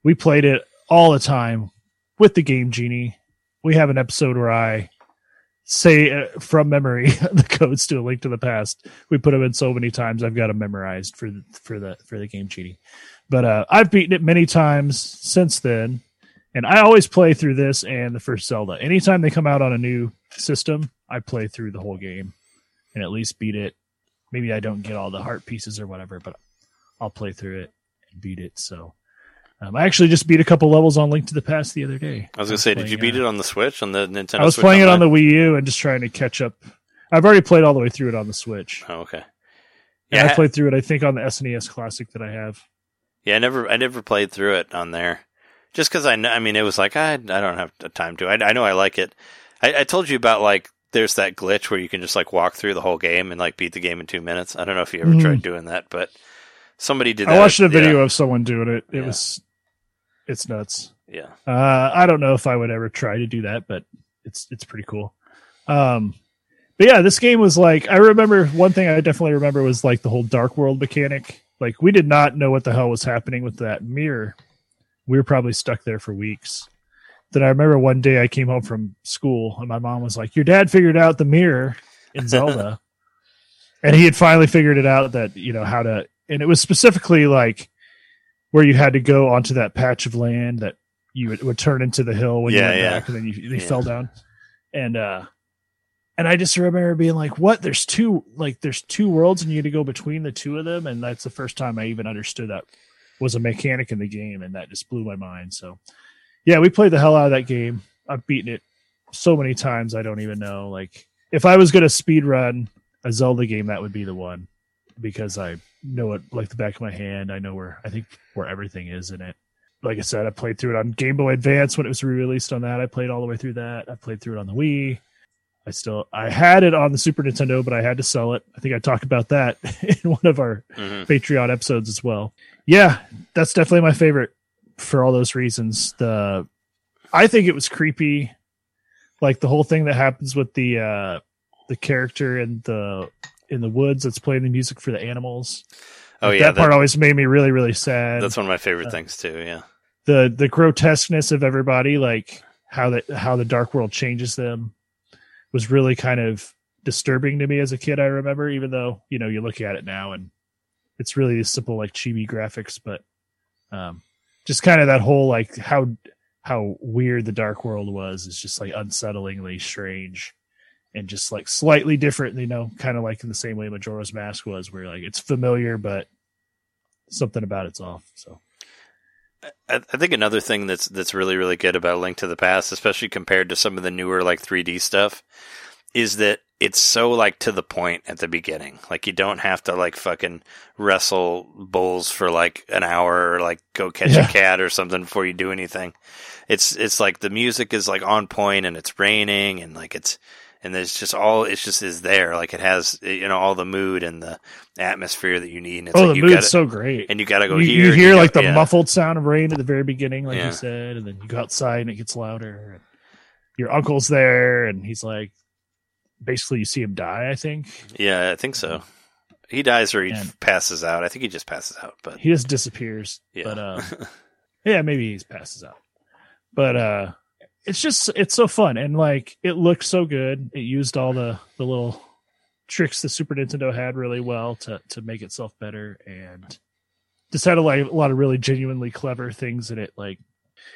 we played it all the time with the Game Genie. We have an episode where I say uh, from memory [laughs] the codes to a link to the past. We put them in so many times I've got them memorized for the, for the for the Game Genie. But uh, I've beaten it many times since then, and I always play through this and the first Zelda. Anytime they come out on a new system, I play through the whole game and at least beat it. Maybe I don't get all the heart pieces or whatever, but I'll play through it and beat it. So um, I actually just beat a couple levels on Link to the Past the other day. I was gonna say, did you beat uh, it on the Switch on the Nintendo? I was Switch playing it on the Wii U and just trying to catch up. I've already played all the way through it on the Switch. Oh, okay. And Yeah, I played through it, I think, on the SNES Classic that I have. Yeah, I never, I never played through it on there, just because I, I mean, it was like I, I don't have the time to. I, I know I like it. I, I told you about like there's that glitch where you can just like walk through the whole game and like beat the game in two minutes. I don't know if you ever Mhm. tried doing that, but somebody did. That. I watched a video Yeah, of someone doing it. It Yeah. was, it's nuts. yeah. Uh, I don't know if I would ever try to do that, but it's it's pretty cool. Um, but yeah, this game was like I remember one thing I definitely remember was like the whole dark world mechanic. Like we did not know what the hell was happening with that mirror. We were probably stuck there for weeks. Then I remember one day I came home from school and my mom was like, "Your dad figured out the mirror in Zelda," [laughs] and he had finally figured it out that you know how to. And it was specifically like where you had to go onto that patch of land that you would, would turn into the hill when you went yeah. back, and then you they Yeah. fell down. And uh, and I just remember being like, "What? There's two like there's two worlds, and you had to go between the two of them." And that's the first time I even understood that was a mechanic in the game, and that just blew my mind. So, yeah, we played the hell out of that game. I've beaten it so many times I don't even know. Like, if I was gonna speed run a Zelda game, that would be the one because I know it like the back of my hand. I know where I think where everything is in it. Like I said, I played through it on Game Boy Advance when it was re-released on that. I played all the way through that. I played through it on the Wii. I still I had it on the Super Nintendo, but I had to sell it. I think I talked about that [laughs] in one of our hmm Patreon episodes as well. Yeah, that's definitely my favorite for all those reasons. The I think it was creepy, like the whole thing that happens with the uh the character and the in the woods that's playing the music for the animals. Oh Like, yeah, that, part always made me really really sad. that's one of my favorite uh, things too. Yeah, the the grotesqueness of everybody, like how that how the dark world changes them, was really kind of disturbing to me as a kid. I remember, even though you know you look at it now and it's really simple like chibi graphics, but um, just kind of that whole like how how weird the dark world was is just like unsettlingly strange and just like slightly different. You know, kind of like in the same way Majora's Mask was, where like it's familiar but something about it's off. So. I, I think another thing that's that's really really good about Link to the Past, especially compared to some of the newer like 3D stuff, is that it's so like to the point at the beginning. Like you don't have to like fucking wrestle bulls for like an hour or like go catch Yeah. a cat or something before you do anything. It's it's like the music is like on point and it's raining and like it's and there's just all it's just is there. Like it has you know all the mood and the atmosphere that you need. And it's oh, like the you mood's gotta, so great. and you got to go you, here. you hear go- like the yeah. muffled sound of rain at the very beginning, like Yeah. you said, and then you go outside and it gets louder. And your uncle's there, and he's like, basically, you see him die. I think Yeah, I think so. He dies or he And- passes out. I think he just passes out. But he just disappears. yeah, But uh, [laughs] yeah, maybe he passes out. But uh, it's just it's so fun and like it looked so good. It used all the the little tricks the Super Nintendo had really well to to make itself better and just had a, like, a lot of really genuinely clever things in it, like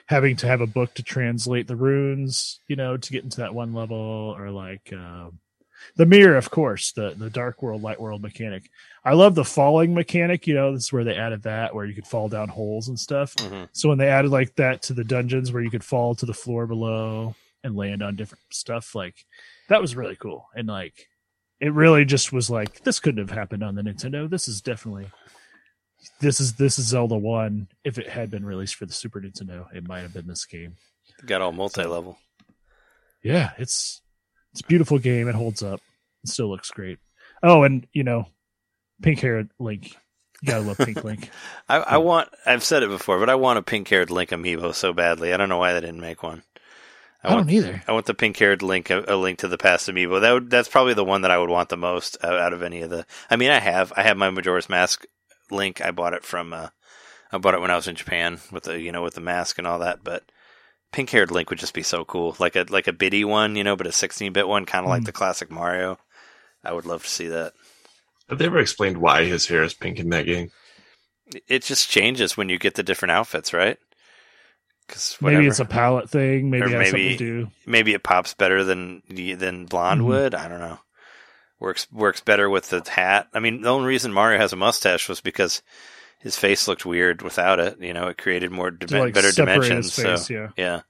having to have a book to translate the runes, you know, to get into that one level, or like um, the mirror, of course, the the dark world, light world mechanic. I love the falling mechanic. You know, this is where they added that, where you could fall down holes and stuff. Mhm. So when they added like that to the dungeons, where you could fall to the floor below and land on different stuff, like that was really cool. And like, it really just was like this couldn't have happened on the Nintendo. This is definitely this is this is Zelda one. If it had been released for the Super Nintendo, it might have been this game. got all multi-level. Yeah, it's it's a beautiful game. It holds up. It still looks great. Oh, and you know, pink haired Link. You gotta love Pink Link. [laughs] I, I want. I've said it before, but I want a pink-haired Link amiibo so badly. I don't know why they didn't make one. I want. don't either. I want the pink-haired Link, a, a Link to the Past amiibo. That would, that's probably the one that I would want the most out, out of any of the. I mean, I have. I have my Majora's Mask Link. I bought it from. Uh, I bought it when I was in Japan with the you know with the mask and all that. But pink-haired Link would just be so cool, like a like a bitty one, you know, but a 16-bit one, kind of like Mm. the classic Mario. I would love to see that. Have they ever explained why his hair is pink in that game? It just changes when you get the different outfits, right? Because Maybe it's a palette thing. Maybe Or it has something maybe- to do. maybe it pops better than than blonde Mhm. would. I don't know. Works works better with the hat. I mean, the only reason Mario has a mustache was because his face looked weird without it. You know, it created more dim- like, better dimensions. face, so yeah. yeah,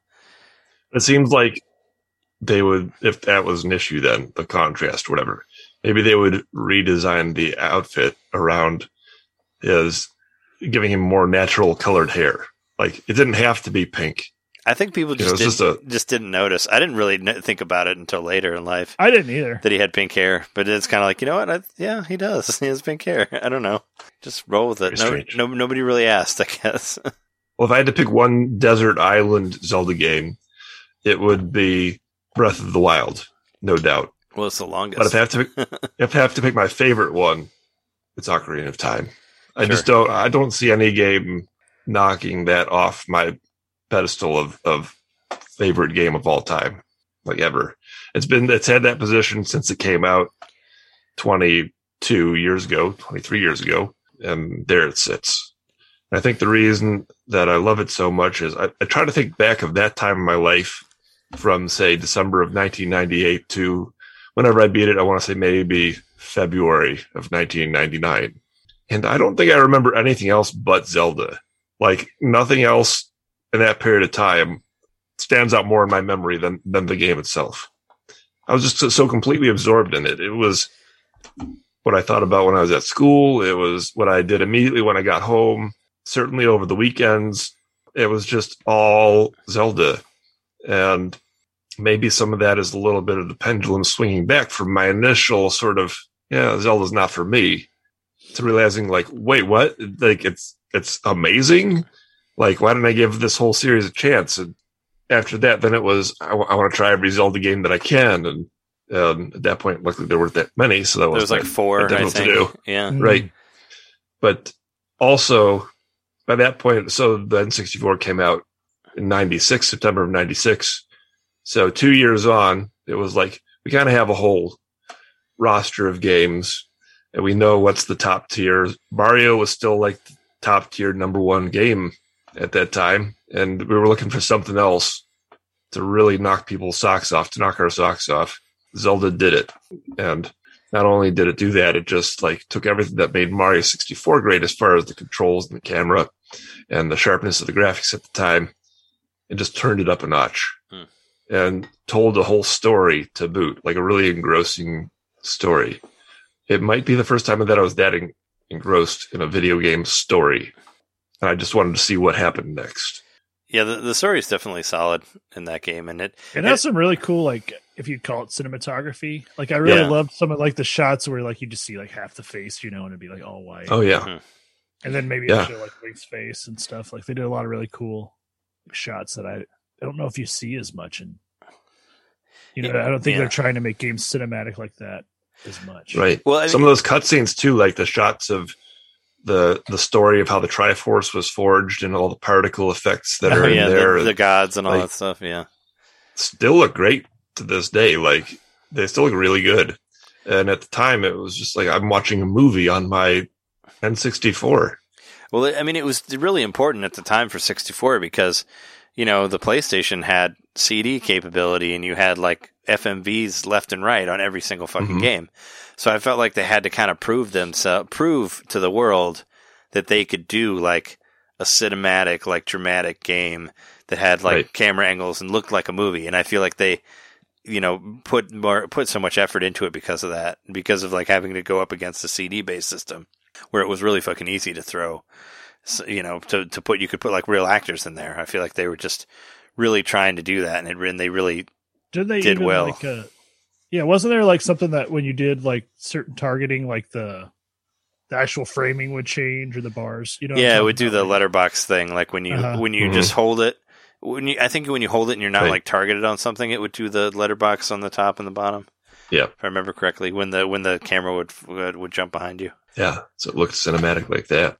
It seems like they would, if that was an issue, then the contrast, whatever. Maybe they would redesign the outfit around his, giving him more natural colored hair. Like it didn't have to be pink. I think people just it's didn't, just just, didn't notice. I didn't really kn- think about it until later in life I didn't either. that he had pink hair. But it's kind of like you know what? I, yeah, he does. [laughs] He has pink hair. [laughs] I don't know. Just roll with it. No, strange. no, nobody really asked. [laughs] I guess. Well, if I had to pick one desert island Zelda game, it would be Breath of the Wild, no doubt. well, it's the longest. But if I have to, pick, if I have to pick my favorite one, it's Ocarina of Time. I Sure. just don't. I don't see any game knocking that off my pedestal of of favorite game of all time, like ever. It's been it's had that position since it came out twenty two years ago, twenty three years ago, and there it sits. I think the reason that I love it so much is I, I try to think back of that time in my life from say December of 1998 to whenever I beat it, I want to say maybe February of 1999. And I don't think I remember anything else but Zelda. Like nothing else in that period of time stands out more in my memory than, than the game itself. I was just so, completely absorbed in it. It was what I thought about when I was at school. It was what I did immediately when I got home. Certainly over the weekends, it was just all Zelda. And maybe some of that is a little bit of the pendulum swinging back from my initial sort of, yeah, Zelda's not for me to realizing like, wait, what? Like it's, it's amazing. Like, why didn't I give this whole series a chance? And after that, then it was, I want to try every Zelda game that I can. And, um, at that point, luckily there weren't that many. So that there was was like four, I difficult to do. Yeah. Mm. Right. But also by that point, so the N64 came out in 96, September of 96. So two years on, it was like we kind of have a whole roster of games and we know what's the top tier. Mario was still like the top tier number one game at that time. And we were looking for something else to really knock people's socks off, to knock our socks off. Zelda did it. And not only did it do that, it just like took everything that made Mario 64 great as far as the controls and the camera and the sharpness of the graphics at the time and just turned it up a notch. Hmm. and told a whole story to boot, like a really engrossing story. It might be the first time that I was that en- engrossed in a video game story. And I just wanted to see what happened next. Yeah, the, the story is definitely solid in that game, and it It has some really cool, like if you'd call it cinematography. Like I really Yeah. loved some of like the shots where like you just see like half the face, you know, and it'd be like all white, Oh yeah. Mm-hmm. and then maybe yeah. show like Link's face and stuff. Like they did a lot of really cool shots that I I don't know if you see as much, and you know, Yeah. I don't think Yeah. they're trying to make games cinematic like that as much. Right. well, I mean, Some of those cutscenes too, like the shots of the the story of how the Triforce was forged and all the particle effects that Oh, are oh, in there, the, the gods and all that stuff. Yeah, still look great to this day. Like they still look really good. And at the time, it was just like I'm watching a movie on my N64. Well, I mean, it was really important at the time for 64 because, you know, the PlayStation had CD capability and you had like FMVs left and right on every single fucking Mhm. game. So I felt like they had to kind of prove themselves, prove to the world that they could do like a cinematic, like dramatic game that had like Right. camera angles and looked like a movie. And I feel like they, you know, put more, put so much effort into it because of that, because of like having to go up against the CD based system where it was really fucking easy to throw, s- you know, to, to put, you could put like real actors in there. I feel like they were just really trying to do that. And, it, and they really, Did they Did even well. like uh yeah, wasn't there like something that when you did like certain targeting, like the the actual framing would change or the bars? You know, yeah, it would do the Like, letterbox thing. Like when you, Uh-huh. when you Mhm. just hold it, when you, I think when you hold it and you're not Right. like targeted on something, it would do the letterbox on the top and the bottom. Yeah. If I remember correctly, when the, when the camera would, would, would jump behind you. Yeah. So it looked cinematic like that.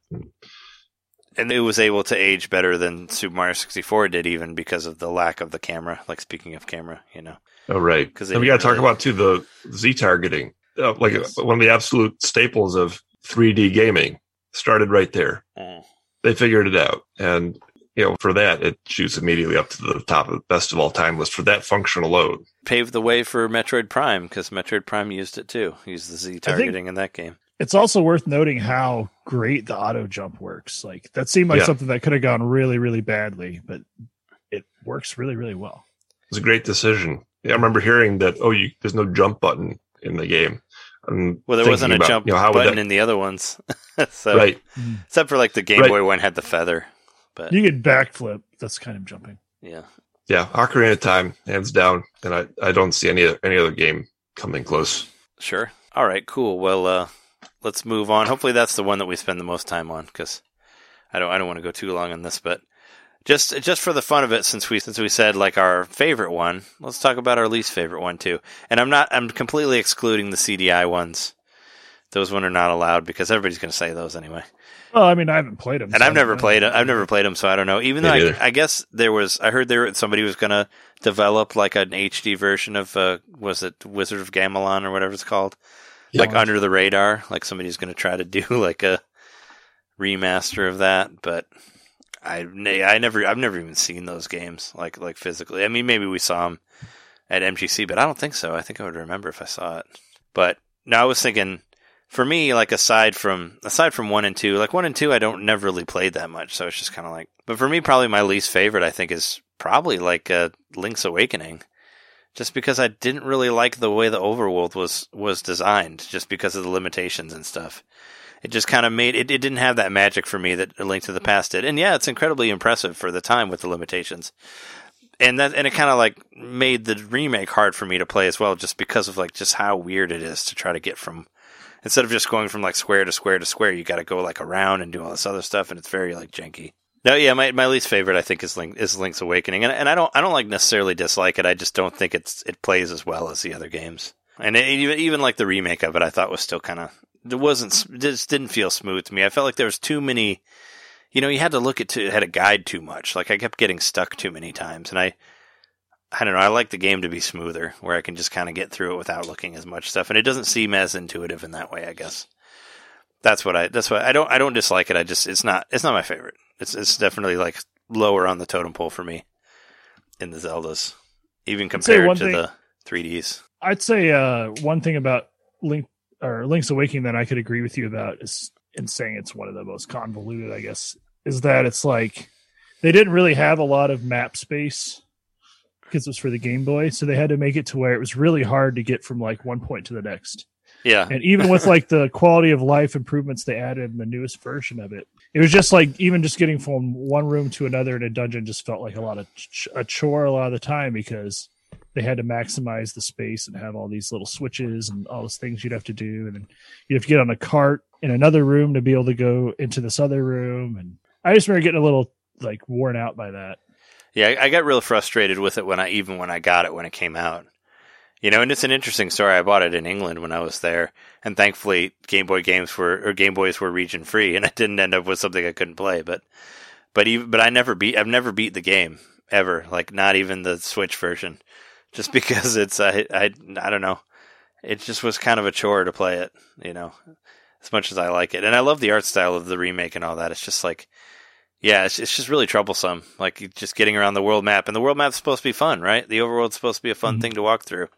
And it was able to age better than Super Mario 64 did, even because of the lack of the camera. Like speaking of camera, you know, Oh, right, because we got to talk about too the Z targeting, uh, like Yes. one of the absolute staples of 3D gaming. Started right there. Mm. They figured it out, and you know for that it shoots immediately up to the top of the best of all time list for that function alone. paved the way for Metroid Prime because Metroid Prime used it too. Used the Z targeting in that game. It's also worth noting how great the auto jump works. Like that seemed like Yeah. something that could have gone really, really badly, but it works really, really well. It's a great decision. Yeah, I remember hearing that. Oh, you, there's no jump button in the game. And Well, there wasn't a about, jump you know, how button that- in the other ones, [laughs] so right. except for like the Game Right. Boy one had the feather. But You could backflip. That's kind of jumping. yeah, Yeah, Ocarina of Time, hands down, and I, I don't see any any other game coming close. sure. All right, cool. Well, uh, let's move on. Hopefully, that's the one that we spend the most time on because I don't I don't want to go too long on this, but. Just, just for the fun of it, since we since we said like our favorite one, let's talk about our least favorite one too. And I'm not, I'm completely excluding the CDI ones. Those one are not allowed because everybody's going to say those anyway. Well, I mean, I haven't played them, And I've never played it. I've never played them, so I don't know. Even Me though. I, I guess there was, I heard there somebody was going to develop like an HD version of, uh, was it Wizard of Gamelon or whatever it's called, Yeah. like under the radar. Like somebody's going to try to do [laughs] like a remaster of that, but I, I never, I've never even seen those games like like physically. I mean, maybe we saw them at MGC, but I don't think so. I think I would remember if I saw it. But no, I was thinking for me, like aside from aside from one and two, like one and two, I don't never really played that much, so it's just kind of like. But for me, probably my least favorite, I think, is probably like uh, Link's Awakening, just because I didn't really like the way the overworld was was designed, just because of the limitations and stuff. It just kind of made it. It didn't have that magic for me that A Link to the mm-hmm. Past did, and yeah, it's incredibly impressive for the time with the limitations and that and it kind of like made the remake hard for me to play as well just because of like just how weird it is to try to get from instead of just going from like square to square to square you got to go like around and do all this other stuff and it's very like janky no yeah my, my least favorite i think is link is link's awakening and, and i don't i don't like necessarily dislike it i just don't think it's it plays as well as the other games and it, even even like the remake of it i thought was still kind of it wasn't just didn't feel smooth to me i felt like there was too many you know, you had to look at to had a guide too much. Like I kept getting stuck too many times, and I, I don't know. I like the game to be smoother, where I can just kind of get through it without looking as much stuff, and it doesn't seem as intuitive in that way. I guess that's what I. That's what I don't. I don't dislike it. I just it's not. It's not my favorite. It's it's definitely like lower on the totem pole for me in the Zeldas, even compared to thing- the 3ds. I'd say uh, one thing about Link or Link's Awakening that I could agree with you about is in saying it's one of the most convoluted, I guess, is that it's like they didn't really have a lot of map space because it was for the Game Boy, so they had to make it to where it was really hard to get from like one point to the next. Yeah, And even with like the quality of life improvements they added in the newest version of it, it was just like even just getting from one room to another in a dungeon just felt like a lot of ch- a chore a lot of the time because they had to maximize the space and have all these little switches and all those things you'd have to do, and then you have to get on a cart in another room to be able to go into this other room. And I just remember getting a little like worn out by that. Yeah, I I got real frustrated with it when I even when I got it when it came out. You know, and it's an interesting story. I bought it in England when I was there, and thankfully Game Boy games were or Game Boys were region free, [laughs] and I didn't end up with something I couldn't play. But but even but I never beat I've never beat the game ever, like not even the Switch version, just [laughs] because it's I I I don't know. It just was kind of a chore to play it, you know, as much as I like it, and I love the art style of the remake and all that. It's just like yeah, it's, it's just really troublesome. Like just getting around the world map, and the world map's supposed to be fun, right? The overworld's supposed to be a fun Mhm. thing to walk through,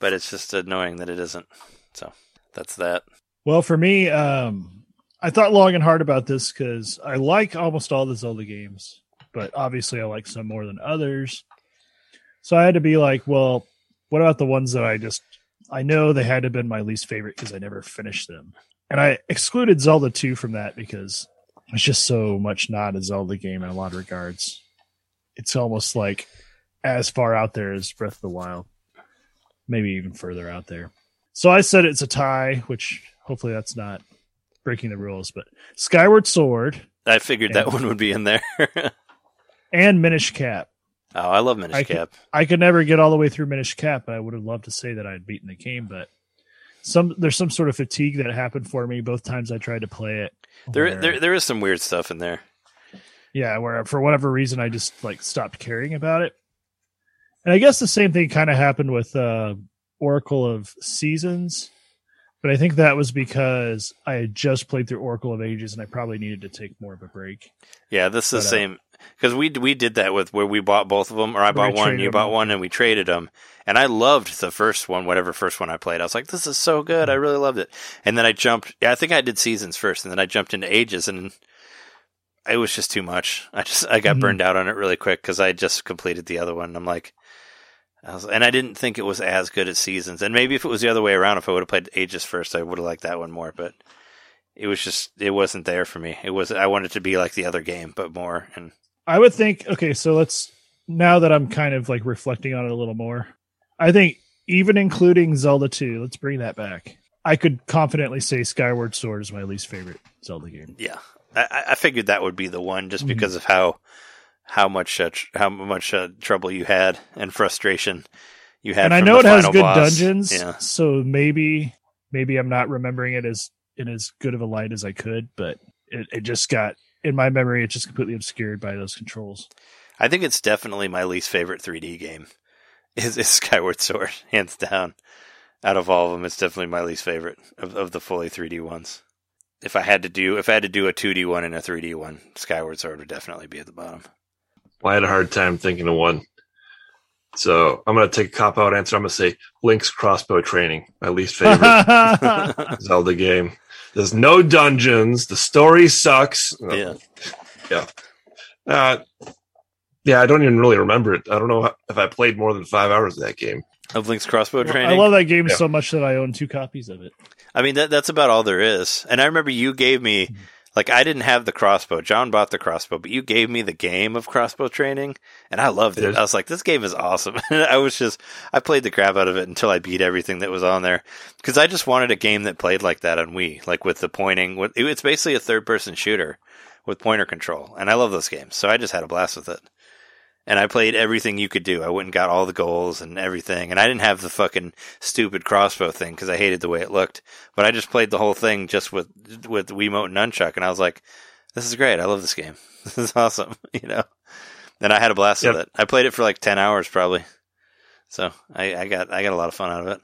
but it's just annoying that it isn't. So that's that. Well, for me, um, I thought long and hard about this because I like almost all the Zelda games, but obviously I like some more than others. So I had to be like, well, what about the ones that I just I know they had to have been my least favorite because I never finished them, and I excluded Zelda two from that because it's just so much not a Zelda game in a lot of regards. It's almost like as far out there as Breath of the Wild, maybe even further out there. So I said it's a tie, which hopefully that's not breaking the rules, but Skyward Sword I figured that one would be in there. [laughs] and Minish Cap. Oh, I love Minish I could- Cap. I could never get all the way through Minish Cap. I would have loved to say that I had beaten the game, but some there's some sort of fatigue that happened for me both times I tried to play it. There, where- there, there is some weird stuff in there. yeah, where for whatever reason I just like stopped caring about it. And I guess the same thing kind of happened with uh, Oracle of Seasons, but I think that was because I had just played through Oracle of Ages and I probably needed to take more of a break. Yeah, this is the But, uh, same because we we did that with where we bought both of them, or I bought one, you them. bought one, and we traded them. And I loved the first one, whatever first one I played. I was like, "This is so good! I really loved it." And then I jumped. Yeah, I think I did seasons first, and then I jumped into ages, and it was just too much. I just I got Mhm. burned out on it really quick because I just completed the other one. I'm like, I was, and I didn't think it was as good as seasons. And maybe if it was the other way around, if I would have played ages first, I would have liked that one more. But it was just it wasn't there for me. It was I wanted it to be like the other game, but more. And I would think okay, so let's now that I'm kind of like reflecting on it a little more. I think even including Zelda 2, let's bring that back. I could confidently say Skyward Sword is my least favorite Zelda game. Yeah, I- I, figured that would be the one just Mhm. because of how how much uh, tr- how much uh, trouble you had and frustration you had. and I know it has good boss. dungeons, Yeah, so maybe maybe I'm not remembering it as in as good of a light as I could, but it, it just got in my memory. It's just completely obscured by those controls. I think it's definitely my least favorite 3D game. [laughs] Is, is Skyward Sword, [laughs] hands down. Out of all of them, it's definitely my least favorite of, of the fully 3D ones. If I had to do if I had to do a 2D one and a 3D one, Skyward Sword would definitely be at the bottom. Well, I had a hard time thinking of one. So I'm going to take a cop out answer. I'm going to say Link's crossbow training, my least favorite [laughs] Zelda game. There's no dungeons. The story sucks. Yeah. Uh, yeah, I don't even really remember it. I don't know if I played more than five hours of that game. Of Link's crossbow training. I love that game Yeah. so much that I own two copies of it. I mean, that that's about all there is. And I remember you gave me, like, I didn't have the crossbow. John bought the crossbow, but you gave me the game of crossbow training, and I loved it. Yes. I was like, this game is awesome. [laughs] I was just, I played the crap out of it until I beat everything that was on there. Because I just wanted a game that played like that on Wii, like with the pointing. With, it's basically a third person shooter with pointer control. And I love those games. So I just had a blast with it. And I played everything you could do. I went and got all the goals and everything. And I didn't have the fucking stupid crossbow thing because I hated the way it looked. But I just played the whole thing just with with Wiimote and nunchuck, and I was like, "This is great. I love this game. [laughs] This is awesome." [laughs] You know. And I had a blast Yep. with it. I played it for like ten hours probably. So I, I got I got a lot of fun out of it.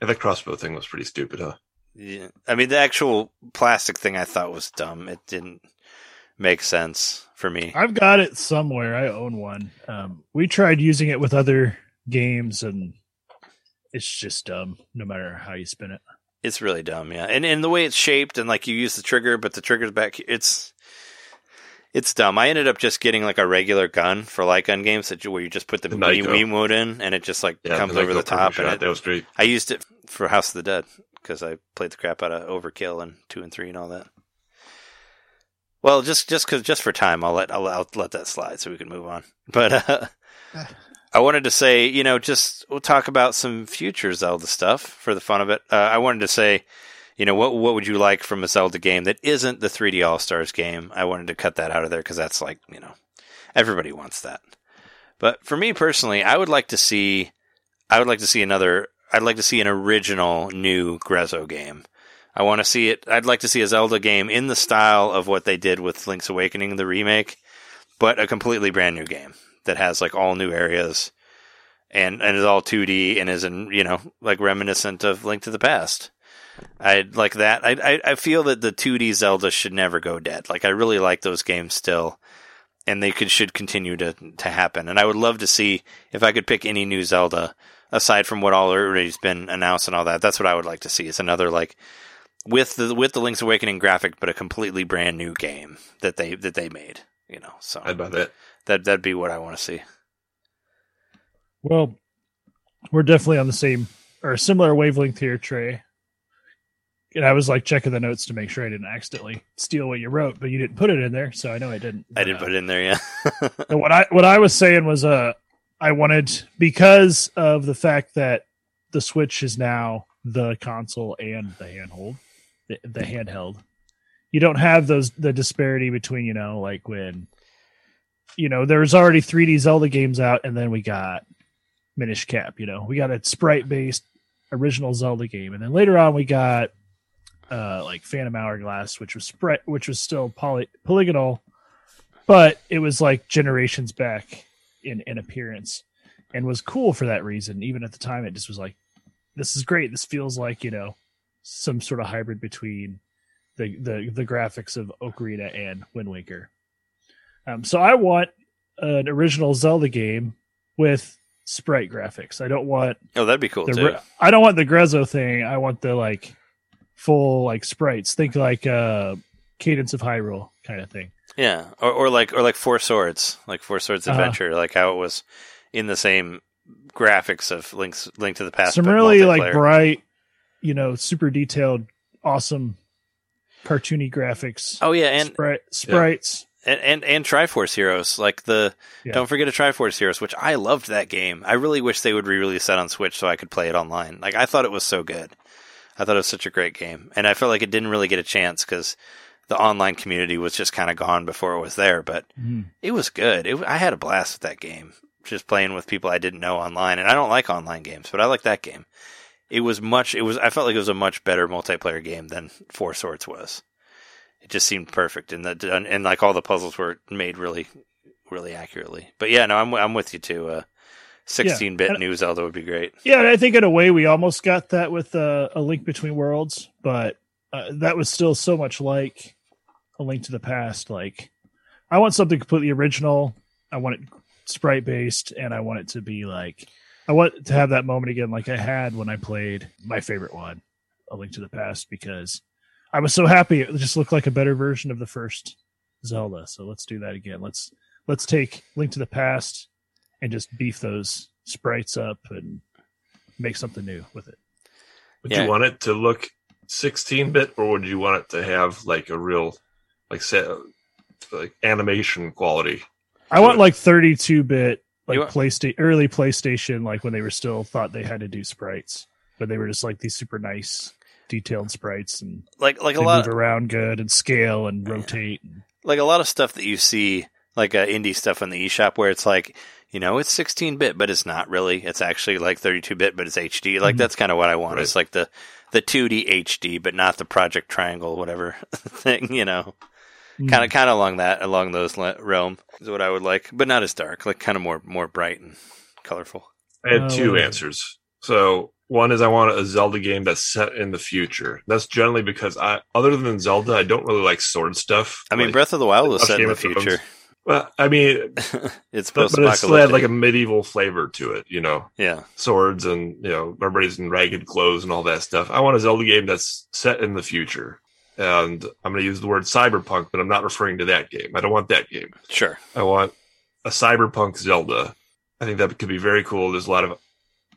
Yeah, that crossbow thing was pretty stupid, huh? Yeah. I mean, the actual plastic thing I thought was dumb. It didn't make sense for me. I've got it somewhere. I own one. Um, we tried using it with other games, and it's just dumb. No matter how you spin it. It's really dumb, yeah. And and the way it's shaped and like you use the trigger, but the trigger's back. It's It's dumb. I ended up just getting like a regular gun for light gun games that you, where you just put the, The Wii, Nyko. Wiimote in and it just like Yeah, comes over the top. And it, that was great. I used it for House of the Dead because I played the crap out of Overkill and two and three and all that. Well, just just cause, just for time, I'll let I'll, I'll let that slide so we can move on. [laughs] But uh, I wanted to say, you know, just we'll talk about some future Zelda stuff for the fun of it. Uh, I wanted to say, you know, what what would you like from a Zelda game that isn't the 3D All Stars game? I wanted to cut that out of there because that's like, you know, everybody wants that. But for me personally, I would like to see, I would like to see another. I'd like to see an original new Grezzo game. I want to see it. I'd like to see a Zelda game in the style of what they did with Link's Awakening, the remake, but a completely brand new game that has like all new areas and and is all 2D and is in you know like reminiscent of Link to the Past. I like that. I, I I feel that the 2D Zelda should never go dead. Like I really like those games still, and they could should continue to to happen. And I would love to see if I could pick any new Zelda aside from what already's been announced and all that. That's what I would like to see. It's another like with the with the Link's Awakening graphic, but a completely brand new game that they that they made. You know, so I'd buy that. that that'd be what I want to see. Well, we're definitely on the same or a similar wavelength here, Trey. And I was like checking the notes to make sure I didn't accidentally steal what you wrote, but you didn't put it in there, so I know I didn't. I didn't put it in there, yeah. [laughs] What I what I was saying was uh I wanted because of the fact that the Switch is now the console and the handhold, the, the handheld. You don't have those the disparity between you know like when you know there was already 3D Zelda games out, and then we got Minish Cap. You know we got a sprite based original Zelda game, and then later on we got uh like Phantom Hourglass, which was sprite, which was still poly polygonal but it was like generations back in in appearance and was cool for that reason even at the time it just was like this is great this feels like you know some sort of hybrid between the the, the graphics of ocarina and wind waker um, so i want an original zelda game with sprite graphics i don't want Oh, that'd be cool the too. I don't want the Grezzo thing. I want the like full like sprites. Think like uh Cadence of Hyrule kind of thing. Yeah, or or like or like Four Swords, like Four Swords Uh-huh. Adventure, like how it was in the same graphics of Link's Link to the Past. Some really like bright, you know, super detailed, awesome cartoony graphics. Oh yeah, and Sprite, sprites. and and, and Triforce Heroes, like the Yeah. don't forget a Triforce Heroes, which I loved that game. I really wish they would re-release that on Switch so I could play it online. Like I thought it was so good. I thought it was such a great game, and I felt like it didn't really get a chance because the online community was just kind of gone before it was there. But Mhm. it was good. It, I had a blast with that game, just playing with people I didn't know online. And I don't like online games, but I like that game. It was much. It was. I felt like it was a much better multiplayer game than Four Swords was. It just seemed perfect, and that and, and like all the puzzles were made really, really accurately. But yeah, no, I'm I'm with you too. Uh, 16-bit and- new Zelda would be great. Yeah, and I think in a way we almost got that with uh, a Link Between Worlds, but uh, that was still so much like a Link to the Past. Like, I want something completely original. I want it sprite based, and I want it to be like I want to have that moment again, like I had when I played my favorite one, A Link to the Past, because I was so happy. It just looked like a better version of the first Zelda. So let's do that again. Let's let's take Link to the Past and just beef those sprites up and make something new with it. Would Yeah. you want it to look 16 bit or would you want it to have like a real like say like animation quality? I want like 32 bit like You PlayStation early PlayStation like when they were still thought they had to do sprites, but they were just like these super nice detailed sprites and Like like a lot. move around good and scale and rotate. like a lot of stuff that you see, like uh, indie stuff on the eShop, where it's like, you know, it's 16 bit, but it's not really. It's actually like 32 bit, but it's HD. Like Mhm. that's kind of what I want. Right. It's like the the 2D HD, but not the Project Triangle, whatever [laughs] thing. You know. Kind of hmm. kind of along that along those le- realm is what I would like, but not as dark. Like kind of more more bright and colorful. I had oh, two wait. answers. So one is I want a Zelda game that's set in the future. That's generally because I, other than Zelda, I don't really like sword stuff. I mean, Like- Breath of the Wild was Watch set in the of Thrones. future. Well, I mean, [laughs] it's but, post but it still had like a medieval flavor to it. You know, yeah, swords and you know everybody's in ragged clothes and all that stuff. I want a Zelda game that's set in the future. And I'm going to use the word cyberpunk, but I'm not referring to that game. I don't want that game. Sure. I want a cyberpunk Zelda. I think that could be very cool. There's a lot of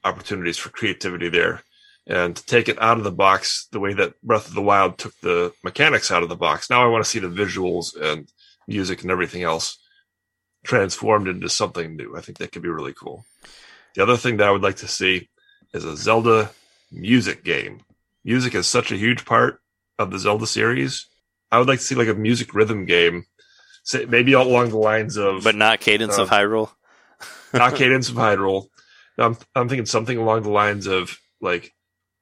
opportunities for creativity there. And to take it out of the box the way that Breath of the Wild took the mechanics out of the box. Now I want to see the visuals and music and everything else transformed into something new. I think that could be really cool. The other thing that I would like to see is a Zelda music game. Music is such a huge part of the Zelda series. I would like to see like a music rhythm game, say, maybe along the lines of But not Cadence of Um, Hyrule. not [laughs] Cadence of Hyrule. I'm I'm thinking something along the lines of like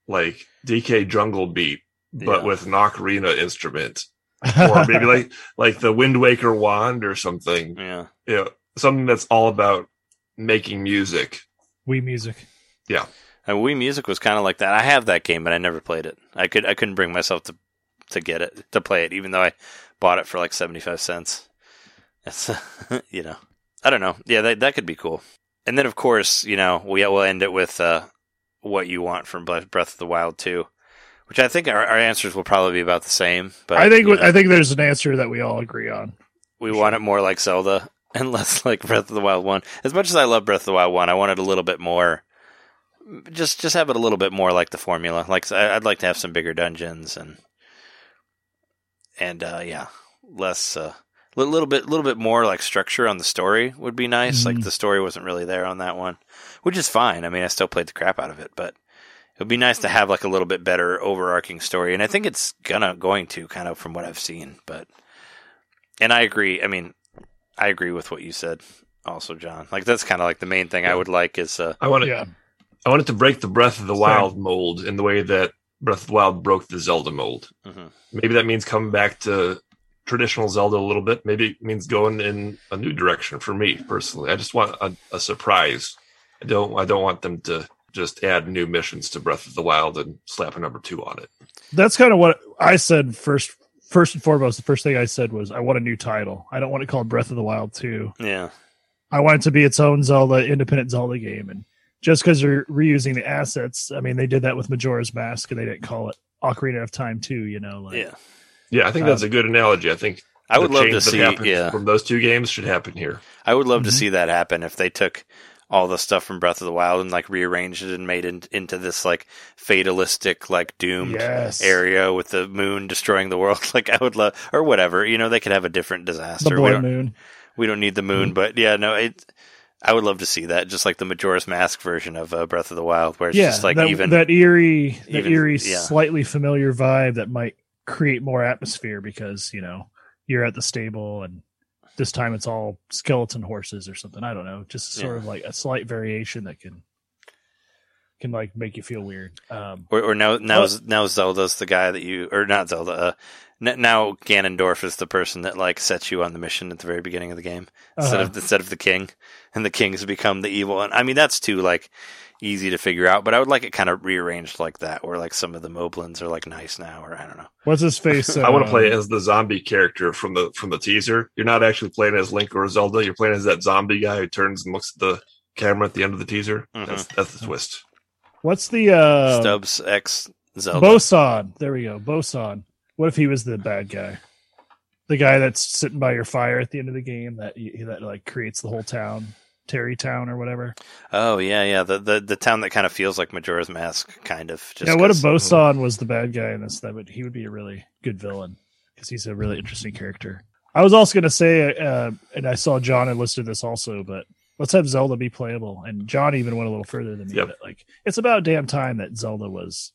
like DK Jungle Beat, but Yeah. with an ocarina instrument, or maybe like [laughs] like the Wind Waker wand or something. Yeah. You know, something that's all about making music. Wii music. Yeah. And Wii Music was kind of like that. I have that game, but I never played it. I could I couldn't bring myself to to get it to play it, even though I bought it for like seventy five cents. It's [laughs] you know I don't know. Yeah, that that could be cool. And then of course you know we will end it with uh, what you want from Breath of the Wild too, which I think our, our answers will probably be about the same. But I think you know, I think there's an answer that we all agree on. we want it more like Zelda [laughs] and less like Breath of the Wild One. As much as I love Breath of the Wild One, I want it a little bit more. Just, just have it a little bit more like the formula. Like I'd like to have some bigger dungeons and, and uh, yeah, less, uh, a little bit, little bit more like structure on the story would be nice. Like Mhm. the story wasn't really there on that one, which is fine. I mean, I still played the crap out of it, but it would be nice to have like a little bit better overarching story. And I think it's gonna going to kind of from what I've seen, but and I agree. I mean, I agree with what you said, also, John. Like that's kind of like the main thing I would like is uh, I want it. Yeah. I want it to break the Breath of the Wild mold in the way that Breath of the Wild broke the Zelda mold. mhm. Maybe that means coming back to traditional Zelda a little bit. Maybe it means going in a new direction for me personally. I just want a, a surprise. I don't. I don't want them to just add new missions to Breath of the Wild and slap a number two on it. That's kind of what I said first. First and foremost, the first thing I said was I want a new title. I don't want it called Breath of the Wild 2. yeah, I want it to be its own Zelda, independent Zelda game. And just because they're reusing the assets, I mean, they did that with Majora's Mask and they didn't call it Ocarina of Time too. you know? Like, yeah. Yeah, I think that's a good analogy. I think I would love to see. Yeah, from those two games should happen here. I would love to Mhm. see that happen if they took all the stuff from Breath of the Wild and like rearranged it and made it into this like fatalistic, like doomed Yes. area with the moon destroying the world. [laughs] Like I would love, or whatever. You know, they could have a different The disaster. We don't, Moon. we don't need the moon, but yeah, no, it. I would love to see that, just like the Majora's Mask version of uh, Breath of the Wild, where it's Yeah, just like that, even that eerie, that even- eerie, yeah. slightly familiar vibe that might create more atmosphere because you know you're at the stable and this time it's all skeleton horses or something. I don't know, just sort Yeah. of like a slight variation that can can like make you feel weird. Um, Or, or now, now, Well- now Zelda's the guy that you, or not Zelda. Uh, n- now Ganondorf is the person that like sets you on the mission at the very beginning of the game instead Uh-huh. of instead of the king, and the king's become the evil. And I mean that's too like easy to figure out. But I would like it kind of rearranged like that, where like some of the Moblins are like nice now, or I don't know. what's his face? [laughs] I want uh, to play as the zombie character from the from the teaser. You're not actually playing as Link or Zelda. You're playing as that zombie guy who turns and looks at the camera at the end of the teaser. Mhm. That's that's the twist. What's the uh, Stubbs X Zelda. Bolson? There we go, Bolson. What if he was the bad guy? The guy that's sitting by your fire at the end of the game that that like creates the whole town, Tarrey Town or whatever. Oh yeah, yeah. The, the the town that kind of feels like Majora's Mask, kind of. Just yeah, what if Bolson was the bad guy in this? That would he would be a really good villain because he's a really interesting character. I was also going to say, uh, and I saw John had listed this also, but let's have Zelda be playable. And John even went a little further than me. Yep. Like, it's about damn time that Zelda was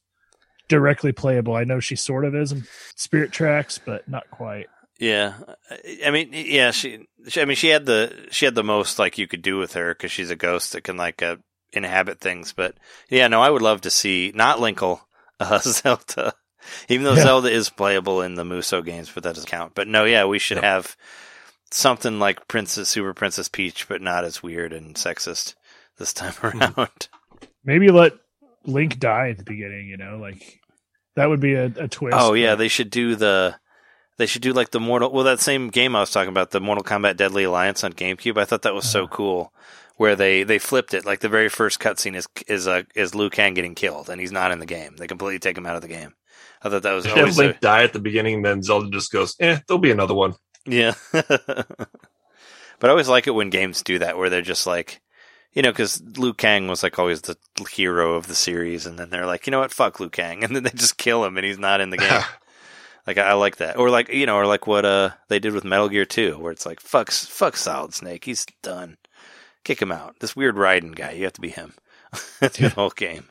directly playable. I know she sort of is in Spirit Tracks, but not quite. Yeah, I- I mean, yeah, she, she. I mean, she had the she had the most like you could do with her because she's a ghost that can like uh, inhabit things. But yeah, no, I would love to see not Linkle, [laughs] uh, Zelda. [laughs] Even though Yeah. Zelda is playable in the Musou games, but that doesn't count. But no, yeah, we should Yep. have something like Princess Super Princess Peach, but not as weird and sexist this time around. [laughs] Maybe let Link die at the beginning. You know, like that would be a, a twist. Oh yeah, but- they should do the they should do like the Mortal well that same game I was talking about, the Mortal Kombat Deadly Alliance on GameCube. I thought that was so Uh-huh. cool. where they they flipped it. Like the very first cutscene is is uh, is Liu Kang getting killed, and he's not in the game. They completely take him out of the game. I thought that was Have always a- Link die at the beginning, then Zelda just goes, "Eh, there'll be another one." Yeah. [laughs] but I always like it when games do that, where they're just like, you know, because Liu Kang was like always the hero of the series, and then they're like, you know what, fuck Liu Kang, [laughs] and then they just kill him, and he's not in the game. [laughs] like I, I like that, or like you know, or like what uh they did with Metal Gear Two, where it's like fuck fuck Solid Snake, he's done, kick him out. This weird Raiden guy, you have to be him. That's the whole game.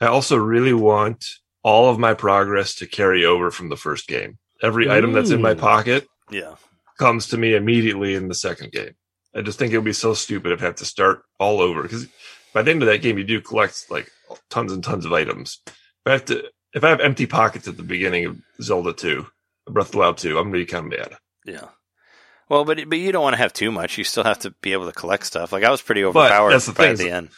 I also really want all of my progress to carry over from the first game. Every item that's in my pocket Yeah, comes to me immediately in the second game. I just think it would be so stupid if I have to start all over because by the end of that game, you do collect like tons and tons of items. If I have to, if I have empty pockets at the beginning of Zelda 2, Breath of the Wild 2, I'm going to be kind of mad. yeah. Well, but but you don't want to have too much. You still have to be able to collect stuff. Like I was pretty overpowered that's the by thing, the end.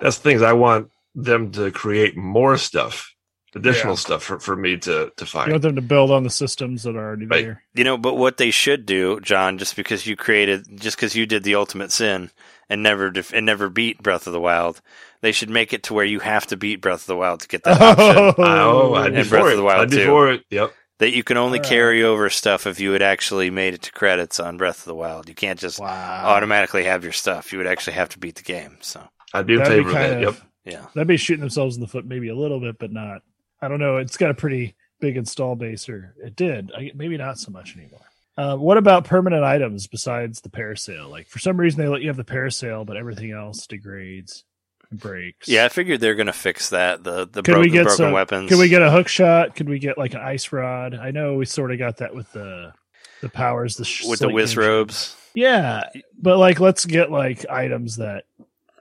That's the thing is I want them to create more stuff, additional Yeah. stuff for, for me to, to find. You want them to build on the systems that are already Right. there. You know, but what they should do, John, just because you created, just because you did the ultimate sin and never def- and never beat Breath of the Wild, they should make it to where you have to beat Breath of the Wild to get that [laughs] option. oh, I'd be And Breath for of the Wild I'd be too. for it. Yep. That you can only Alright. carry over stuff if you had actually made it to credits on Breath of the Wild. You can't just Wow. automatically have your stuff. You would actually have to beat the game. So I'd be in That'd favor be of that. kind Yep. of- yeah, That'd be shooting themselves in the foot maybe a little bit, but not. I don't know. It's got a pretty big install base, or it did. I, maybe not so much anymore. Uh, what about permanent items besides the parasail? Like for some reason they let you have the parasail, but everything else degrades and breaks. yeah. I figured they're gonna fix that. The the, Could bro- we get broken some? weapons. Could we get a hook shot? Could we get like an ice rod? I know we sort of got that with the the powers, the sh- with the whiz game. robes? Yeah, but like let's get like items that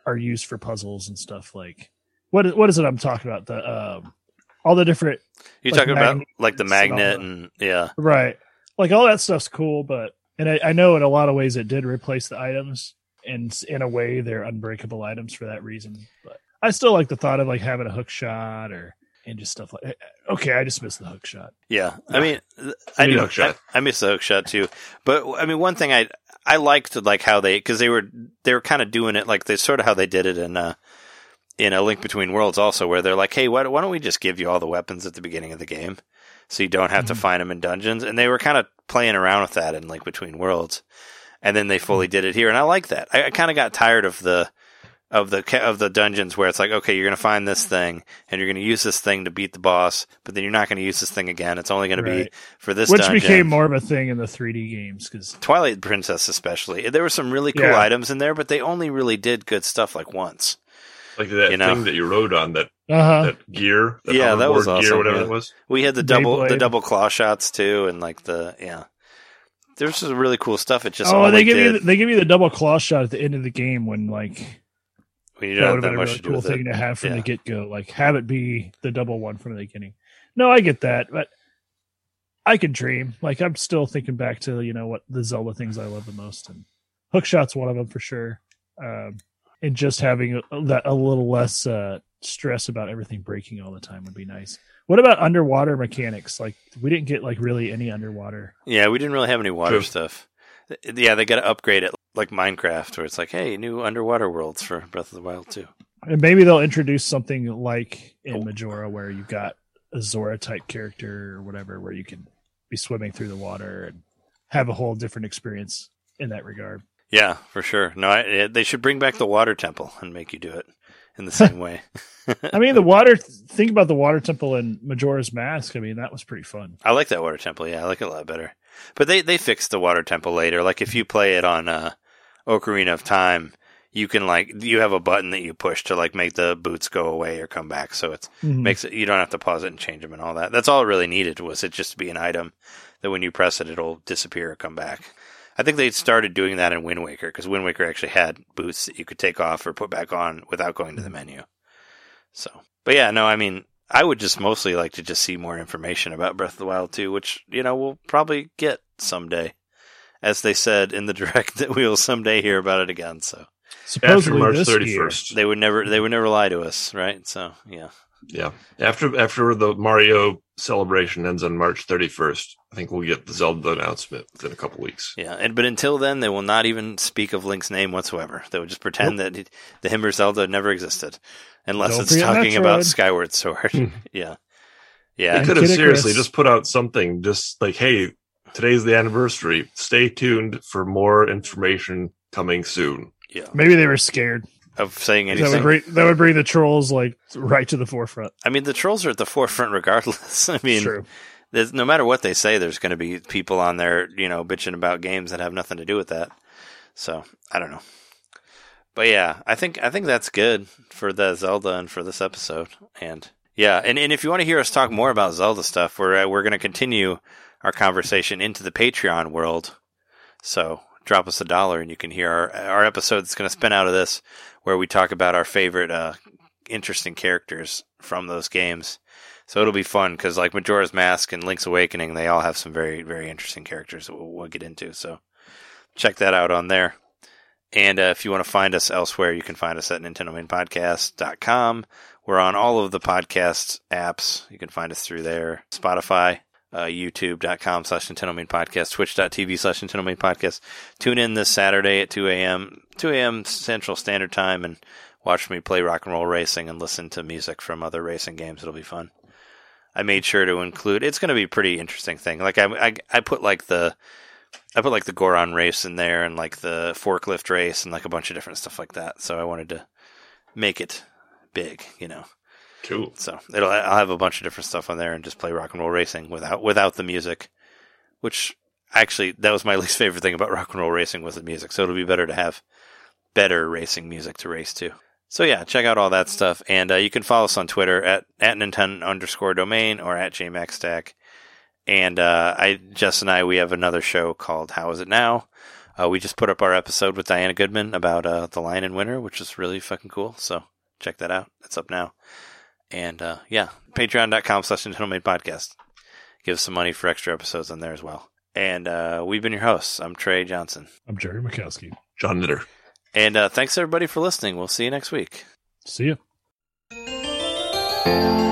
are used for puzzles and stuff. Like what is, what is it I'm talking about? The um all the different You're Like talking about like the magnet that. and yeah, right, like all that stuff's cool, but and I, I know in a lot of ways it did replace the items, and in a way they're unbreakable items for that reason. But I still like the thought of like having a hook shot or and just stuff like. Okay, I just missed the hook shot. Yeah, I mean, th- I need do. hook shot. I, I miss the hook shot too. But I mean, one thing I I liked like how they because they were they were kind of doing it like they sort of how they did it in uh in a Link Between Worlds also, where they're like, hey, why, why don't we just give you all the weapons at the beginning of the game, so you don't have to Mhm. find them in dungeons? And they were kind of playing around with that in Link Between Worlds, and then they fully did it here, and I like that. I, I kind of got tired of the of the of the dungeons where it's like, okay, you're going to find this thing, and you're going to use this thing to beat the boss, but then you're not going to use this thing again. It's only going to be for this Which dungeon. became more of a thing in the 3D games because Twilight Princess, especially. There were some really cool Yeah. items in there, but they only really did good stuff like once. Like that You know? thing that you rode on, that, uh-huh. that gear, that Yeah, that was hoverboard gear, awesome, whatever yeah. it was. We had the double the double claw shots too, and like the yeah. There's some really cool stuff. It just oh, they give you the, they give you the double claw shot at the end of the game when like when you that don't would have have that been a much really cool thing it. to have from Yeah. the get go. Like have it be the double one from the beginning. No, I get that, but I can dream. Like I'm still thinking back to you know what the Zelda things I love the most, and hookshot's one of them for sure. Um, and just having a, that a little less uh, stress about everything breaking all the time would be nice. What about underwater mechanics? Like we didn't get like really any underwater. Yeah, we didn't really have any water True. stuff. Yeah, they got to upgrade it like Minecraft, where it's like, hey, new underwater worlds for Breath of the Wild too. And maybe they'll introduce something like in Oh. Majora where you've got a Zora type character or whatever, where you can be swimming through the water and have a whole different experience in that regard. Yeah, for sure. No, I, they should bring back the water temple and make you do it in the same way. [laughs] I mean, the water. Think about the water temple in Majora's Mask. I mean, that was pretty fun. I like that water temple. Yeah, I like it a lot better. But they they fixed the water temple later. Like if you play it on uh, Ocarina of Time, you can like you have a button that you push to like make the boots go away or come back. So it's Mhm. makes it you don't have to pause it and change them and all that. That's all it really needed was it just to be an item that when you press it, it'll disappear or come back. I think they started doing that in Wind Waker because Wind Waker actually had boots that you could take off or put back on without going to the menu. So, but yeah, no, I mean, I would just mostly like to just see more information about Breath of the Wild 2, which, you know, we'll probably get someday. As they said in the [laughs] direct that we will someday hear about it again. So After March this thirty year. they would never, they would never lie to us, right? So yeah, Yeah. After after the Mario celebration ends on March 31st, I think we'll get the Zelda announcement within a couple weeks. Yeah, and but until then, they will not even speak of Link's name whatsoever. They will just pretend that it, the him or Zelda never existed, unless Don't it's forget talking about Skyward Sword. Hmm. [laughs] yeah, yeah, They could have seriously just put out something just like, hey, today's the anniversary. Stay tuned for more information coming soon. yeah. Maybe they were scared. Of saying That would anything. bring that would bring the trolls like right to the forefront. I mean, the trolls are at the [laughs] forefront regardless. [laughs] I mean, no matter what they say, there's going to be people on there, you know, bitching about games that have nothing to do with that. So I don't know, but yeah, I think I think that's good for the Zelda and for this episode. And yeah, and, and if you want to hear us talk more about Zelda stuff, we're uh, we're going to continue our conversation into the Patreon world. So drop us a dollar, and you can hear our our episode that's going to spin out of this, where we talk about our favorite uh, interesting characters from those games. So it'll be fun because like Majora's Mask and Link's Awakening, they all have some very very interesting characters that we'll, we'll get into. So check that out on there. And uh, if you want to find us elsewhere, you can find us at NintendoMainPodcast.com. We're on all of the podcast apps. You can find us through there. Spotify, uh, YouTube.com slash Nintendo Main Podcast, Twitch.tv slash Nintendo Main Podcast. Tune in this Saturday at 2 a.m., 2 a.m. Central Standard Time and watch me play rock and roll racing and listen to music from other racing games. It'll be fun. I made sure to include. It's going to be a pretty interesting thing. Like I, I, I put like the, I put like the Goron race in there and like the forklift race and like a bunch of different stuff like that. So I wanted to make it big, you know. Cool. So it'll I'll have a bunch of different stuff on there and just play rock and roll racing without without the music, which actually that was my [laughs] least favorite thing about rock and roll racing was the music. So it'll be better to have better racing music to race to. So yeah, check out all that stuff, and uh, you can follow us on Twitter at at Nintendo underscore domain or at JMaxStack. And uh, I, Jess and I, we have another show called How Is It Now? Uh, we just put up our episode with Diana Goodman about uh, the Lion in Winter, which is really fucking cool. So check that out. It's up now. And uh, yeah, patreon.com slash Nintendo Main Podcast. Give us some money for extra episodes on there as well. And uh, we've been your hosts. I'm Trey Johnson. I'm Jerry Mikowski. John Knitter. And uh, thanks everybody for listening. We'll see you next week. See ya.